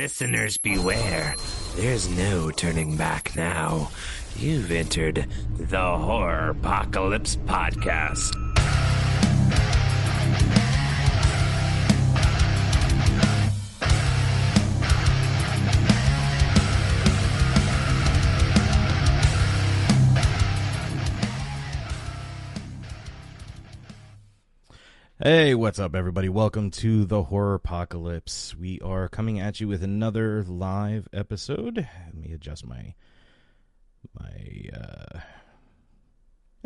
Listeners beware. There's no turning back now. You've entered the Horropocalypse Podcast. Hey, what's up, everybody? Welcome to the Horropocalypse. We are coming at you with another live episode. Let me adjust my my. uh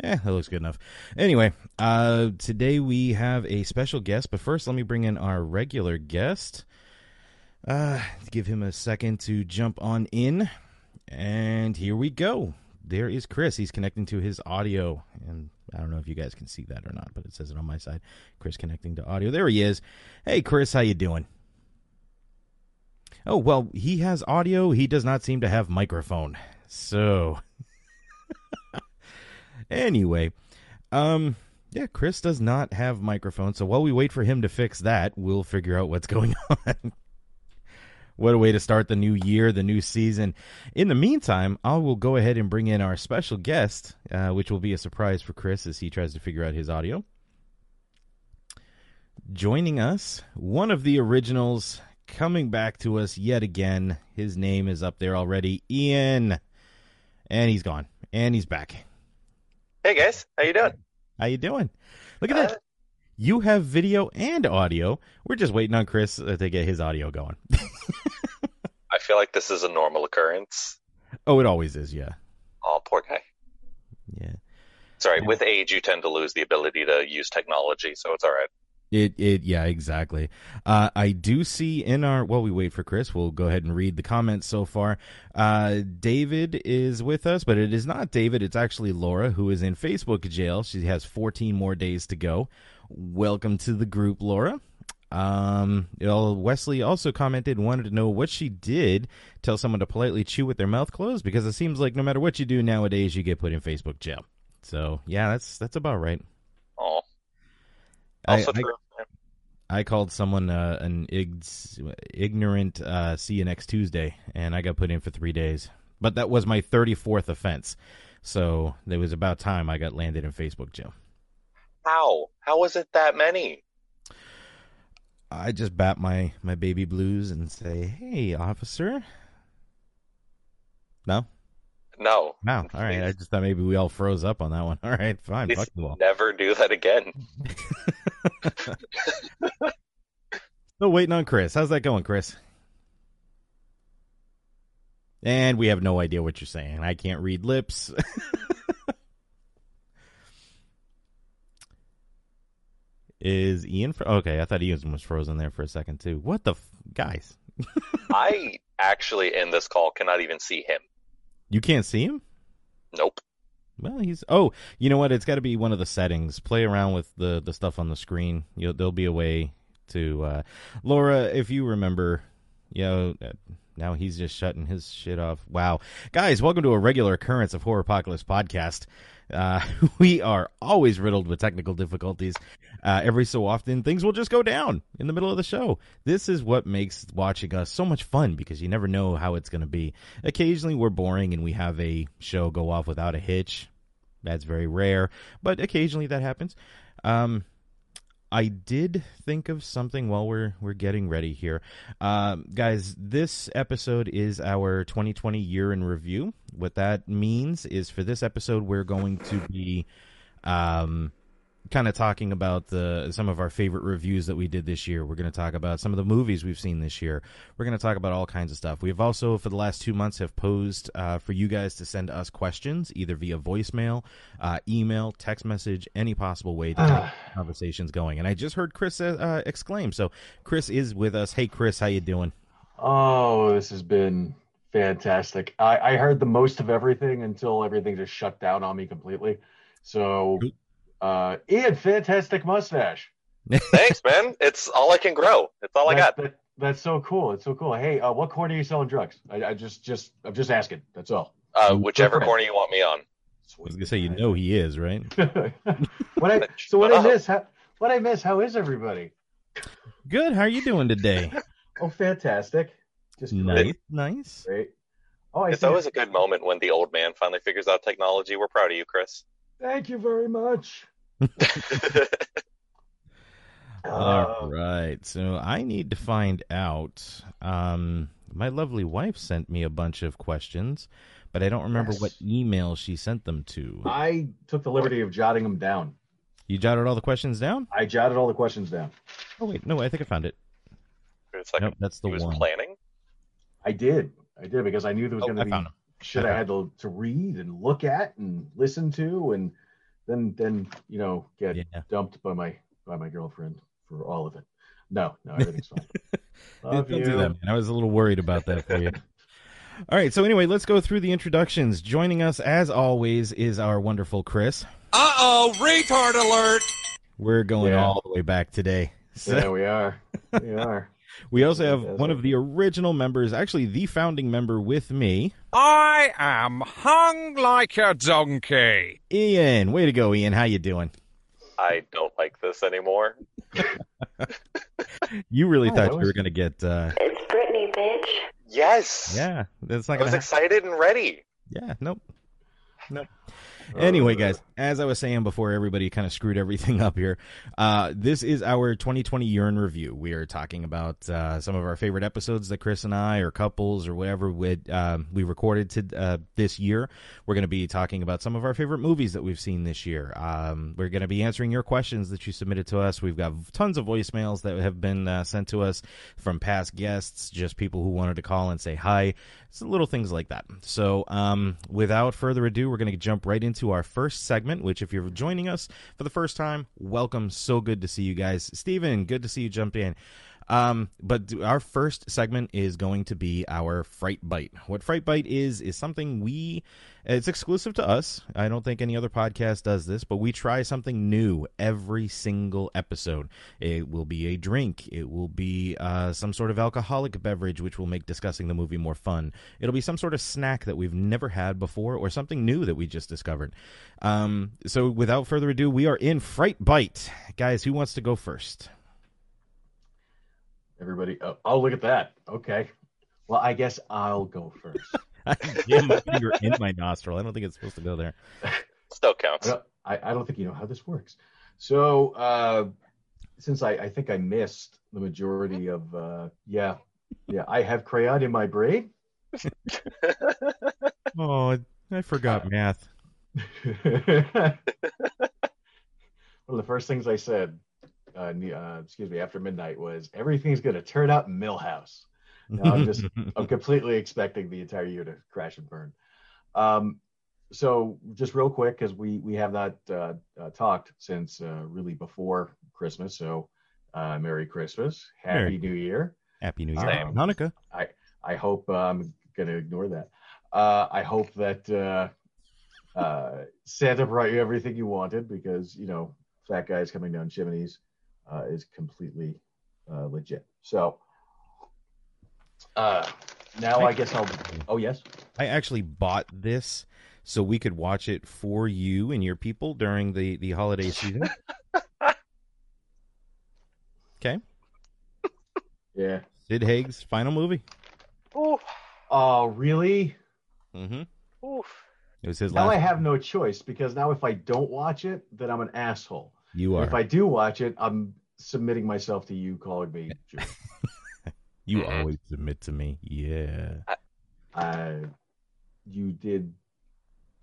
Yeah, that looks good enough. Anyway, uh today we have a special guest, but first, let me bring in our regular guest. Uh, give him a second to jump on in, and here we go. There is Chris. He's connecting to his audio, and I don't know if you guys can see that or not, but it says it on my side. Chris connecting to audio. There he is. Hey, Chris, how you doing? Oh well, he has audio. He does not seem to have microphone. So, anyway, um, yeah, Chris does not have microphone. So while we wait for him to fix that, we'll figure out what's going on. What a way to start the new year, the new season. In the meantime, I will go ahead and bring in our special guest, uh, which will be a surprise for Chris as he tries to figure out his audio. Joining us, one of the originals coming back to us yet again. His name is up there already, Ian. And he's gone. And he's back. Hey guys, how you doing? How you doing? Look at Uh, that. You have video and audio. We're just waiting on Chris uh, to get his audio going. I feel like this is a normal occurrence. oh, it always is, yeah. Oh, poor guy. Yeah. Sorry, Yeah. with age you tend to lose the ability to use technology, so it's all right. It it yeah exactly. Uh, I do see in our while we wait for Chris, we'll go ahead and read the comments so far. Uh, David is with us, but it is not David. It's actually Laura who is in Facebook jail. She has 14 more days to go. Welcome to the group, Laura. Um, you know, Wesley also commented wanted to know what she did. Tell someone to politely chew with their mouth closed because it seems like no matter what you do nowadays, you get put in Facebook jail. So yeah, that's that's about right. Oh, I- also I- true. I called someone uh, an ignorant uh, see you next Tuesday, and I got put in for three days. But that was my 34th offense. So it was about time I got landed in Facebook jail. How? How was it that many? I just bat my, my baby blues and say, hey, officer. No? No. No. All right. I just thought maybe we all froze up on that one. All right. Fine. Please Fuck you all. never do that again. Still waiting on Chris. How's that going, Chris? And we have no idea what you're saying. I can't read lips. Is Ian? Fro- okay, I thought Ian was frozen there for a second too. What the f- guys? I actually in this call cannot even see him. You can't see him? Nope. Well, he's. Oh, you know what? It's got to be one of the settings. Play around with the the stuff on the screen. You'll, there'll be a way to. Uh, Laura, if you remember, you know, now he's just shutting his shit off. Wow, guys, welcome to a regular occurrence of Horropocalypse podcast. Uh, we are always riddled with technical difficulties. Uh, every so often, things will just go down in the middle of the show. This is what makes watching us so much fun because you never know how it's going to be. Occasionally, we're boring and we have a show go off without a hitch. That's very rare, but occasionally that happens. Um, I did think of something while we're we're getting ready here, um, guys. This episode is our 2020 year in review. What that means is for this episode, we're going to be um, kind of talking about the some of our favorite reviews that we did this year. We're going to talk about some of the movies we've seen this year. We're going to talk about all kinds of stuff. We've also, for the last two months, have posed uh, for you guys to send us questions either via voicemail, uh, email, text message, any possible way to keep conversations going. And I just heard Chris uh, uh, exclaim. So Chris is with us. Hey, Chris, how you doing? Oh, this has been fantastic. I, I heard the most of everything until everything just shut down on me completely. So, Cool. Uh, Ian, fantastic mustache. Thanks, man. It's all I can grow. It's all I That- got. that- that's so cool. It's so cool. Hey, uh, what corner are you selling drugs? I, I just, just, I'm just asking. That's all. Uh, whichever Different. corner you want me on. I was gonna say you know he is right. what I so what I miss? How, what I miss? How is everybody? Good. How are you doing today? Oh, fantastic. Just Nice, nice. great. Oh, I It's see. always a good moment when the old man finally figures out technology. We're proud of you, Chris. Thank you very much. All Uh, right. So I need to find out. Um, my lovely wife sent me a bunch of questions, but I don't remember Yes. what email she sent them to. I took the liberty of jotting them down. You jotted all the questions down? I jotted all the questions down. Oh wait, no, I think I found it. it's like Nope, that's the he was one. planning. I did. I did because I knew there was Oh, going I to found be them. Shit I I had to, to read and look at and listen to, and then then you know get Yeah. dumped by my by my girlfriend for all of it. No, no, everything's fine. Love Don't you. do that, man. I was a little worried about that for you. All right, so anyway, let's go through the introductions. Joining us, as always, is our wonderful Chris. Uh oh, retard alert! We're going Yeah. all the way back today. So Yeah, we are. We are. We also have one of the original members, actually the founding member with me, I am hung like a donkey. Ian. Way to go, Ian. How you doing? I don't like this anymore. You really Oh, thought that you was- were going to get, uh, It's Brittany, bitch. Yes. yeah, that's not I going was happen. excited and ready. Yeah, nope. Nope. Anyway, guys, as I was saying before, everybody kind of screwed everything up here. Uh, this is our 2020 year in review. We are talking about uh, some of our favorite episodes that Chris and I, or couples, or whatever, would, um, we recorded to uh, this year. We're going to be talking about some of our favorite movies that we've seen this year. Um, we're going to be answering your questions that you submitted to us. We've got tons of voicemails that have been uh, sent to us from past guests, just people who wanted to call and say hi. Some little things like that. So, um, without further ado, we're going to jump right into our first segment. Which, if you're joining us for the first time, welcome. So good to see you guys, Steven, Good to see you jump in. Um, but our first segment is going to be our fright bite. What fright bite is is something we it's exclusive to us. I don't think any other podcast does this, but we try something new every single episode. It will be a drink. It will be uh, some sort of alcoholic beverage, which will make discussing the movie more fun. It'll be some sort of snack that we've never had before, or something new that we just discovered. Um, so, without further ado, we are in fright bite, guys. Who wants to go first? Everybody. Oh, oh, look at that. Okay. Well, I guess I'll go first. I jam my finger in my nostril. I don't think it's supposed to go there. Still I counts. don't, I, I don't think you know how this works. So, uh, since I, I think I missed the majority of, uh, yeah, yeah, I have crayon in my brain. Oh, I forgot math. One of the first things I said, uh, uh, excuse me, after midnight was everything's going to turn out Milhouse. No, I'm just- I'm completely expecting the entire year to crash and burn. Um, so just real quick, because we we have not uh, uh, talked since uh, really before Christmas. So uh, Merry Christmas, Happy Merry- New Year. Happy New Year, Same. Hanukkah. I hope uh, I'm going to ignore that. Uh, I hope that uh, uh, Santa brought you everything you wanted because you know fat guys coming down chimneys uh, is completely uh, legit. So uh, now I guess I'll. Oh yes. I actually bought this so we could watch it for you and your people during the the holiday season. okay, Yeah. Sid Haig's final movie. Oh really? Mm-hmm. Oof. It was his Now last. I have no choice because now if I don't watch it, then I'm an asshole. You are. If I do watch it, I'm submitting myself to you calling me. Jew. you Mhm. always submit to me. Yeah. I, you did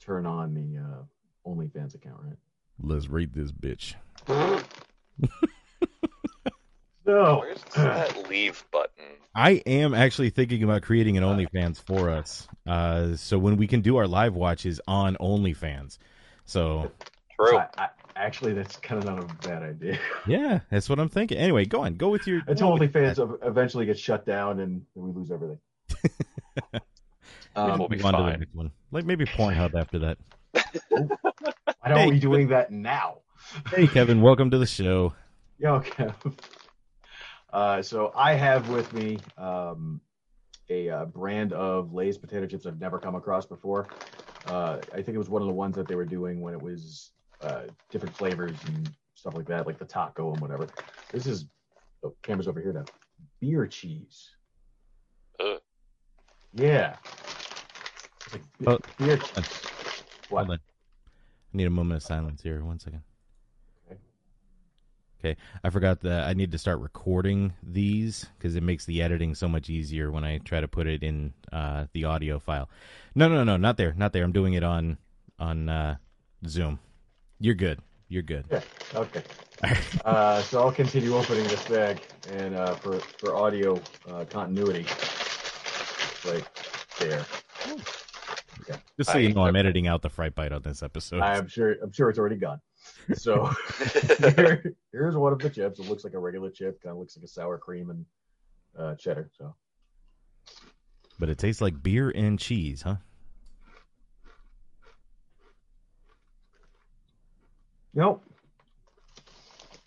turn on the uh, OnlyFans account, right? Let's read this bitch. No. Where's that leave button? I am actually thinking about creating an OnlyFans for us. Uh, so when we can do our live watches on OnlyFans. So True. I, I, actually, that's kind of not a bad idea. yeah, that's what I'm thinking. Anyway, go on. Go with your. Until go OnlyFans eventually gets shut down and we lose everything. We'll um, be Move on to the fine. next one. Like maybe Pornhub after that. why don't Hey. we doing that now? Hey, Kevin, welcome to the show. Yeah, okay. Uh, so I have with me um, a uh, brand of Lay's potato chips I've never come across before. Uh, I think it was one of the ones that they were doing when it was uh, different flavors and stuff like that, like the taco and whatever. This is oh, camera's over here now. Beer cheese. Ugh. Yeah. It's like Oh. beer. Uh, What? Hold on. I need a moment of silence here. One second. Okay. Okay, I forgot that I need to start recording these because it makes the editing so much easier when I try to put it in uh, the audio file. No, no, no, not there, not there. I'm doing it on on uh, Zoom. You're good. You're good. Yeah. Okay. Uh, so I'll continue opening this bag, and uh, for for audio uh, continuity, right there. Okay. Just so you I- know, I'm editing out the fright bite on this episode. I'm sure I'm sure it's already gone. So here, here's one of the chips. It looks like a regular chip. Kind of looks like a sour cream and uh, cheddar. So But it tastes like beer and cheese, huh? You know,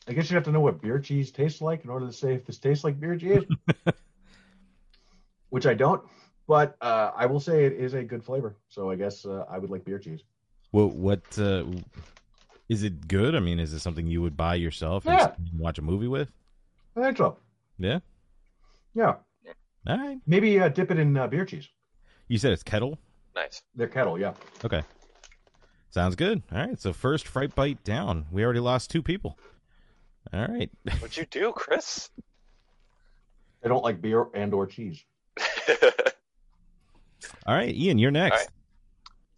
I guess you have to know what beer cheese tastes like in order to say if this tastes like beer cheese. Which I don't, but uh, I will say it is a good flavor. So I guess uh, I would like beer cheese. Well, what uh, is it good? I mean, is it something you would buy yourself and Yeah. and watch a movie with? I think so. Yeah. Yeah, All right. maybe uh, dip it in uh, beer cheese. You said it's kettle. nice. Their kettle, yeah. Okay. Sounds good. All right. So first fright bite down. We already lost two people. All right. What'd you do, Chris? I don't like beer and or cheese. All right, Ian, you're next. All right.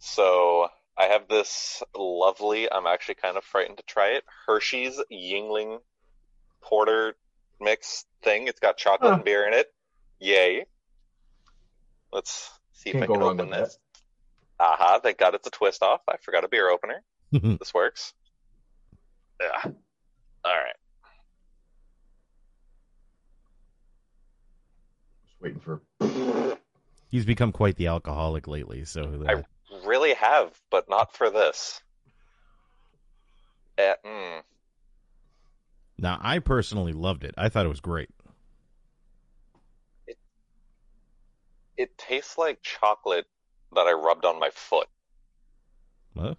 so I have this lovely. I'm actually kind of frightened to try it. Hershey's Yuengling Porter mix thing. It's got chocolate Huh. and beer in it. Yay! Let's see Can't if I go can wrong open with this. Aha! Thank God it's a twist off. I forgot a beer opener. This works. Yeah. All right. Just waiting for. He's become quite the alcoholic lately. So uh, I really have, but not for this. Eh, mm. now, I personally loved it. I thought it was great. It tastes like chocolate that I rubbed on my foot. What?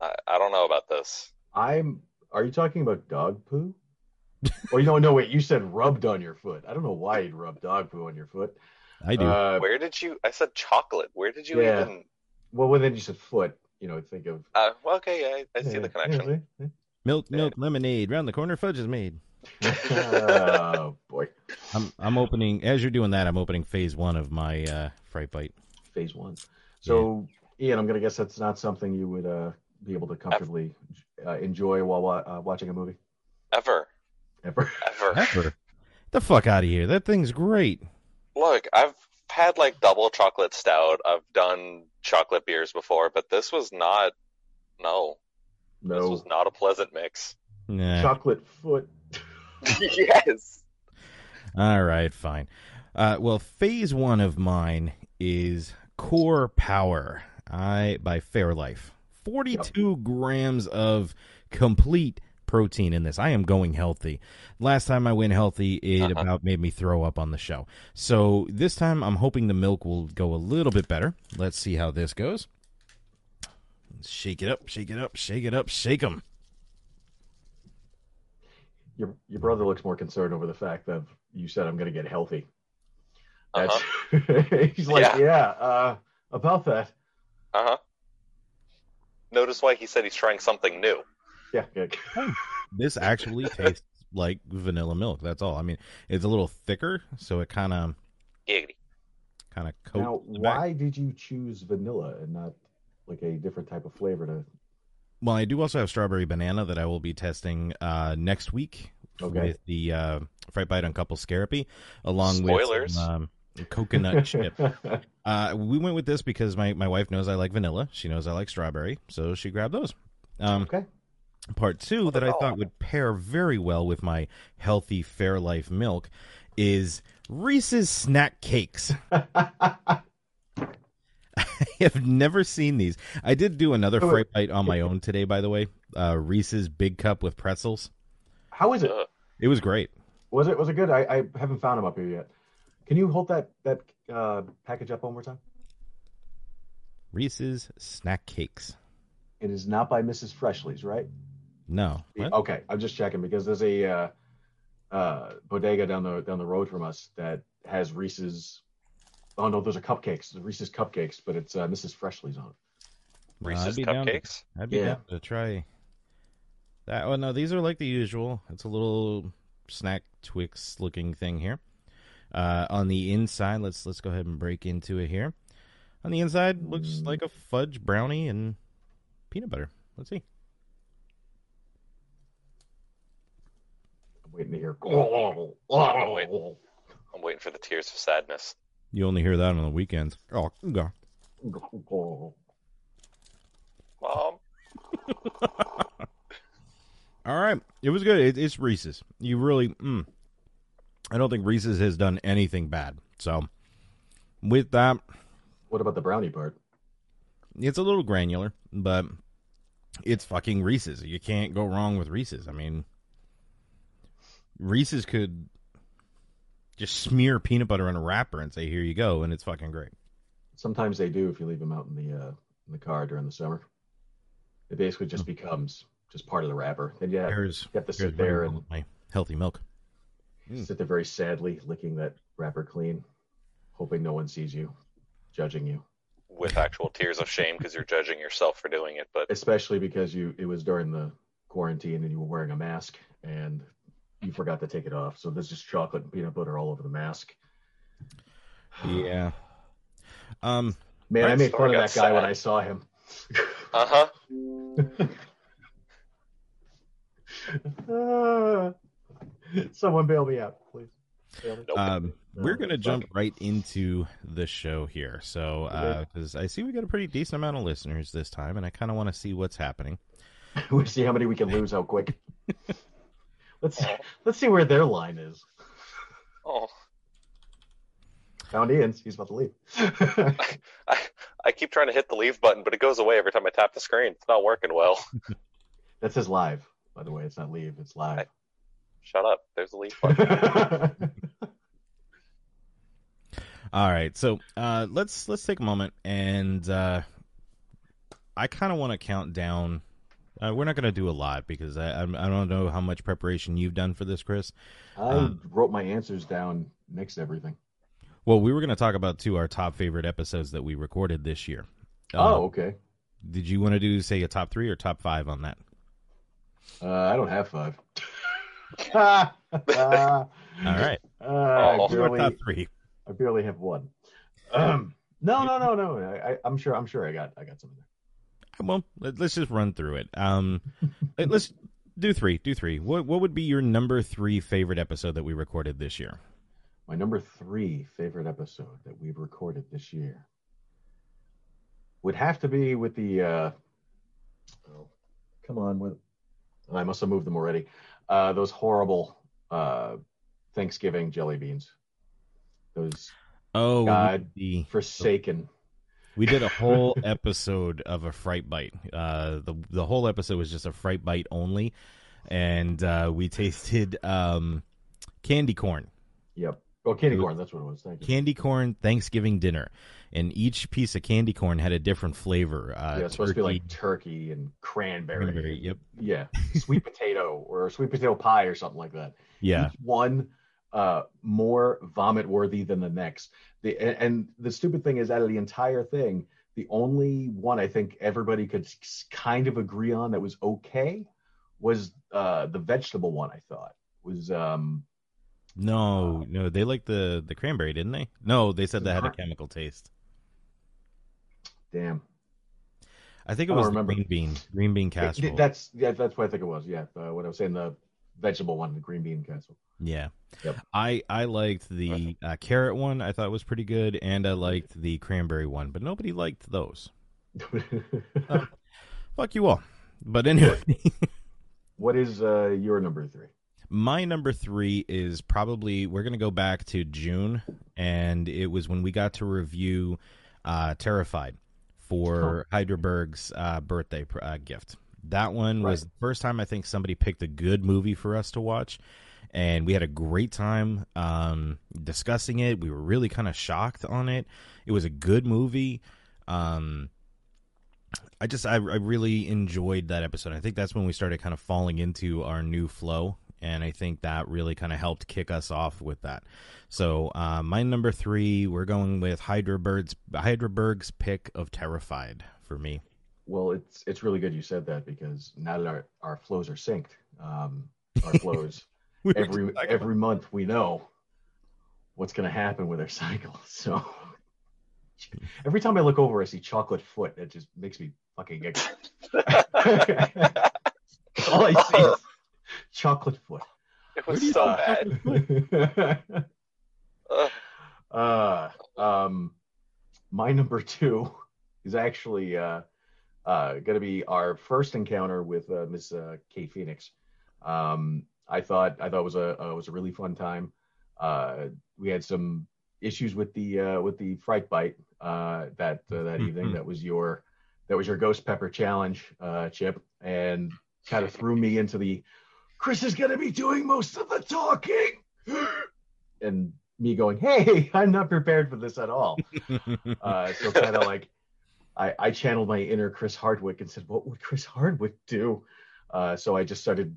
I, I don't know about this. I'm. Are you talking about dog poo? oh, you don't know. Wait, you said rubbed on your foot. I don't know why you'd rub dog poo on your foot. I do. Uh, Where did you? I said chocolate. Where did you Yeah. even? well, well, then you said foot. You know, think of. Uh, well, okay, yeah, I, I see the connection. Yeah, milk, milk, lemonade. Round the corner, fudge is made. oh boy, I'm I'm opening as you're doing that. I'm opening phase one of my uh, fright bite. phase one. So, Ian, I'm gonna guess that's not something you would uh, be able to comfortably uh, enjoy while wa- uh, watching a movie. Ever, Ever. ever. Ever. The fuck out of here. That thing's great. Look, I've had like double chocolate stout. I've done chocolate beers before, but this was not. No, this was not a pleasant mix. Nah. chocolate foot. yes. All right, fine. Uh, well, phase one of mine is Core Power. I by Fairlife. Forty-two grams of complete protein in this. I am going healthy. Last time I went healthy, it Uh-huh. about made me throw up on the show. So this time, I'm hoping the milk will go a little bit better. Let's see how this goes. Shake it up, shake it up, shake it up, shake 'em. Your your brother looks more concerned over the fact that you said I'm gonna get healthy. That's Uh-huh. he's like, Yeah. yeah, uh, about that. Uh huh. Notice why he said he's trying something new. Yeah, good. This actually tastes like vanilla milk. That's all. I mean, it's a little thicker, so it kind of Giggity. kind of coats Now, the back. why did you choose vanilla and not like a different type of flavor to? Well, I do also have strawberry banana that I will be testing uh, next week Okay. with the uh, Fright Bite on Couple Scarapy, along Spoilers. with some, um, coconut chip. Uh, we went with this because my, my wife knows I like vanilla. She knows I like strawberry, so she grabbed those. Um, okay. part two that I thought would pair very well with my healthy Fairlife milk is Reese's Snack Cakes. I have never seen these. I did do another Oh, fright bite on my own today, by the way. Uh, Reese's Big Cup with pretzels. How is it? It was great. Was it was it good? I, I haven't found them up here yet. Can you hold that that uh, package up one more time? Reese's Snack Cakes. It is not by Mrs. Freshley's, right? No. What? Okay, I'm just checking because there's a uh, uh, bodega down the down the road from us that has Reese's Oh no, those are cupcakes. The Reese's cupcakes, but it's uh, Mrs. Freshley's on. it. Uh, Reese's I'd be down to- I'd be Yeah. down to try that. Oh no, these are like the usual. It's a little snack Twix looking thing here. Uh, on the inside, let's let's go ahead and break into it here. On the inside, looks like a fudge brownie and peanut butter. Let's see. I'm waiting to hear. Oh, wait. I'm waiting for the tears of sadness. You only hear that on the weekends. Oh, God. Mom, All right, it was good. It, it's Reese's. You really, mm, I don't think Reese's has done anything bad. So, with that, What about the brownie part? it's a little granular, but it's fucking Reese's. You can't go wrong with Reese's. I mean, Reese's could just smear peanut butter on a wrapper and say, "Here you go," and it's fucking great. Sometimes they do if you leave them out in the uh, in the car during the summer. It basically just becomes just part of the wrapper. Then have, Here's you have to sit there and my healthy milk. Mm. sit there very sadly, licking that wrapper clean, hoping no one sees you, judging you. with actual tears of shame because you're judging yourself for doing it. But Especially because you it was during the quarantine and you were wearing a mask and you forgot to take it off. So there's just chocolate and peanut butter all over the mask. Yeah. Um. Man, I made fun of that guy when. I saw him. uh huh. Ah. Someone bail me out, please. Me. Nope. Um, we're gonna jump right into the show here. So, because I see we got a pretty decent amount of listeners this time, and I kind of want to see what's happening. we'll see how many we can lose. How quick? let's let's see where their line is. Oh, Found Ian's. He's about to leave. I, I keep trying to hit the leave button, but it goes away every time I tap the screen. It's not working well. that says live. By the way, it's not leave. It's live. Shut up. There's a leaf. button. All right, so uh, let's let's take a moment, and uh, I kind of want to count down. Uh, we're not going to do a lot because I I'm- I don't know how much preparation you've done for this, Chris. I Um, wrote my answers down next to everything. Well, we were going to talk about two our top favorite episodes that we recorded this year. oh, Um, okay. did you want to do say a top three or top five on that? Uh, I don't have five. All right, ah, Oh. I, barely, top three. I barely have one. Um, no, no, no, no. I, I, I'm sure. I'm sure I got. I got something there. Well, let- let's just run through it. Um, let- let's do three. Do three. What what would be your number three favorite episode that we recorded this year? My number three favorite episode that we've recorded this year would have to be with the. Uh, oh, come on, with. I must have moved them already. Uh, those horrible uh, Thanksgiving jelly beans. Those Oh, God. did the forsaken. we did a whole episode of a fright bite. Uh, the the whole episode was just a fright bite only, and uh, we tasted um, candy corn. Yep. Oh, candy corn. That's what it was. Thank you. Candy corn Thanksgiving dinner, and each piece of candy corn had a different flavor. Uh, yeah, it's supposed to be like turkey and cranberry. cranberry. Yep. Yeah, sweet potato or sweet potato pie or something like that. Yeah. Each one uh, more vomit worthy than the next. The and, and the stupid thing is, out of the entire thing, the only one I think everybody could kind of agree on that was okay was uh, the vegetable one. I thought was um, No, no, they liked the the cranberry, didn't they? No, they said that had a chemical taste. damn. I think it I was the remember. green bean, green bean casserole. that's yeah, that's what I think it was. Yeah, uh, what I was saying, the vegetable one, the green bean casserole. yeah. Yep. I I liked the uh, carrot one. I thought was pretty good, and I liked the cranberry one, but nobody liked those. Fuck you all. But anyway, what is uh, your number three? My number three is probably we're gonna go back to June, and it was when we got to review uh, Terrified for Hyderberg's uh, birthday uh, gift. That one was the first time I think somebody picked a good movie for us to watch, and we had a great time um, discussing it. We were really kind of shocked on it. It was a good movie. Um, I just I, I really enjoyed that episode. I think that's when we started kind of falling into our new flow and I think that really kind of helped kick us off with that. So uh, my number three, we're going with Hydraberg's Hydraberg's pick of Terrified for me. Well, it's it's really good you said that because now that our, our flows are synced, um, our flows We were every talking every month we know what's going to happen with our cycle. So every time I look over, I see chocolate foot. It just makes me fucking giggle. All I see is chocolate foot. It was so bad. Uh, um, my number two is actually uh, uh, going to be our first encounter with uh, Miss uh, Kate Phoenix. Um, I thought I thought it was a uh, was a really fun time. Uh, we had some issues with the uh, with the fright bite uh, that uh, that evening. That was your that was your ghost pepper challenge, uh, Chip, and kind of threw me into the Chris is going to be doing most of the talking, and me going, "Hey, I'm not prepared for this at all." uh, so kind of like I, I channeled my inner Chris Hardwick and said, "What would Chris Hardwick do?" Uh, so I just started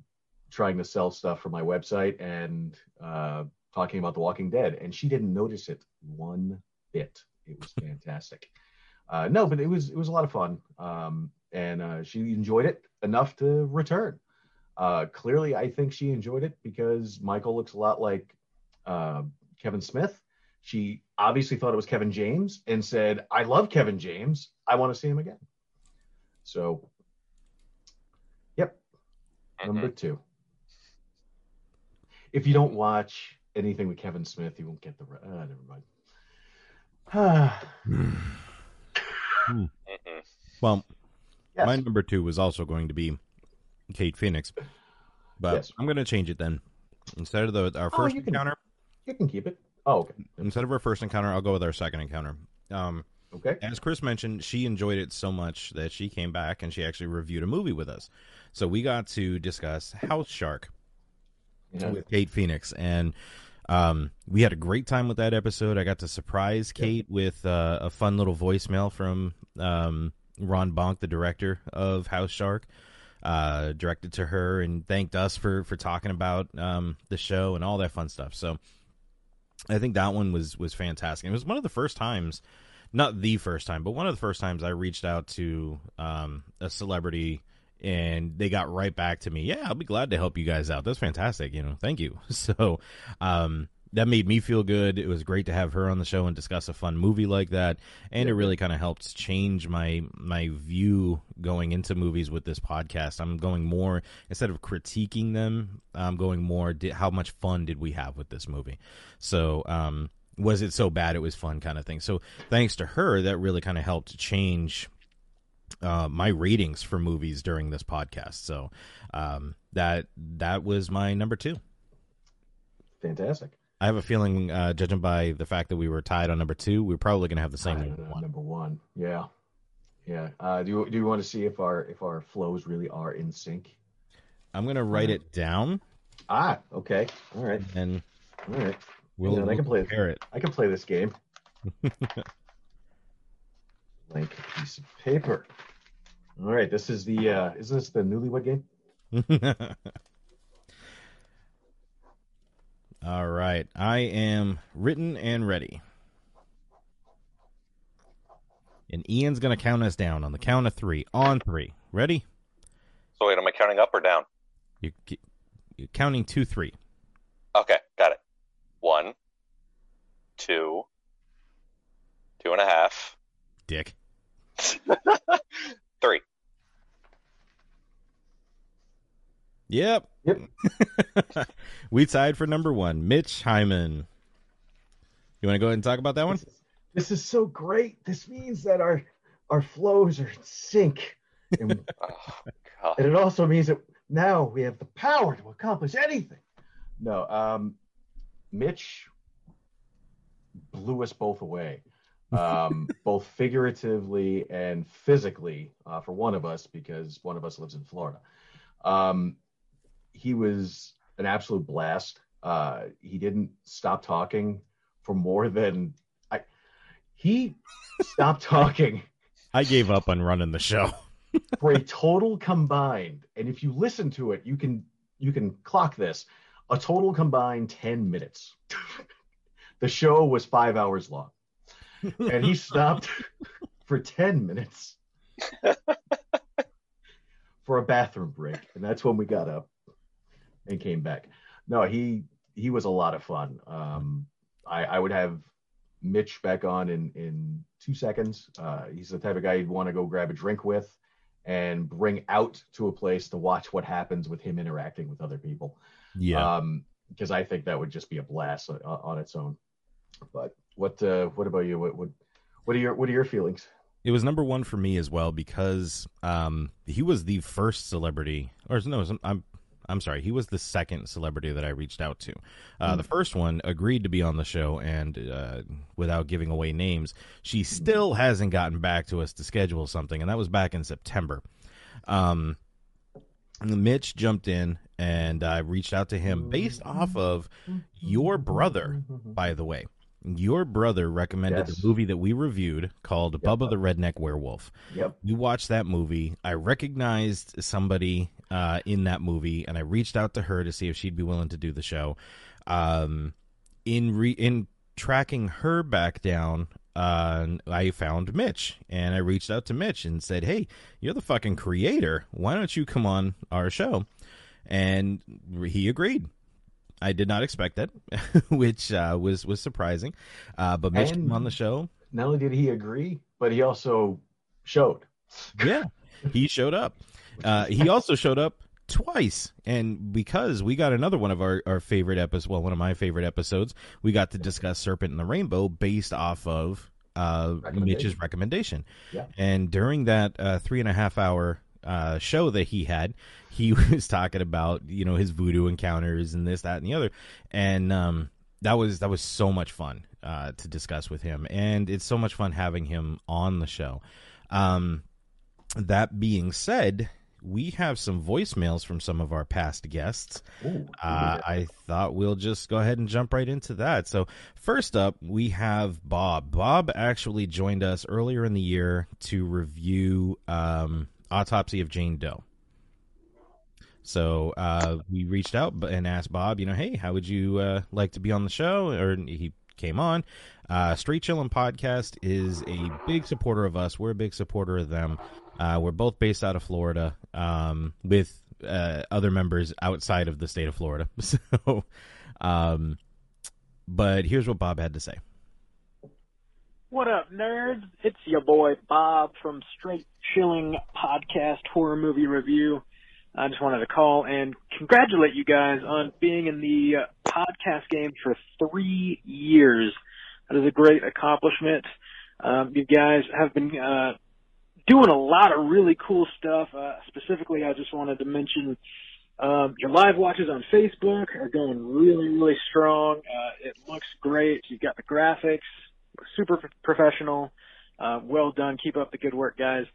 trying to sell stuff for my website and uh, talking about The Walking Dead, and she didn't notice it one bit. It was fantastic. Uh, no, but it was it was a lot of fun, um, and uh, she enjoyed it enough to return. Uh, clearly, I think she enjoyed it because Michael looks a lot like uh, Kevin Smith. She obviously thought it was Kevin James and said, "I love Kevin James. I want to see him again." So, yep, number two. If you don't watch anything with Kevin Smith, you won't get the. re- Uh, never mind. Mhm. well, yes. my number two was also going to be Kate Phoenix, but Yes. I'm going to change it then. Instead of the our Oh, first you can- encounter, You can keep it. Oh, okay. instead of our first encounter, I'll go with our second encounter. Um, Okay. as Chris mentioned, she enjoyed it so much that she came back and she actually reviewed a movie with us. So we got to discuss House Shark Yeah. with Kate Phoenix, and um, we had a great time with that episode. I got to surprise Kate with uh, a fun little voicemail from um, Ron Bonk, the director of House Shark, uh, directed to her and thanked us for for talking about um, the show and all that fun stuff. So I think that one was was fantastic. It was one of the first times, not the first time, but one of the first times I reached out to um, a celebrity and they got right back to me. Yeah, I'll be glad to help you guys out. That's fantastic. You know, thank you. So um, that made me feel good. It was great to have her on the show and discuss a fun movie like that, and it really kind of helped change my my view going into movies with this podcast. I'm going more instead of critiquing them, I'm going more. How much fun did we have with this movie? So. Um, was it so bad it was fun kind of thing so thanks to her that really kind of helped change uh, my ratings for movies during this podcast. So um, that that was my number two. Fantastic. I have a feeling, uh, judging by the fact that we were tied on number two, we're probably going to have the same number one. Number one. Yeah. Yeah. Uh, do you do you want to see if our if our flows really are in sync? I'm going to write it down, Ah, okay. All right. and All right. we'll, Yeah, I we'll can play- compare I can play this game. Blank piece of paper. All right. This is the uh is this the newlywed game? All right, I am written and ready. And Ian's going to count us down on the count of three. On three. Ready? So wait, am I counting up or down? You, you're counting two, three. Okay, got it. One, two, two and a half, Dick. three. Yep. Yep. we tied for number one. Mitch Hyman. You want to go ahead and talk about that one? This is, this is so great. This means that our our flows are in sync. And, Oh, God. and it also means that now we have the power to accomplish anything. No, um Mitch blew us both away. Um, both figuratively and physically uh, for one of us because one of us lives in Florida. Um, he was an absolute blast. Uh, he didn't stop talking for more than I. He stopped talking I gave up on running the show. for a total combined. And if you listen to it, you can you can clock this. A total combined 10 minutes. the show was five hours long. And he stopped for 10 minutes for a bathroom break. And that's when we got up and came back. No, he he was a lot of fun. Um, I, I would have Mitch back on in in two seconds. Uh, he's the type of guy you'd want to go grab a drink with and bring out to a place to watch what happens with him interacting with other people. Yeah. Um, because I think that would just be a blast on, on its own. But what uh, what about you? What, what what are your what are your feelings? It was number one for me as well because um, he was the first celebrity, or no, I'm I'm sorry, he was the second celebrity that I reached out to. Uh, mm. The first one agreed to be on the show, and uh, without giving away names, she still hasn't gotten back to us to schedule something, and that was back in September. Um, Mitch jumped in, and I reached out to him based off of your brother, by the way. Your brother recommended yes. the movie that we reviewed called yep. Bubba the Redneck Werewolf. Yep. We watched that movie. I recognized somebody uh, in that movie, and I reached out to her to see if she'd be willing to do the show. Um, in re- in tracking her back down, uh, I found Mitch, and I reached out to Mitch and said, "Hey, you're the fucking creator. Why don't you come on our show?" And he agreed. I did not expect that, which uh, was was surprising. Uh, but Mitch and came on the show. Not only did he agree, but he also showed. Yeah, he showed up. Uh, he also showed up twice, and because we got another one of our, our favorite episodes, well, one of my favorite episodes, we got to discuss Serpent and the Rainbow based off of uh, Mitch's recommendation. Yeah. And during that uh, three and a half hour uh, show that he had, he was talking about you know his voodoo encounters and this, that, and the other, and um, that was that was so much fun uh, to discuss with him, and it's so much fun having him on the show. Um, that being said, we have some voicemails from some of our past guests. Ooh, uh, I thought we'll just go ahead and jump right into that. So, first up, we have Bob. Bob actually joined us earlier in the year to review um, Autopsy of Jane Doe. So uh, we reached out and asked Bob, you know, hey, how would you uh, like to be on the show? Or he came on. Uh, Straight Chillin' Podcast is a big supporter of us. We're a big supporter of them. Uh, we're both based out of Florida um, with uh, other members outside of the state of Florida. So, um, but here's what Bob had to say. What up, nerds? It's your boy Bob from Straight Chilling Podcast Horror Movie Review. I just wanted to call and congratulate you guys on being in the uh, podcast game for three years. That is a great accomplishment. Um, you guys have been uh, doing a lot of really cool stuff. Uh, specifically, I just wanted to mention um, your live watches on Facebook are going really, really strong. Uh, it looks great. You've got the graphics, super professional. Uh, well done. Keep up the good work, guys.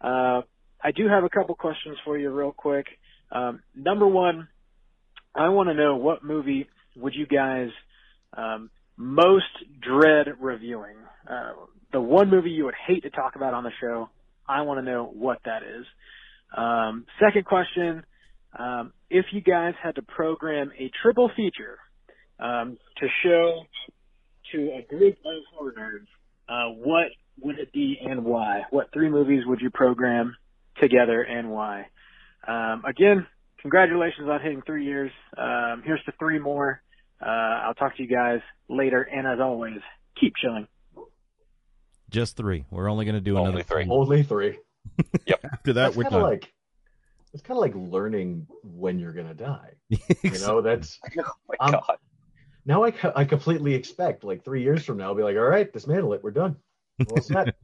Uh, I do have a couple questions for you real quick. Um, number one, I want to know what movie would you guys um, most dread reviewing? Uh, the one movie you would hate to talk about on the show, I want to know what that is. Um, second question, um, if you guys had to program a triple feature um, to show to a group of horror nerds, uh, what would it be and why? What three movies would you program together and why? Um, again, congratulations on hitting three years. Um, here's to three more. Uh, I'll talk to you guys later, and as always, keep chilling. Just three. We're only going to do only another three. Only three. Yep. After that, that's we're done. Like, it's kind of like learning when you're going to die. You know, that's. oh my um, god. Now I, I completely expect like three years from now, I'll be like, all right, dismantle it. We're done. Well set.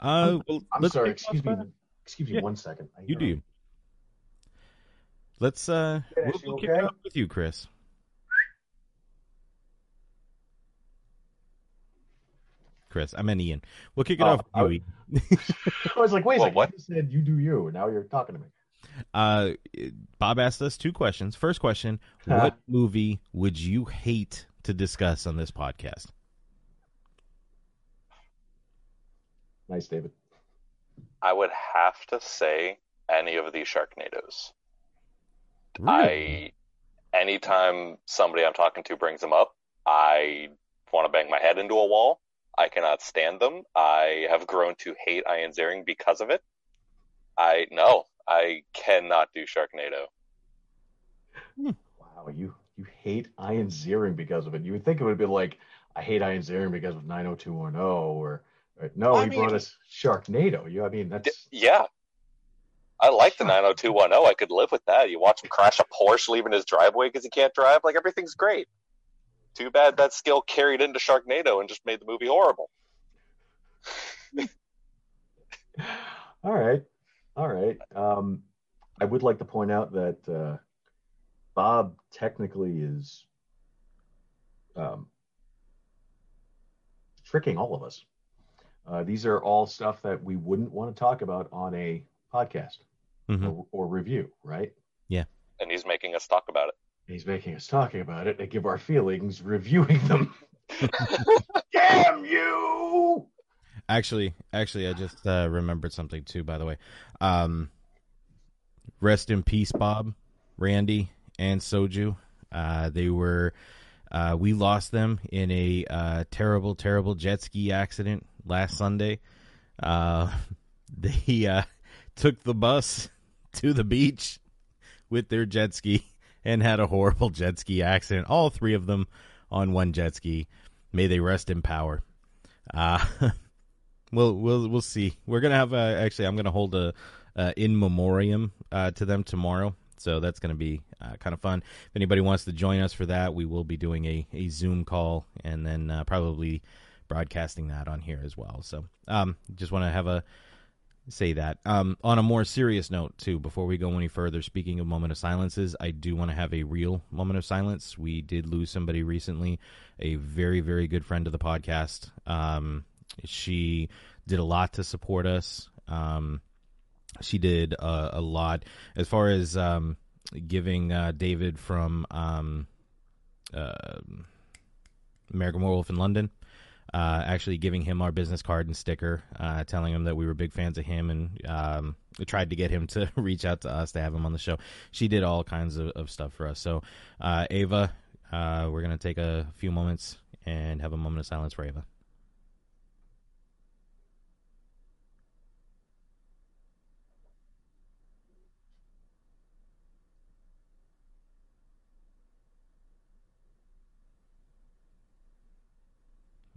uh, well, I'm sorry. Excuse me. off Excuse me Yeah. one second. I You do. Let's uh, Finish, we'll, we'll kick okay? it off with you, Chris. Chris, I meant Ian. We'll kick it Oh, off I- you, I was like, wait a Well, second. what? You said you do you. Now you're talking to me. Uh, Bob asked us two questions. First question: What movie would you hate to discuss on this podcast? Nice, David. I would have to say any of these Sharknadoes. I anytime somebody I'm talking to brings them up, I want to bang my head into a wall. I cannot stand them. I have grown to hate Ian Ziering because of it. I no, I cannot do Sharknado. Hmm. Wow, you you hate Ian Ziering because of it. You would think it would be like I hate Ian Ziering because of 90210 or, or no, I he mean- brought us Sharknado. You, I mean, that's Yeah. I like the 90210. I could live with that. You watch him crash a Porsche leaving his driveway because he can't drive. Like everything's great. Too bad that skill carried into Sharknado and just made the movie horrible. all right, all right. Um, I would like to point out that uh, Bob technically is um, tricking all of us. Uh, these are all stuff that we wouldn't want to talk about on a podcast Mhm. or, or review, right? Yeah. And he's making us talk about it. He's making us talking about it and give our feelings, reviewing them. Damn you! Actually, actually, I just uh, remembered something too. By the way, um, rest in peace, Bob, Randy, and Soju. Uh, they were, uh, we lost them in a uh, terrible, terrible jet ski accident last Sunday. Uh, they uh, took the bus to the beach with their jet ski and had a horrible jet ski accident. All three of them on one jet ski. May they rest in power. Uh, we'll we'll we'll see. We're gonna have uh, actually. I'm gonna hold a uh, in memoriam uh, to them tomorrow, so that's gonna be uh, kind of fun. If anybody wants to join us for that, we will be doing a, a Zoom call and then uh, probably broadcasting that on here as well. So um, just want to have a say that. Um, on a more serious note, too, before we go any further, speaking of moment of silences, I do want to have a real moment of silence. We did lose somebody recently, a very, very good friend of the podcast. Um, she did a lot to support us. Um, she did uh, a lot as far as um, giving uh, David from um, uh, American Werewolf in London uh, actually giving him our business card and sticker, uh, telling him that we were big fans of him, and um, tried to get him to reach out to us to have him on the show. She did all kinds of, of stuff for us. So, uh, Ava, uh, we're gonna take a few moments and have a moment of silence for Ava.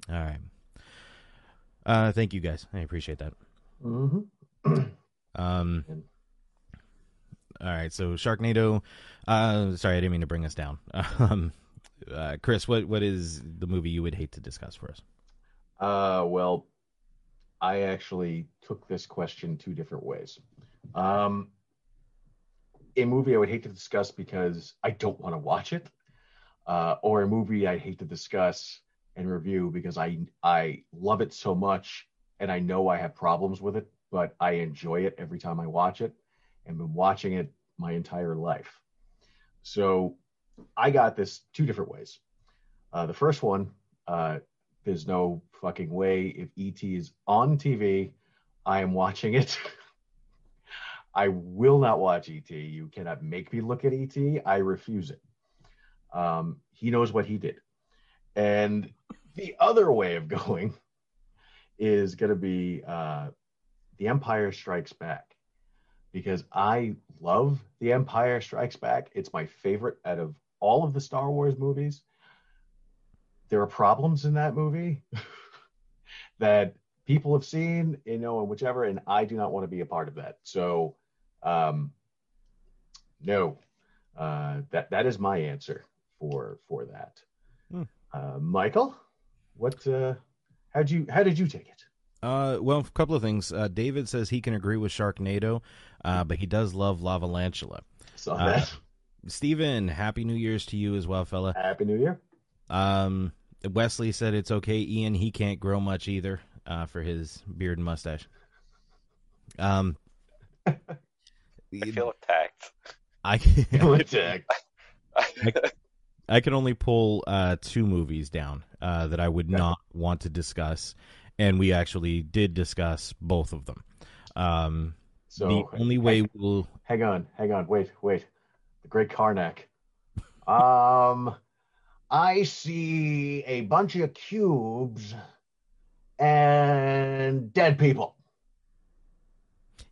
All right. Uh, thank you guys. I appreciate that. hmm Um, all right. So Sharknado. Uh, sorry, I didn't mean to bring us down. Um, uh, Chris, what what is the movie you would hate to discuss for us? Uh, well, I actually took this question two different ways. Um, a movie I would hate to discuss because I don't want to watch it, uh, or a movie I hate to discuss and review because I I love it so much and I know I have problems with it, but I enjoy it every time I watch it and been watching it my entire life. So I got this two different ways. Uh, the first one, uh, there's no fucking way if ET is on TV, I am watching it. I will not watch ET. You cannot make me look at ET. I refuse it. Um, he knows what he did. And the other way of going is going to be uh, The Empire Strikes Back because I love The Empire Strikes Back. It's my favorite out of all of the Star Wars movies. There are problems in that movie that people have seen, you know, and whichever, and I do not want to be a part of that. So, um, no, uh, that that is my answer for for that. Hmm. Uh, Michael, what? Uh, how'd you how did you take it? Uh, well, a couple of things. Uh, David says he can agree with Sharknado, uh, but he does love Lavalantula. Saw Uh, that. Steven, happy New Year's to you as well, fella. Happy New Year. Um, Wesley said it's okay. Ian, he can't grow much either uh, for his beard and mustache. Um, I feel attacked. I Attack. I can only pull uh, two movies down uh, that I would Okay. not want to discuss, and we actually did discuss both of them. Um, So the only way hang, we'll hang on, hang on, wait, wait. the great Karnak. Um, I see a bunch of cubes and dead people.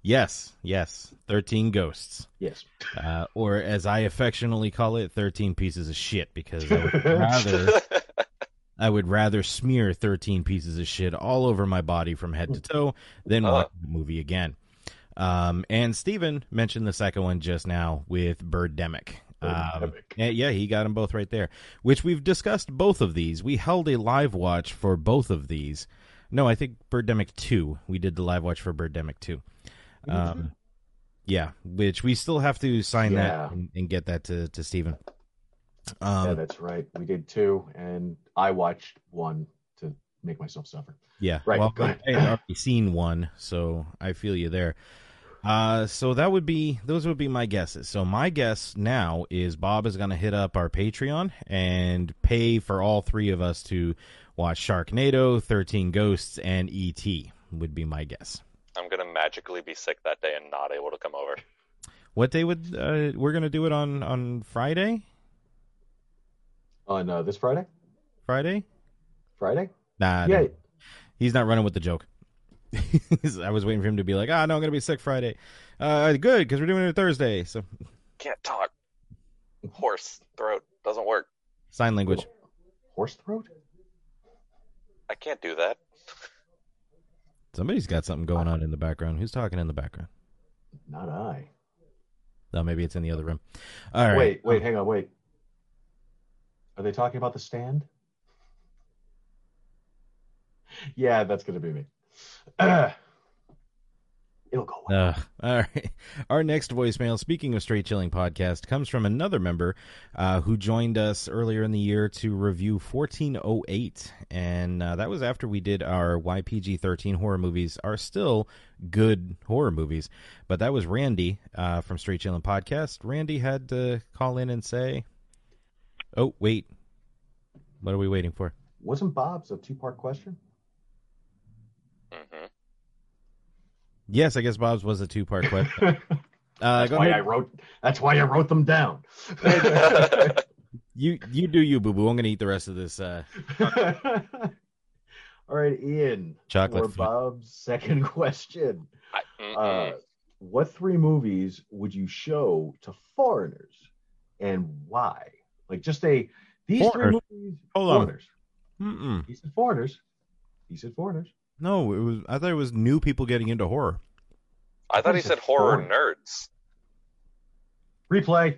Yes, yes. 13 ghosts. Yes. Uh, or as I affectionately call it, 13 pieces of shit because I would rather I would rather smear 13 pieces of shit all over my body from head to toe than Uh. watch the movie again. Um, and Steven mentioned the second one just now with Birdemic. Um, yeah, yeah, he got them both right there. Which we've discussed both of these. We held a live watch for both of these. No, I think Birdemic 2. We did the live watch for Birdemic 2. Um, yeah, which we still have to sign Yeah. that and, and get that to, to Steven. Um, yeah, that's right. We did two, and I watched one to make myself suffer. Yeah. Right, Well, go ahead. I had already seen one, so I feel you there. Uh, so that would be those would be my guesses. So my guess now is Bob is going to hit up our Patreon and pay for all three of us to watch Sharknado, Thirteen Ghosts, and E.T. Would be my guess. I'm gonna magically be sick that day and not able to come over. What day would uh, we're going to do it on on Friday? On uh, this Friday? Friday? Friday? Nah, yeah. no. he's not running with the joke. I was waiting for him to be like, "Ah, no, I'm going to be sick Friday." Uh, good because we're doing it Thursday. So Can't talk. Horse throat doesn't work. sign language. Horse throat? I can't do that. Somebody's got something going on in the background. Who's talking in the background? Not I. No, maybe it's in the other room. All right. Wait, wait, hang on, wait. Are they talking about the stand? Yeah, that's gonna be me. It'll go well. Uh, all right. Our next voicemail, speaking of Straight Chilling Podcast, comes from another member uh, who joined us earlier in the year to review 1408. And uh, that was after we did our YPG 13 horror movies, are still good horror movies. But that was Randy uh, from Straight Chilling Podcast. Randy had to call in and say, Oh, wait. What are we waiting for? Wasn't Bob's a two-part question? hmm Yes, I guess Bob's was a two part question. Uh, that's go why ahead. I wrote. That's why I wrote them down. You you do you, boo boo. I'm gonna eat the rest of this. Uh, All right, Ian. Chocolate For foot. Bob's second question. Uh, what three movies would you show to foreigners, and why? Like just a these Foreigners? three movies. Hold on. foreigners. mm-mm. He said foreigners. He said foreigners. No, it was. I thought it was new people getting into horror. I thought he said are horror nerds. Replay.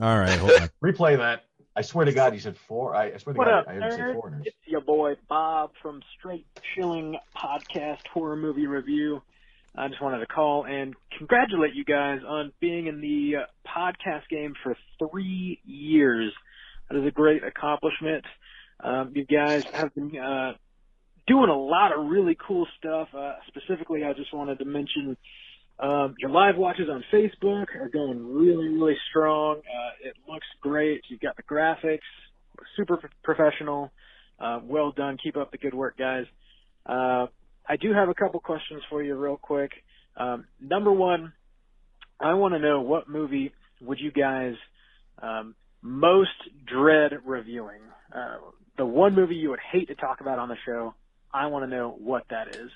All right, hold on. Replay that. I swear to God, he said four. I, I swear to What God, up, I heard him say nerd? foreigners. It's your boy Bob from Straight Chilling Podcast Horror Movie Review. I just wanted to call and congratulate you guys on being in the uh, podcast game for three years. That is a great accomplishment. Um, you guys have been uh, doing a lot of really cool stuff. Uh, specifically, I just wanted to mention um, your live watches on Facebook are going really, really strong. Uh, it looks great. You've got the graphics, super professional. Uh, well done. Keep up the good work, guys. Uh, I do have a couple questions for you, real quick. Um, number one, I want to know what movie would you guys um, most dread reviewing? Uh, the one movie you would hate to talk about on the show. I want to know what that is.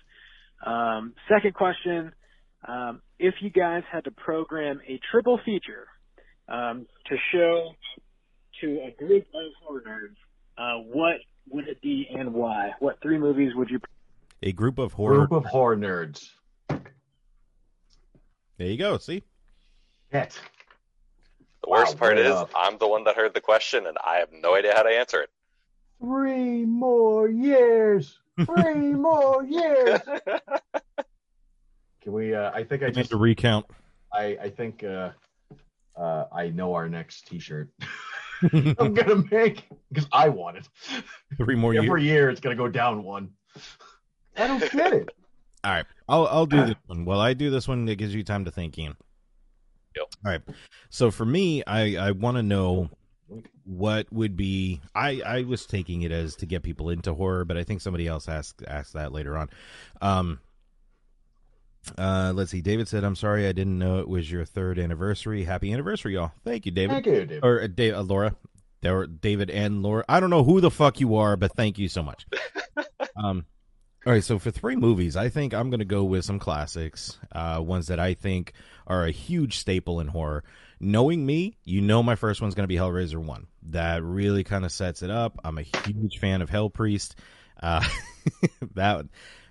Um, second question, um, if you guys had to program a triple feature um, to show to a group of horror nerds, uh, what would it be and why? What three movies would you? A group of horror. Group of horror nerds. There you go. See, Pet. The worst Wow, part is up. I'm the one that heard the question and I have no idea how to answer it. Three more years. Three more years. Can we? Uh, I think I I need to recount. I I think. Uh, uh, I know our next T-shirt. I'm gonna make because I want it. Three more years. Every year it's gonna go down one. I don't get it. All right, I'll I'll do this one. Well, I do this one. It gives you time to think, Ian. Yep. All right. So for me, I I want to know what would be. I I was taking it as to get people into horror, but I think somebody else asked asked that later on. Um, Uh, let's see. David said, "I'm sorry, I didn't know it was your third anniversary. Happy anniversary, y'all! Thank you, David. Thank you, David. Or uh, Dave, uh, Laura, there were David and Laura. I don't know who the fuck you are, but thank you so much. um, all right. So for three movies, I think I'm going to go with some classics, uh, ones that I think are a huge staple in horror. Knowing me, you know my first one's going to be Hellraiser one. That really kind of sets it up. I'm a huge fan of Hell Priest. Uh, that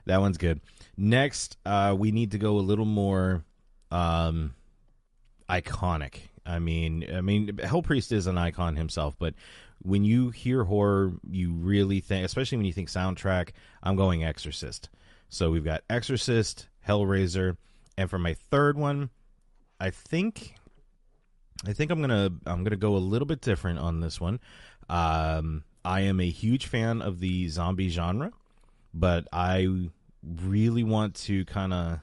that one's good. Next, uh, we need to go a little more um, iconic. I mean, I mean, Hell Priest is an icon himself, but when you hear horror, you really think, especially when you think soundtrack, I'm going Exorcist. So we've got Exorcist, Hellraiser, and for my third one, I think, I think I'm gonna I'm gonna go a little bit different on this one. Um, I am a huge fan of the zombie genre, but I really want to kind of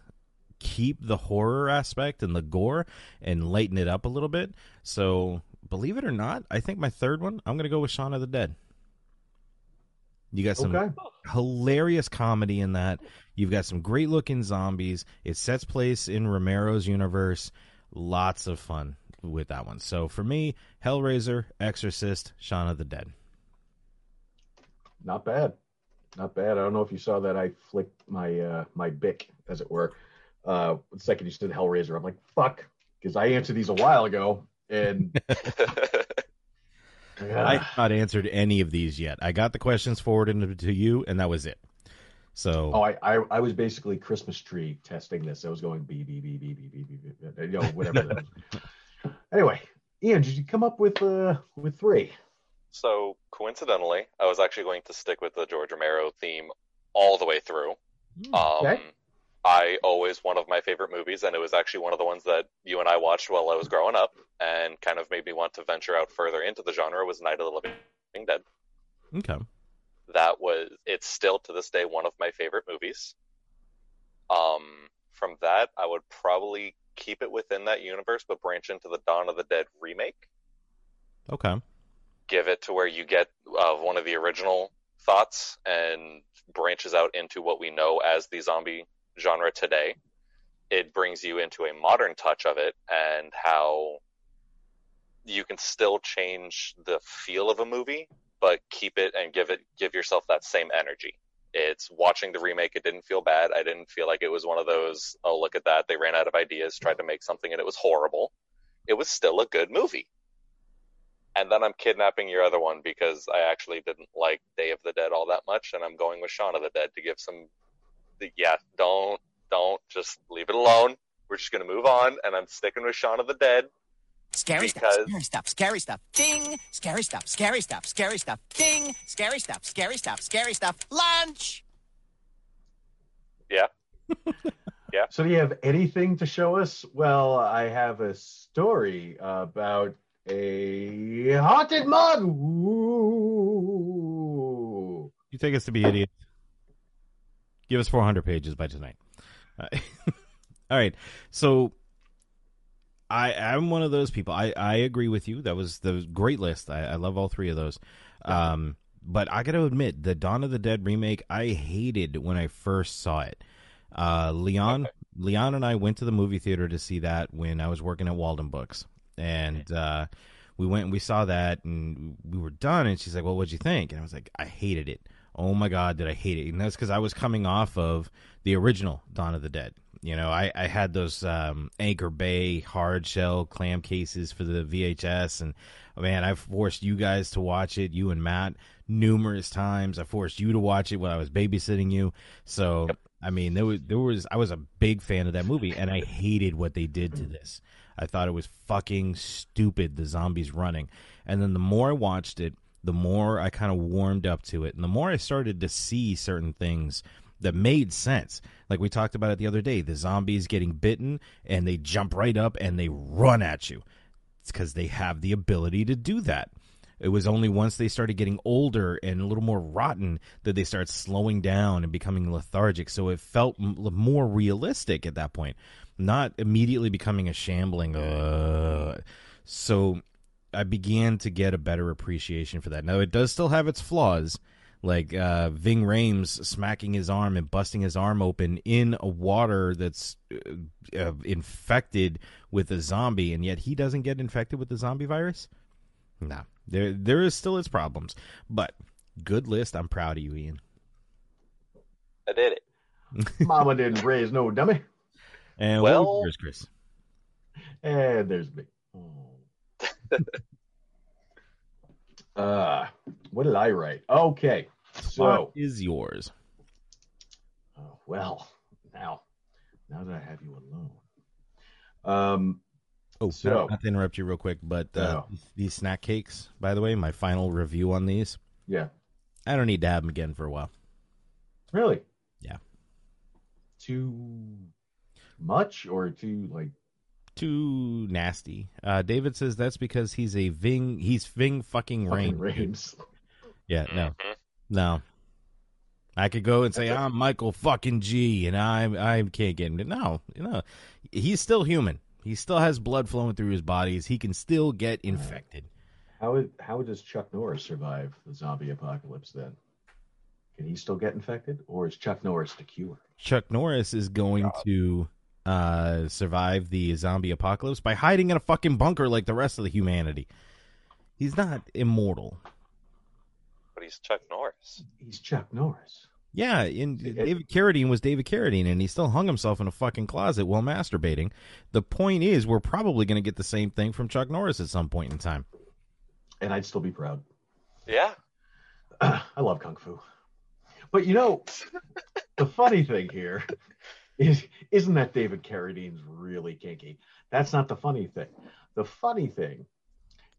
keep the horror aspect and the gore and lighten it up a little bit. So, believe it or not, I think my third one, I'm going to go with Shaun of the Dead. You got some Okay. hilarious comedy in that. You've got some great looking zombies. It sets place in Romero's universe. Lots of fun with that one. So for me, Hellraiser, Exorcist, Shaun of the Dead. Not bad. Not bad. I don't know if you saw that. I flicked my uh, my bic, as it were. Uh, the second you said Hellraiser, I'm like, fuck, because I answered these a while ago, and I have not answered any of these yet. I got the questions forwarded to you, and that was it. So oh, I, I I was basically Christmas tree testing this. I was going beep beep beep beep beep beep beep, beep, you know, whatever. that was. Anyway, Ian, did you come up with uh with three? so coincidentally, I was actually going to stick with the George Romero theme all the way through. Um, Okay. I always one of my favorite movies, and it was actually one of the ones that you and I watched while I was growing up, and kind of made me want to venture out further into the genre. Was Night of the Living Dead. okay, That was it's still to this day one of my favorite movies. Um, from that, I would probably keep it within that universe, but branch into the Dawn of the Dead remake. okay, give it to where you get uh, one of the original thoughts and branches out into what we know as the zombie genre today. It brings you into a modern touch of it and how you can still change the feel of a movie, but keep it and give it give yourself that same energy. It's watching the remake. It didn't feel bad. I didn't feel like it was one of those. Oh, look at that! They ran out of ideas, tried to make something, and it was horrible. It was still a good movie and then I'm kidnapping your other one because I actually didn't like Day of the Dead all that much, and I'm going with Shaun of the Dead to give some. Yeah, don't don't just leave it alone. We're just gonna move on, and I'm sticking with Shaun of the Dead. Scary Because- stuff, scary stuff, scary stuff. Ding! Scary stuff, scary stuff, scary stuff. Ding! Scary stuff, scary stuff, scary stuff. Lunch! Yeah, yeah. So do you have anything to show us? Well, I have a story about a haunted mud. Ooh. you take us to be idiots. Give us 400 pages by tonight. Uh, all right, so I I'm one of those people. I I agree with you. That was the great list. I, I love all three of those. Um, but I got to admit, the Dawn of the Dead remake, I hated when I first saw it. Uh, Leon, Leon and I went to the movie theater to see that when I was working at Waldenbooks, and uh, we went and we saw that, and we were done. And she's like, "Well, what'd you think?" And I was like, "I hated it. Oh my god, did I hate it?" And that's because I was coming off of the original Dawn of the Dead. You know, I, I had those um, Anchor Bay hard shell clam cases for the VHS, and man, I forced you guys to watch it, you and Matt, numerous times. I forced you to watch it when I was babysitting you. So, I mean, there was there was I was a big fan of that movie, and I hated what they did to this. I thought it was fucking stupid. The zombies running, and then the more I watched it, the more I kind of warmed up to it, and the more I started to see certain things that made sense. Like we talked about it the other day, the zombies getting bitten and they jump right up and they run at you. It's because they have the ability to do that. It was only once they started getting older and a little more rotten that they started slowing down and becoming lethargic. So it felt m- more realistic at that point, not immediately becoming a shambling. Uh, so I began to get a better appreciation for that. Now it does still have its flaws. Like uh, Ving Rhames smacking his arm and busting his arm open in a water that's uh, uh, infected with a zombie, and yet he doesn't get infected with the zombie virus. No, there there is still its problems, but good list. I'm proud of you, Ian. I did it. Mama didn't raise no dummy. And Well- was yours, Chris? And there's me. Oh. uh, what did I write? Okay, so what is yours? oh, well, now, now that I have you alone, um, Oh, So- not, to interrupt you real quick, but uh, No. these snack cakes, by the way, my final review on these. yeah, I don't need to have them again for a while. really, Yeah. too much or too like Too nasty. Uh, David says that's because he's a Ving. He's Ving fucking fucking Rain. Rames. Yeah, no, Mhm. no. I could go and say I'm Michael fucking G, and I'm I can't get him. No, no, he's still human. He still has blood flowing through his bodies. He can still get infected. How would, how does Chuck Norris survive the zombie apocalypse then? Can he still get infected, or is Chuck Norris the cure? Chuck Norris is going to uh, survive the zombie apocalypse by hiding in a fucking bunker like the rest of the humanity. He's not immortal. But he's Chuck Norris. He's Chuck Norris. Yeah, and David Carradine was David Carradine, and he still hung himself in a fucking closet while masturbating. The point is, we're probably going to get the same thing from Chuck Norris at some point in time. And I'd still be proud. Yeah. I love kung fu. But you know, the funny thing here is isn't that David Carradine's really kinky? That's not the funny thing. The funny thing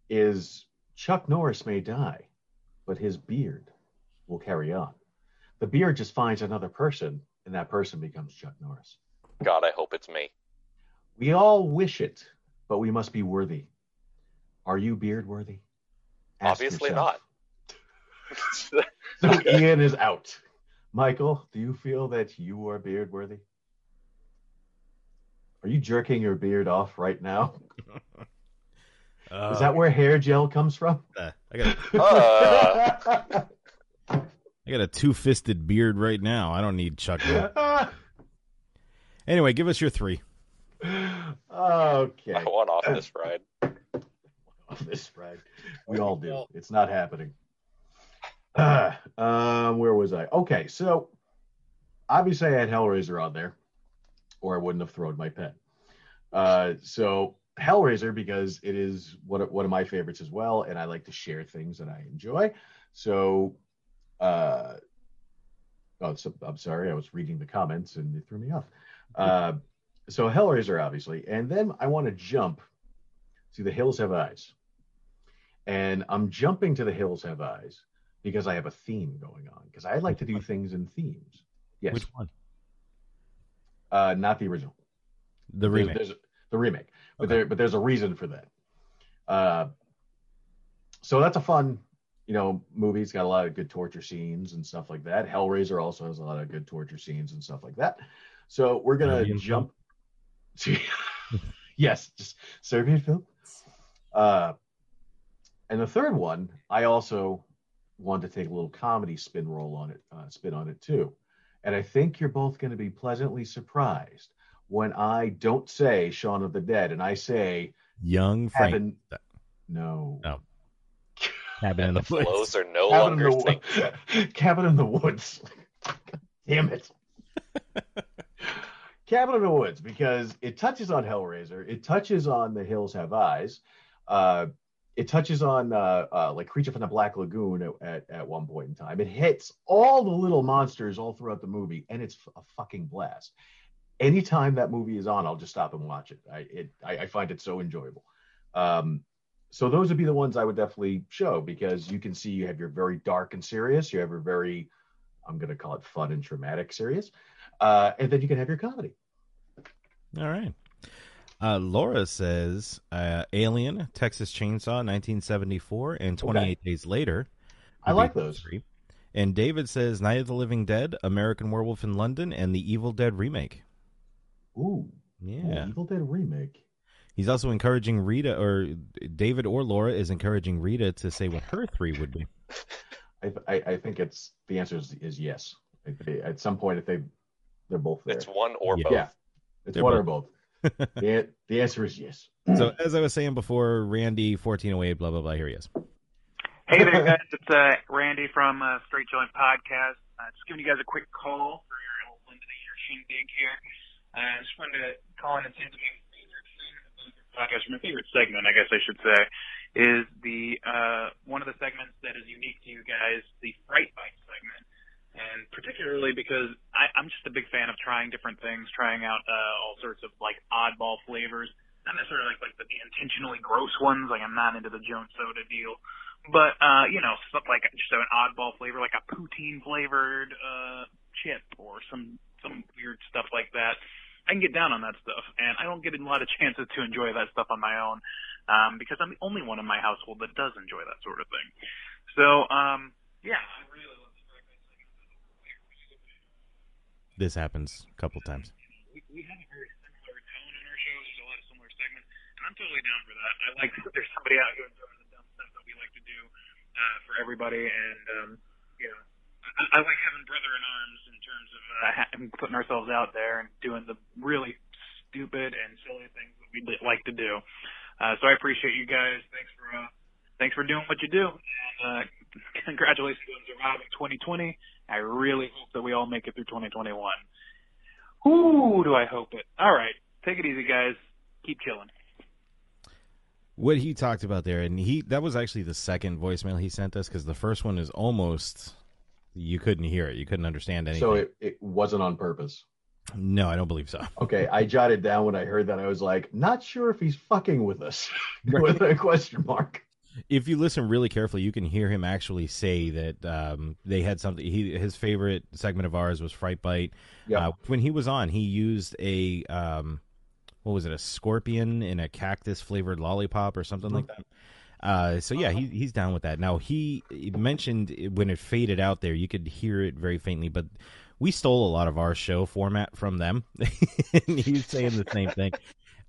is Chuck Norris may die, but his beard will carry on. The beard just finds another person, and that person becomes Chuck Norris. God, I hope it's me. We all wish it, but we must be worthy. Are you beard worthy? Ask Obviously yourself. not. So Ian is out. Michael, do you feel that you are beard worthy? Are you jerking your beard off right now? Is that where hair gel comes from? Uh, I got Uh, I got a two fisted beard right now. I don't need Chuck. Norris. Anyway, give us your three. okay. I want off this ride. This right. We all do. It's not happening. Uh, um, where was I? Okay, so obviously I had Hellraiser on there, or I wouldn't have thrown my pen. Uh, so Hellraiser because it is one of, one of my favorites as well, and I like to share things that I enjoy. So, uh, oh, so, I'm sorry, I was reading the comments and it threw me off. Uh, so Hellraiser, obviously, and then I want to jump to The Hills Have Eyes, and I'm jumping to The Hills Have Eyes because I have a theme going on because I like to do things in themes. Yes, Which one? Uh, not the original. The There's- remake. There's, the remake, but there, but there's a reason for that. Uh, so that's a fun, you know, movie. It's got a lot of good torture scenes and stuff like that. Hellraiser also has a lot of good torture scenes and stuff like that. So we're gonna Serbian jump. To, yes, just Serbian film. Uh, and the third one, I also wanted to take a little comedy spin roll on it, uh, spin on it too. And I think you're both going to be pleasantly surprised when I don't say Shaun of the Dead and I say Young Frank. Cabin. No. No. Cabin in the The Woods. flows are no Cabin longer in, the, Wo- Cabin in the Woods. Damn it. Cabin in the Woods because it touches on Hellraiser. It touches on The Hills Have Eyes. Uh, it touches on uh, uh, like Creature from the Black Lagoon at, at, at one point in time. It hits all the little monsters all throughout the movie, and it's a fucking blast. Anytime that movie is on, I'll just stop and watch it. I it I, I find it so enjoyable. Um, so those would be the ones I would definitely show because you can see you have your very dark and serious, you have your very, I'm going to call it fun and traumatic serious, uh, and then you can have your comedy. All right. Uh, Laura says uh, Alien, Texas Chainsaw, 1974, and 28 Days Later. I like those. three. And David says Night of the Living Dead, American Werewolf in London, and the Evil Dead remake. Ooh, Yeah. Ooh, Evil Dead remake. He's also encouraging Rita, or David or Laura is encouraging Rita to say what her three would be. I I, I, I think it's the answer is, is yes. Like they, at some point, if they they're both there, It's one or Yeah. both. yeah, it's They're one both. or both. the, the answer is yes. So as I was saying before, Randy fourteen oh eight, blah blah blah. Here he is. Hey there, guys. It's uh, Randy from uh, Straight Joint Podcast. Uh, just giving you guys a quick call for your little end of the year shindig here. Uh, just wanted to call in and say that my favorite thing about your podcast, or my favorite segment, I guess I should say, is the uh, one of the segments that is unique to you guys, the Fright Bite segment. And particularly because I, I'm just a big fan of trying different things, trying out uh, all sorts of like oddball flavors. Not necessarily like, like the intentionally gross ones. Like I'm not into the Jones Soda deal but uh, you know, something like just an oddball flavor, like a poutine flavored uh chip or some some weird stuff like that. I can get down on that stuff, and I don't get a lot of chances to enjoy that stuff on my own um, because I'm the only one in my household that does enjoy that sort of thing. So, um, yeah, I really love the Fright Bite segment. This happens a couple times. we, we have a very similar tone in our shows. There's a lot of similar segments, and I'm totally down for that. I like that there's somebody out here doing the dumb stuff that we like to do uh, for everybody, and um, you know, I, I like having brother in arms in terms of uh, ha- putting ourselves out there and doing the really stupid and silly things that we like to do. Uh, so I appreciate you guys. Thanks for uh, thanks for doing what you do. And, uh, congratulations on surviving 2020. I really hope that we all make it through 2021. Ooh, do I hope it. All right. Take it easy, guys. Keep chilling. What he talked about there, and he that was actually the second voicemail he sent us because the first one is almost you couldn't hear it, you couldn't understand anything. So it, it wasn't on purpose. no, I don't believe so. Okay, I jotted down when I heard that. I was like, not sure if he's fucking with us with a question mark. If you listen really carefully, you can hear him actually say that um, they had something. He his favorite segment of ours was Fright Bite. Yeah. Uh, when he was on, he used a um, what was it, a scorpion in a cactus flavored lollipop or something like that. Uh, so yeah, he, he's down with that. Now he mentioned when it faded out there, you could hear it very faintly, but we stole a lot of our show format from them. and he's saying the same thing.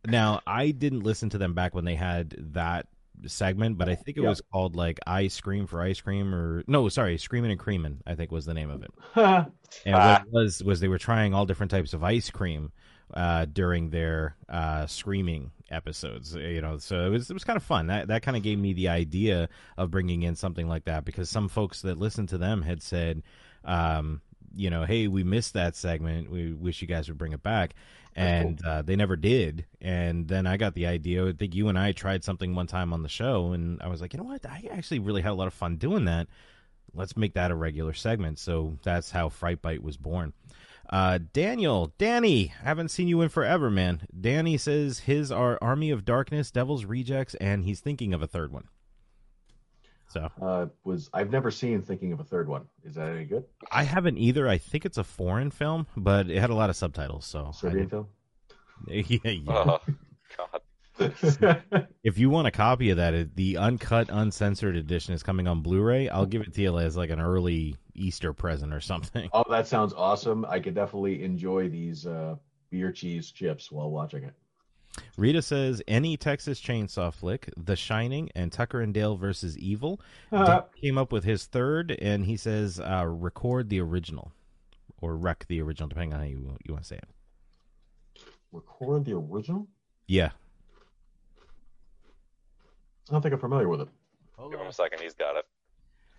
Now I didn't listen to them back when they had that segment, but I think it Yeah. was called like "I Scream for Ice Cream" or no, sorry, "Screaming and Creaming." I think was the name of it. And Ah. what it was was they were trying all different types of ice cream uh, during their uh, screaming episodes. You know, so it was it was kind of fun. That that kind of gave me the idea of bringing in something like that because some folks that listened to them had said, um, you know, hey, we missed that segment. We wish you guys would bring it back. And uh, they never did. And then I got the idea. I think you and I tried something one time on the show, and I was like, you know what? I actually really had a lot of fun doing that let's make that a regular segment. So that's how Fright Bite was born. Uh, Daniel, Danny, I haven't seen you in forever, man. Danny says his are Army of Darkness, Devil's Rejects, and he's thinking of a third one. So Uh, was I've never seen Thinking of a Third One. Is that any good? I haven't either. I think it's a foreign film, but it had a lot of subtitles. So I Serbian film? yeah, yeah. God. If you want a copy of that, it- the uncut, uncensored edition is coming on Blu-ray. I'll give it to you as like an early Easter present or something. oh, that sounds awesome. I could definitely enjoy these uh, beer cheese chips while watching it. Rita says any Texas Chainsaw flick, The Shining, and Tucker and Dale versus Evil. Uh, came up with his third, and he says uh, record the original or wreck the original, depending on how you you want to say it. record the original? Yeah, I don't think I'm familiar with it. Give him a second. He's got it.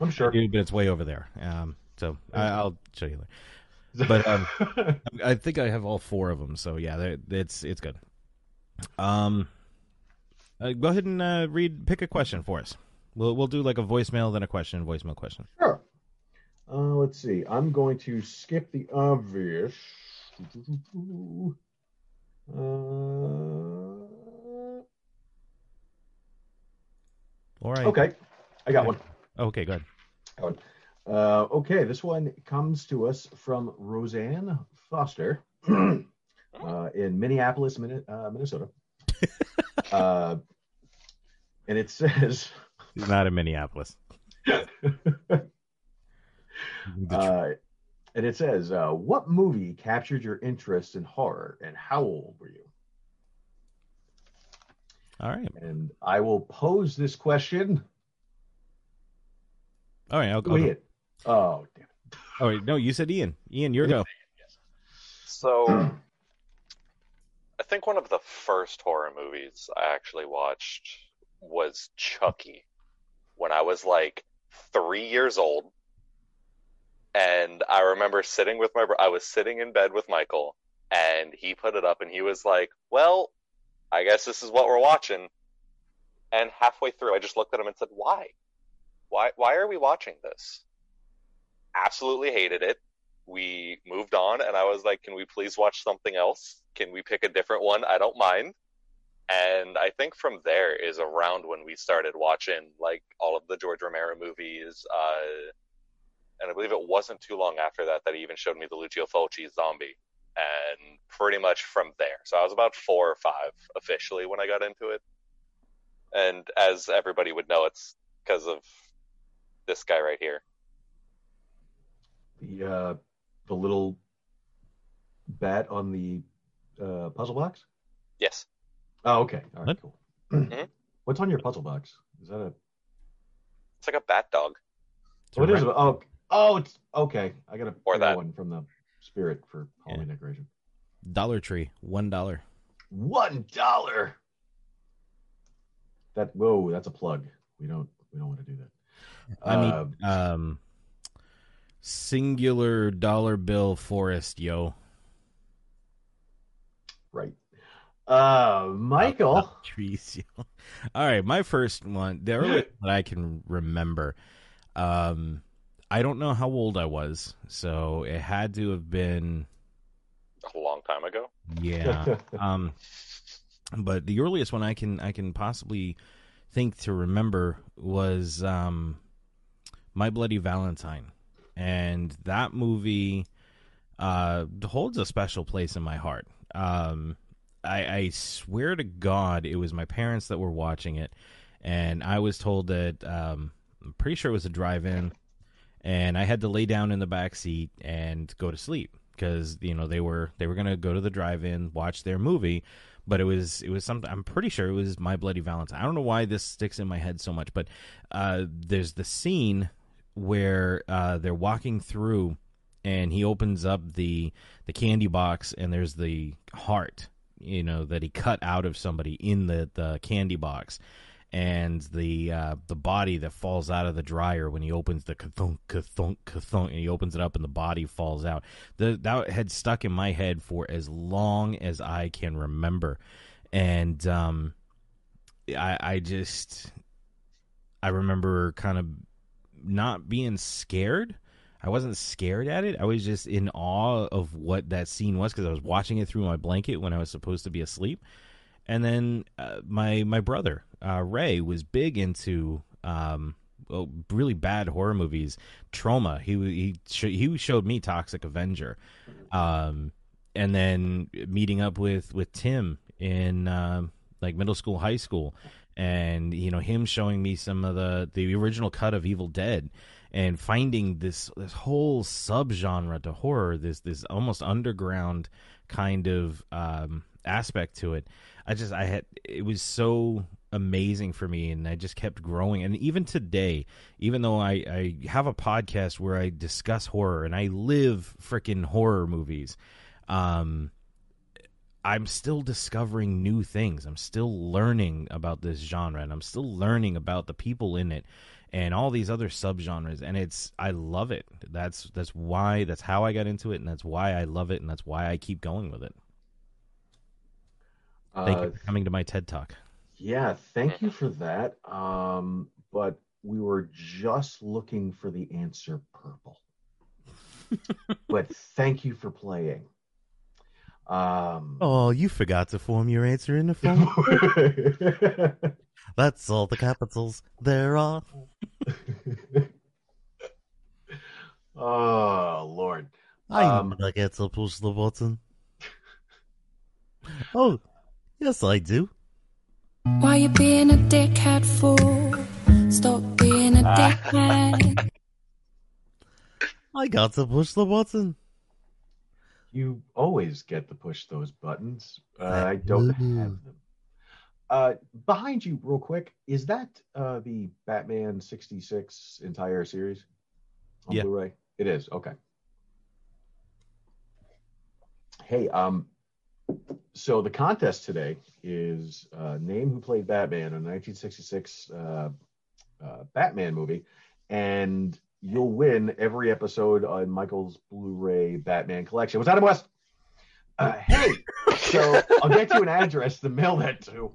I'm sure. but it's way over there. Um, so I, I'll show you later. But um, I think I have all four of them. So yeah, it's it's good. Um, uh, go ahead and uh, read. Pick a question for us. We'll we'll do like a voicemail, then a question, voicemail, question. Sure. Uh, let's see. I'm going to skip the obvious. Uh, All right. okay, I got one. Okay. Good. Got one. Uh, okay, this one comes to us from Roseanne Foster uh, in Minneapolis, uh, Minnesota. uh, and it says, He's not in Minneapolis. uh, and it says, uh, "What movie captured your interest in horror, and how old were you?" All right. And I will pose this question. All right. I'll Go ahead. Oh, damn. Oh wait, no, you said Ian. Ian, your go. So, I think one of the first horror movies I actually watched was Chucky when I was like three years old. And I remember sitting with my, I was sitting in bed with Michael, and he put it up, and he was like, "Well, I guess this is what we're watching." And halfway through, I just looked at him and said, "Why? Why? Why are we watching this?" Absolutely hated it. We moved on, and I was like, "Can we please watch something else? Can we pick a different one? I don't mind." And I think from there is around when we started watching like all of the George Romero movies. Uh, and I believe it wasn't too long after that that he even showed me the Lucio Fulci Zombie. And pretty much from there. So I was about four or five officially when I got into it. And as everybody would know, it's because of this guy right here. The uh, the little bat on the uh, puzzle box. Yes. Oh, okay. All right, What? cool. Mhm. What's on your puzzle box? Is that a? It's like a bat dog. What is it? Oh, oh, it's okay. I got a Or that. one from the spirit for Halloween decoration. Dollar Tree, one dollar. One dollar. That whoa, that's a plug. We don't we don't want to do that. I mean, Uh, um, singular dollar bill forest, yo. right. Uh, Michael. Trees, yo. All right, my first one, the earliest that I can remember. Um, I don't know how old I was, so it had to have been A long time ago. yeah. um, but the earliest one I can I can possibly think to remember was um, My Bloody Valentine, and that movie uh, holds a special place in my heart. Um, I, I swear to God, it was my parents that were watching it, and I was told that um, I'm pretty sure it was a drive-in, and I had to lay down in the back seat and go to sleep because you know they were they were gonna go to the drive-in, watch their movie, but it was it was something I'm pretty sure it was My Bloody Valentine. I don't know why this sticks in my head so much, but uh, there's the scene where uh, they're walking through and he opens up the the candy box and there's the heart you know that he cut out of somebody in the the candy box. And the uh, the body that falls out of the dryer when he opens the kathunk kathunk kathunk and he opens it up and the body falls out. The that had stuck in my head for as long as I can remember. And um I I just I remember kind of not being scared I wasn't scared at it. I was just in awe of what that scene was because I was watching it through my blanket when I was supposed to be asleep. And then uh, my my brother uh, Ray was big into um, well, really bad horror movies. Trauma. He he sh- he showed me Toxic Avenger, um, and then meeting up with with Tim in um like middle school, high school, and you know him showing me some of the the original cut of Evil Dead and finding this this whole subgenre to horror, this this almost underground kind of um, aspect to it. I just I had it was so amazing for me, and I just kept growing. And even today, even though I I have a podcast where I discuss horror and I live freaking horror movies, um, I'm still discovering new things. I'm still learning about this genre, and I'm still learning about the people in it and all these other subgenres and it's I love it. That's that's why that's how I got into it and that's why I love it and that's why I keep going with it. Thank Uh, you for coming to my TED Talk. Yeah, thank you for that. Um, but we were just looking for the answer purple. but thank you for playing. Um, Oh, you forgot to form your answer in the form. That's all the capitals there are. oh Lord. I'm Um, never get to push the button. Oh, yes, I do. Why you being a dickhead for? Stop being a dickhead. I got to push the button. You always get to push those buttons. Uh, I don't have them. Uh, behind you, real quick, is that uh, the Batman '66 entire series on Yeah. Blu-ray? It is. Okay. Hey, um, so the contest today is uh, name who played Batman in the 1966 uh, uh, Batman movie, and you'll win every episode on Michael's Blu-ray Batman collection. What's Adam West? Uh, hey, so I'll get you an address to mail that to,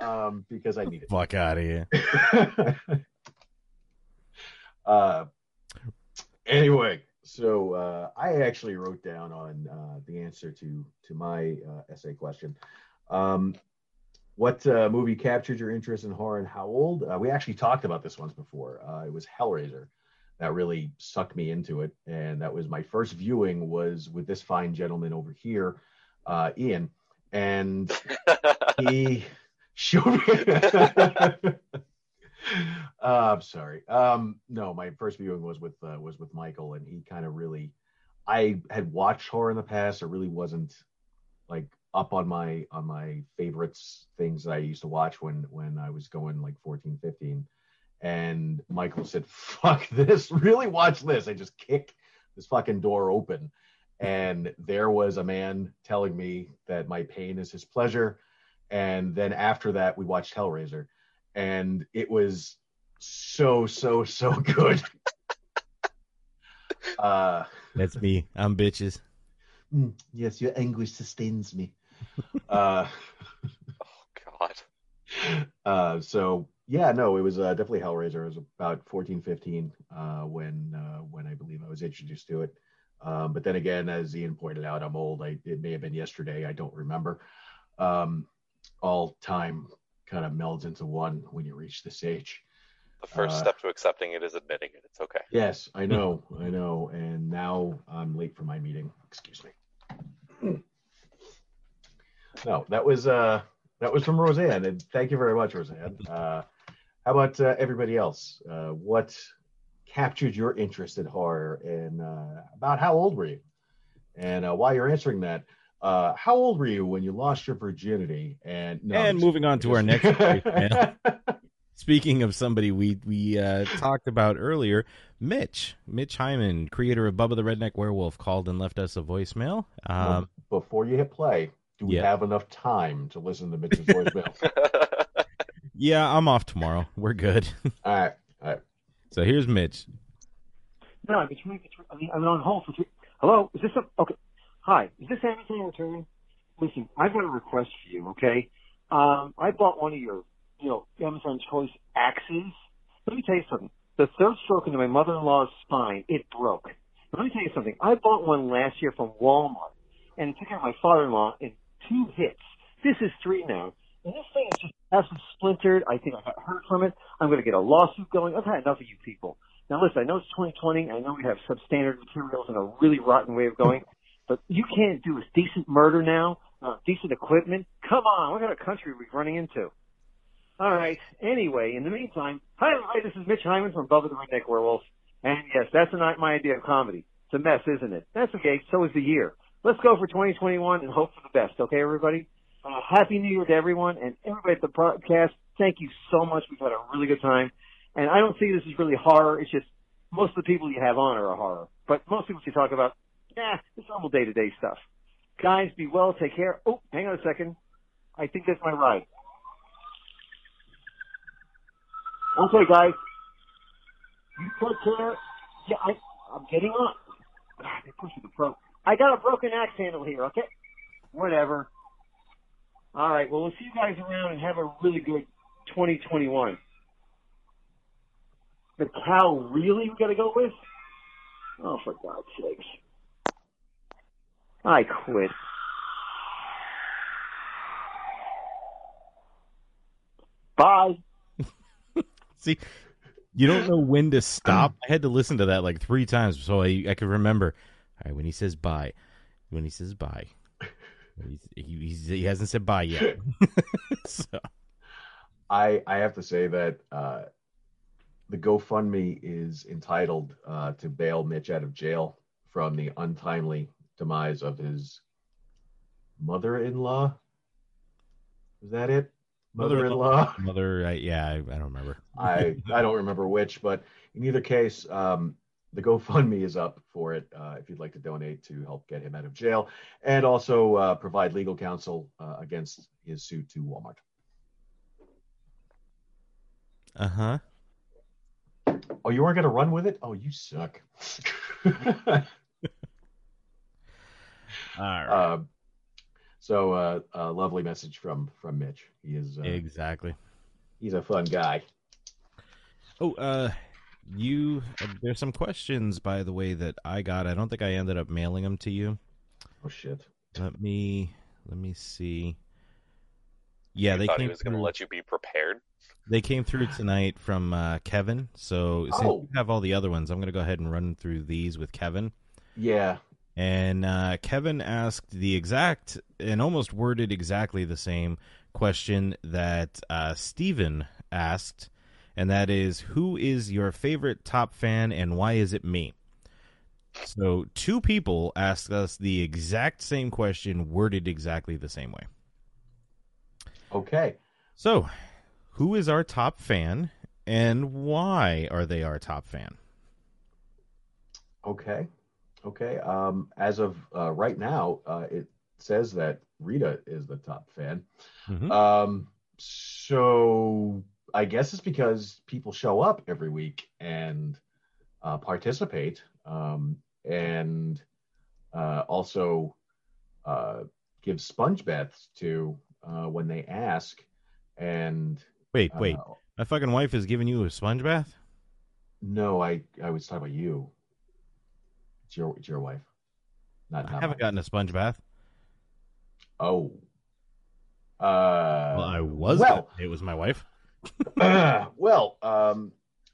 um, because I need it. Fuck out of here. uh, anyway, so uh, I actually wrote down on uh, the answer to to my uh, essay question. Um, what uh, movie captured your interest in horror and how old? Uh, we actually talked about this once before. Uh, it was Hellraiser that really sucked me into it, and that was my first viewing was with this fine gentleman over here, uh, Ian, and he showed me. uh, I'm sorry. Um, no, my first viewing was with uh, was with Michael, and he kind of really. I had watched horror in the past. It really wasn't like up on my on my favorites things that I used to watch when when I was going like 14, 15. And Michael said, "Fuck this! Really watch this!" I just kick this fucking door open, and there was a man telling me that my pain is his pleasure. And then after that, we watched Hellraiser, and it was so so so good. uh, That's me. I'm bitches. mm, yes, your anguish sustains me. uh, oh, God. uh, so yeah, no, it was uh, definitely Hellraiser. It was about 14, 15 uh, when uh, when I believe I was introduced to it. Um, but then again, as Ian pointed out, I'm old. I, it may have been yesterday. I don't remember. Um, all time kind of melds into one when you reach this age. The first Uh, step to accepting it is admitting it. It's okay. Yes, I know, I know. And now I'm late for my meeting. Excuse me. No, that was uh that was from Roseanne, and thank you very much, Roseanne. Uh, how about uh, everybody else? Uh, what captured your interest in horror, and uh, about how old were you? And uh, while you're answering that, uh, how old were you when you lost your virginity? And no, I'm and just- moving on to our next voicemail. Speaking of somebody we we uh, talked about earlier, Mitch, Mitch Hyman, creator of Bubba the Redneck Werewolf, called and left us a voicemail. Um, Before you hit play, do we Yeah. have enough time to listen to Mitch's voicemail? yeah, I'm off tomorrow. We're good. all right, all right. So here's Mitch. No, I've been trying to. I mean, I've been on hold for three. Hello, is this a okay? Hi, is this Amazon return? Listen, I've got a request for you. Okay, um, I bought one of your, you know, Amazon Choice axes. Let me tell you something. The third stroke into my mother-in-law's spine, it broke. Let me tell you something. I bought one last year from Walmart, and it took out my father-in-law in two hits. This is three now. And this thing is just absolutely splintered. I think I got hurt from it. I'm going to get a lawsuit going. I've had enough of you people. Now listen, I know it's 2020. I know we have substandard materials and a really rotten way of going, but you can't do a decent murder now, uh, decent equipment. Come on, what kind of country are we running into? All right. Anyway, in the meantime, hi, hi, this is Mitch Hyman from Bubba the Redneck Werewolf. And yes, that's not my idea of comedy. It's a mess, isn't it? That's okay. So is the year. Let's go for 2021 and hope for the best. Okay, everybody? Uh, happy New Year to everyone and everybody at the podcast. Thank you so much. We've had a really good time. And I don't see this as really horror. It's just most of the people you have on are a horror. But most people you talk about, yeah, it's normal day to day stuff. Guys, be well. Take care. Oh, hang on a second. I think that's my ride. Okay, guys. You take care. Yeah, I, I'm getting on. God, they pushing the pro. I got a broken axe handle here. Okay. Whatever. All right. Well, we'll see you guys around and have a really good 2021. The cow really we got to go with? Oh, for God's sakes. I quit. Bye. See, you don't know when to stop. I had to listen to that like three times so I I could remember. All right, when he says bye, when he says bye, he's, he, he's, he hasn't said bye yet. so, I I have to say that uh, the GoFundMe is entitled uh, to bail Mitch out of jail from the untimely demise of his mother-in-law. Is that it? Mother-in-law. mother, I, yeah, I, I don't remember. I I don't remember which, but in either case, um, the GoFundMe is up for it uh, if you'd like to donate to help get him out of jail and also uh, provide legal counsel uh, against his suit to Walmart. Uh huh. Oh, you weren't going to run with it? Oh, you suck. All right. Uh, so, uh, a lovely message from from Mitch. He is uh, exactly. he's a fun guy. Oh, uh, you. Uh, there's some questions, by the way, that I got. I don't think I ended up mailing them to you. Oh shit. Let me let me see. Yeah, You they thought came he was going to through- let you be prepared. They came through tonight from uh, Kevin. So since Oh. you have all the other ones, I'm going to go ahead and run through these with Kevin. Yeah. And uh, Kevin asked the exact and almost worded exactly the same question that uh, Steven asked, and that is Who is your favorite top fan and why is it me? So, two people asked us the exact same question, worded exactly the same way. Okay. So, who is our top fan and why are they our top fan? Okay. Okay. Um, as of uh, right now, uh, it says that Rita is the top fan. Mhm. Um, so I guess it's because people show up every week and uh, participate, um, and uh, also uh, give sponge baths to uh, when they ask. And Wait, wait. Uh, My fucking wife is giving you a sponge bath? no, I I was talking about you. It's your it's your wife. Not, I haven't gotten a sponge bath. Oh. Uh, Well, I was. well. It was my wife. well, um,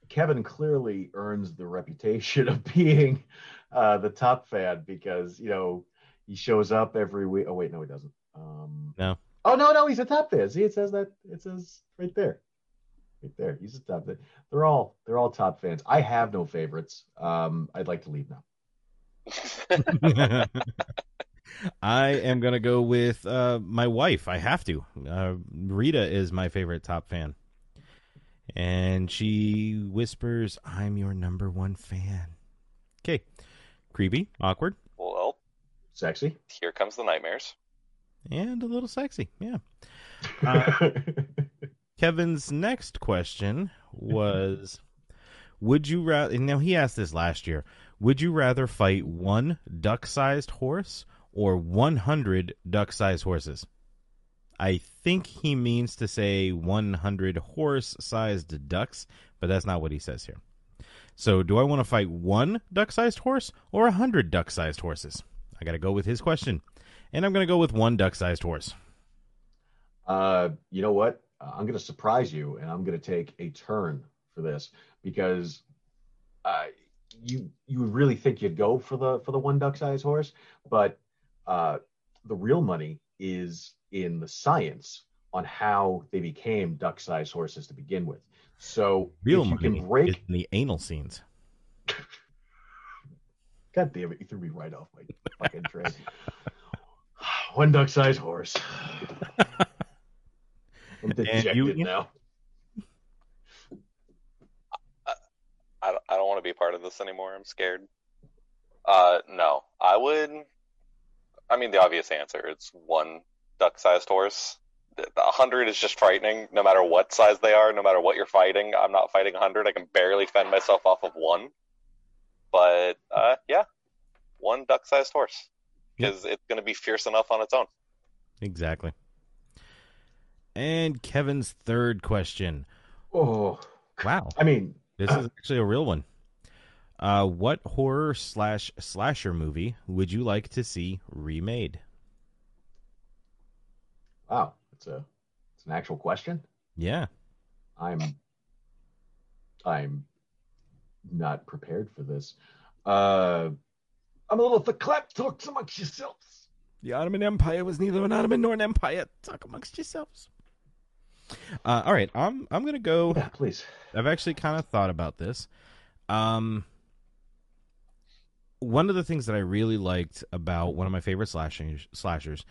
Kevin clearly earns the reputation of being uh, the top fan because you know he shows up every week. Oh wait, no, he doesn't. Um, No. Oh no, no, he's a top fan. See, it says that. It says right there, right there. He's a top fan. They're all they're all top fans. I have no favorites. Um, I'd like to leave now. I am gonna go with uh, my wife. I have to. Uh, Rita is my favorite top fan, and she whispers, "I'm your number one fan." Okay, creepy, awkward, Well, Sexy. here comes the nightmares. and a little sexy. Yeah. Uh, Kevin's next question was Would you rather now he asked this last year, would you rather fight one duck sized horse or 100 duck sized horses? I think he means to say 100 horse sized ducks, but that's not what he says here. So, do I want to fight one duck sized horse or a 100 duck sized horses? I got to go with his question. And I'm going to go with one duck sized horse. Uh, you know what? I'm going to surprise you, and I'm going to take a turn for this because uh, you you would really think you'd go for the for the one duck size horse, but uh, the real money is in the science on how they became duck sized horses to begin with. So Real if you money can break, in the anal scenes. God damn it, you threw me right off my fucking train. one duck-sized horse. I'm dejected you- now. I don't, I don't want to be part of this anymore. I'm scared. Uh, no, I would. I mean, the obvious answer it's one duck-sized horse. The the hundred is just frightening, no matter what size they are, no matter what you're fighting. I'm not fighting a hundred. I can barely fend myself off of one. But uh, yeah, one duck-sized horse because it's going to be fierce enough on its own. Exactly. And Kevin's third question. Oh, Wow. I mean, This is actually a real one. Uh, what horror slash slasher movie would you like to see remade? Wow, it's a it's an actual question. Yeah. I'm I'm not prepared for this. Uh, I'm a little thick. clap talks amongst yourselves. The Ottoman Empire was neither an Ottoman nor an empire. Talk amongst yourselves. Uh, all right, I'm I'm gonna go. Yeah, please. I've actually kind of thought about this. Um, one of the things that I really liked about one of my favorite slashers, slashers,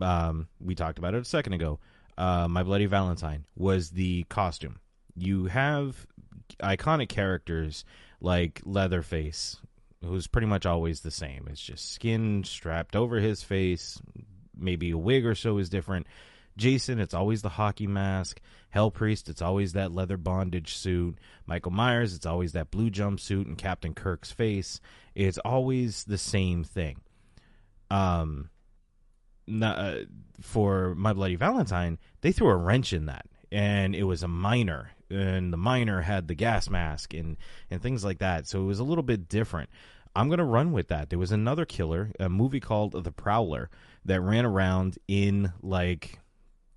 um, we talked about it a second ago. Uh, my Bloody Valentine was the costume. You have iconic characters like Leatherface, who's pretty much always the same. It's just skin strapped over his face. Maybe a wig or so is different. Jason, it's always the hockey mask. Hell Priest, it's always that leather bondage suit. Michael Myers, it's always that blue jumpsuit and Captain Kirk's face. It's always the same thing. Um, not, uh, for My Bloody Valentine, they threw a wrench in that, and it was a miner, and the miner had the gas mask and and things like that. So it was a little bit different. I'm gonna run with that. There was another killer, a movie called The Prowler, that ran around in like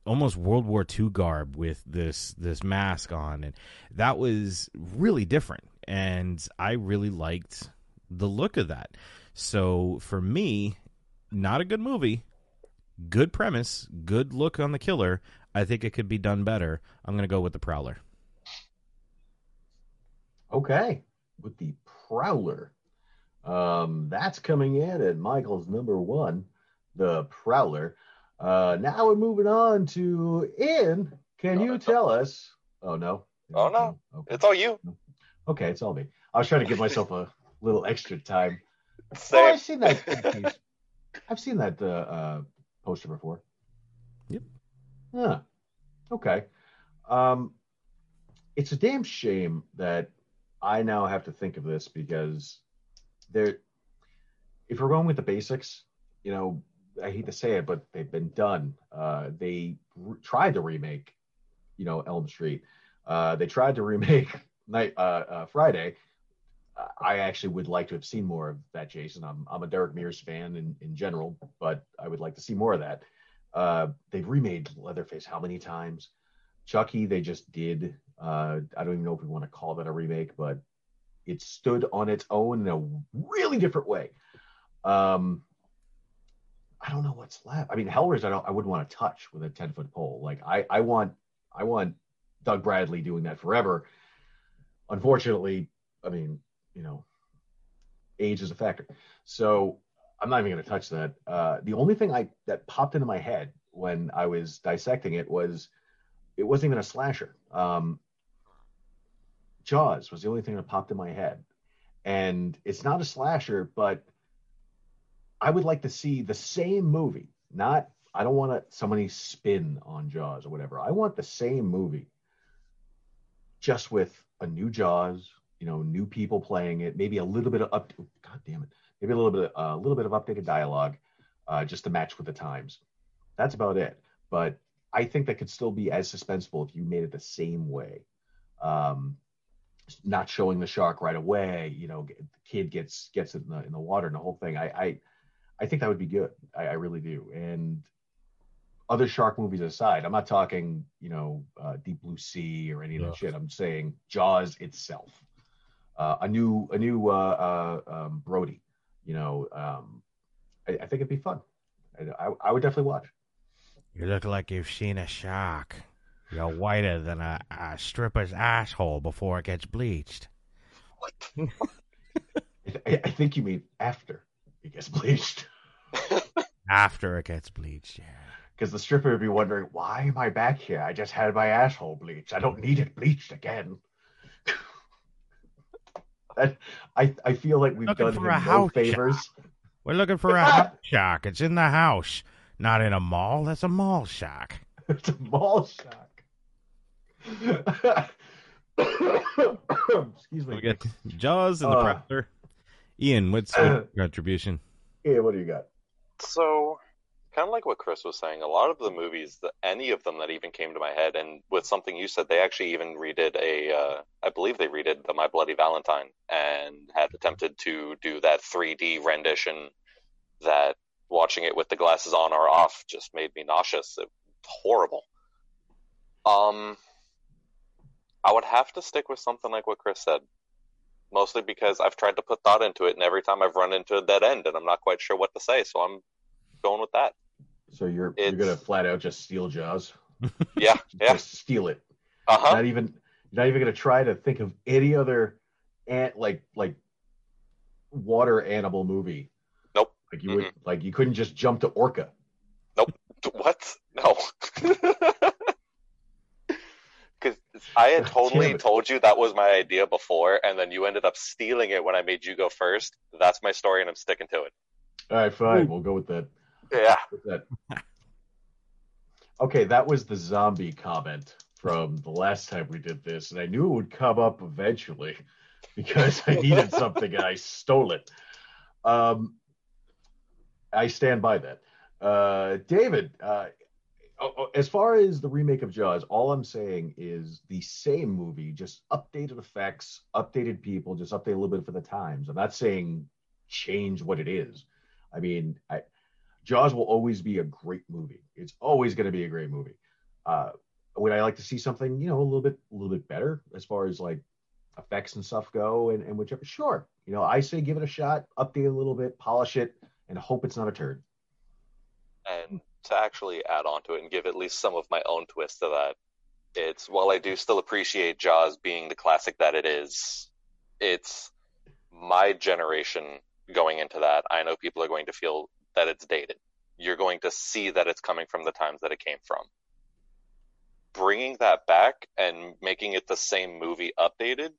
almost World War II garb with this this mask on, and that was really different. And I really liked the look of that. So for me, not a good movie, good premise, good look on the killer. I think it could be done better. I'm gonna go with the Prowler. Okay, with the Prowler. Um, that's coming in at Michael's number one, the Prowler. Uh, now we're moving on to in. Can you tell us? Oh no. Oh no, it's all you. Okay, it's all me. I was trying to give myself a little extra time. Same. Oh, I've seen that. I've seen that uh, uh, poster before. Yep. Yeah. Okay. Um, it's a damn shame that I now have to think of this because there. If we're going with the basics, you know, I hate to say it, but they've been done. Uh, they re- tried to remake, you know, Elm Street. Uh, they tried to remake Night uh, uh, Friday. I actually would like to have seen more of that, Jason. I'm I'm a Derek Mears fan in, in general, but I would like to see more of that. Uh, they've remade Leatherface how many times? Chucky, they just did. Uh, I don't even know if we want to call that a remake, but it stood on its own in a really different way. Um, I don't know what's left. I mean, Hellraiser, I don't, I wouldn't want to touch with a ten foot pole. Like I, I want, I want Doug Bradley doing that forever. Unfortunately, I mean, you know, age is a factor. So I'm not even going to touch that. Uh, the only thing I that popped into my head when I was dissecting it was it wasn't even a slasher. Um, Jaws was the only thing that popped in my head, and it's not a slasher, but I would like to see the same movie. Not I don't want to somebody spin on Jaws or whatever. I want the same movie, just with a new Jaws. You know, new people playing it. Maybe a little bit of up. God damn it. Maybe a little bit, a uh, little bit of updated dialogue, uh, just to match with the times. That's about it. But I think that could still be as suspenseful if you made it the same way. Um, not showing the shark right away. You know, the kid gets gets it in the in the water and the whole thing. I I, I think that would be good. I, I really do. And other shark movies aside, I'm not talking you know uh, Deep Blue Sea or any of that shit. I'm saying Jaws itself. Uh, a new a new uh, uh, um, Brody. You know, um, I, I think it'd be fun. I, I, I would definitely watch. You look like you've seen a shark. You're whiter than a, a stripper's asshole before it gets bleached. I, I think you mean after it gets bleached. After it gets bleached, yeah. Because the stripper would be wondering, why am I back here? I just had my asshole bleached. I don't need it bleached again. That- I, I feel like we've Looking done for him a no house favors. We're looking for a house shark. It's in the house, not in a mall. That's a mall shock. it's a mall shock. Excuse me. We got Jaws and the Uh, Prowler. Ian, what's your contribution? Yeah, what do you got? So, kind of like what Chris was saying, a lot of the movies, the, any of them that even came to my head, and with something you said, they actually even redid a, uh, I believe they redid the My Bloody Valentine and had attempted to do that 3D rendition that watching it with the glasses on or off just made me nauseous. It horrible. Um, I would have to stick with something like what Chris said. Mostly because I've tried to put thought into it, and every time I've run into a dead end, and I'm not quite sure what to say, so I'm going with that. So you're you're gonna flat out just steal Jaws? Yeah, yeah. Just steal it. Uh huh. Not even you're not even gonna try to think of any other ant like like water animal movie. Nope. Like you would like you couldn't just jump to Orca. Nope. What? No. Because I had totally told you that was my idea before, and then you ended up stealing it when I made you go first. That's my story, and I'm sticking to it. All right, fine. We'll go with that. Yeah. Okay, that was the zombie comment from the last time we did this, and I knew it would come up eventually because I needed something and I stole it. Um, I stand by that. Uh, David, uh, oh, oh, as far as the remake of Jaws, all I'm saying is the same movie, just updated effects, updated people, just update a little bit for the times. I'm not saying change what it is. I mean, I, Jaws will always be a great movie. It's always going to be a great movie. Uh, would I like to see something, you know, a little bit, a little bit better as far as like effects and stuff go, and, and whichever? Sure. You know, I say give it a shot, update a little bit, polish it, and hope it's not a turd. And to actually add on to it and give at least some of my own twist to that, it's while I do still appreciate Jaws being the classic that it is, it's my generation going into that. I know people are going to feel that it's dated. You're going to see that it's coming from the times that it came from. Bringing that back and making it the same movie updated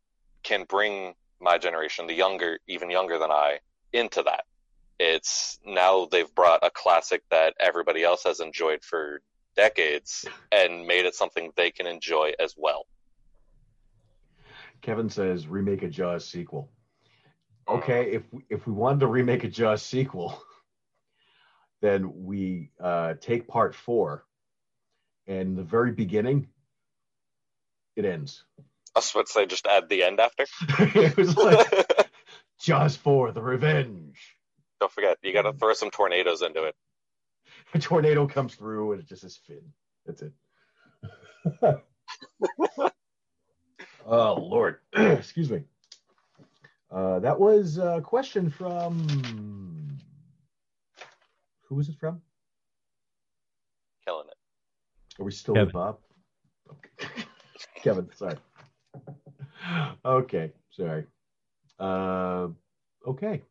can bring my generation, the younger, even younger than I, into that. It's now they've brought a classic that everybody else has enjoyed for decades and made it something they can enjoy as well. Kevin says remake a Jaws sequel. Oh. Okay, if we, if we wanted to remake a Jaws sequel, then we uh, take part four, and the very beginning, it ends. I was about to say just add the end after. it was like Jaws four, the revenge. Don't forget, you got to throw some tornadoes into it. A tornado comes through, and it just is Finn. That's it. oh Lord, excuse me. Uh, that was a question from who was it from? Killing it. Are we still Kevin. with Bob? Okay. Kevin, sorry. Okay, sorry. Uh, okay.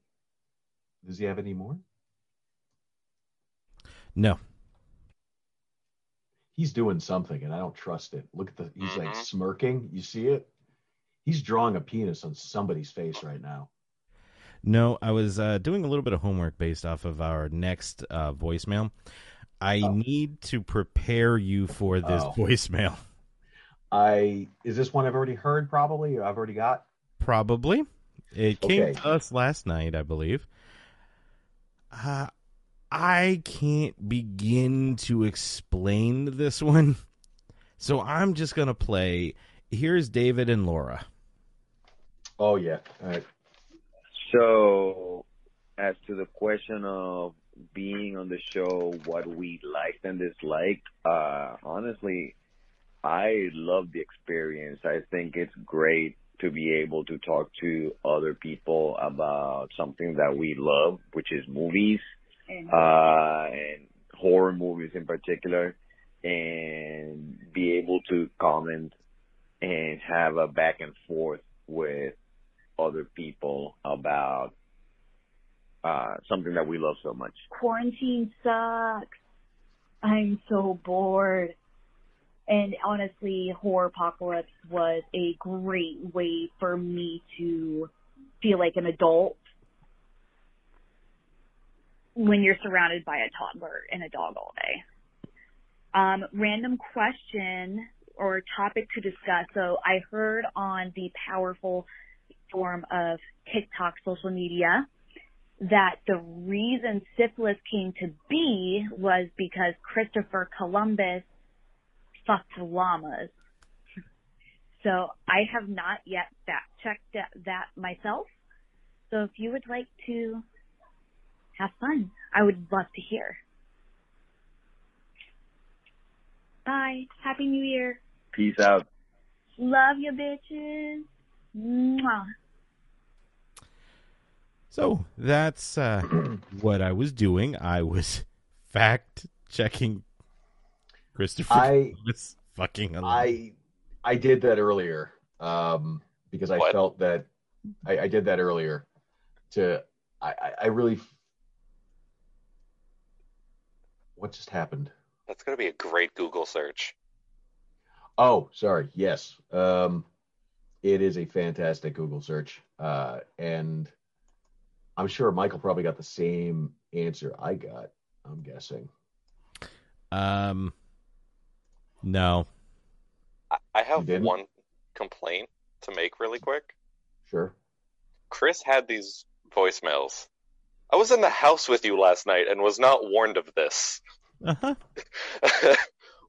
Does he have any more? No. He's doing something, and I don't trust it. Look at the. He's like Mhm. smirking. You see it? He's drawing a penis on somebody's face right now. No, I was uh, doing a little bit of homework based off of our next uh, voicemail. I Oh. need to prepare you for this Oh. voicemail. I is this one I've already heard? Probably. I've already got. Probably. It came Okay. to us last night, I believe. Uh, I can't begin to explain this one. So I'm just going to play. Here's David and Laura. Oh yeah. All right. So, as to the question of being on the show, what we liked and disliked, uh, honestly, I love the experience. I think it's great to be able to talk to other people about something that we love, which is movies, uh, and horror movies in particular, and be able to comment and have a back and forth with other people about uh, something that we love so much. quarantine sucks. I'm so bored. And honestly, Horropocalypse was a great way for me to feel like an adult when you're surrounded by a toddler and a dog all day. Um, random question or topic to discuss. So I heard on the powerful form of TikTok social media that the reason syphilis came to be was because Christopher Columbus fucked llamas. So I have not yet fact checked that, that myself. So if you would like to have fun, I would love to hear. Bye. Happy New Year. Peace out. Love you bitches. Mwah. So that's uh, what I was doing. I was fact checking Christopher I- Columbus fucking alive. I I did that earlier um, because I What? felt that I, I did that earlier to I, I, I really what just happened? That's going to be a great Google search. Oh, sorry. Yes. Um, it is a fantastic Google search. Uh, and I'm sure Michael probably got the same answer I got. I'm guessing. Um, no. I, I have one complaint to make really quick. Sure. Chris had these voicemails. I was in the house with you last night and was not warned of this. Uh-huh.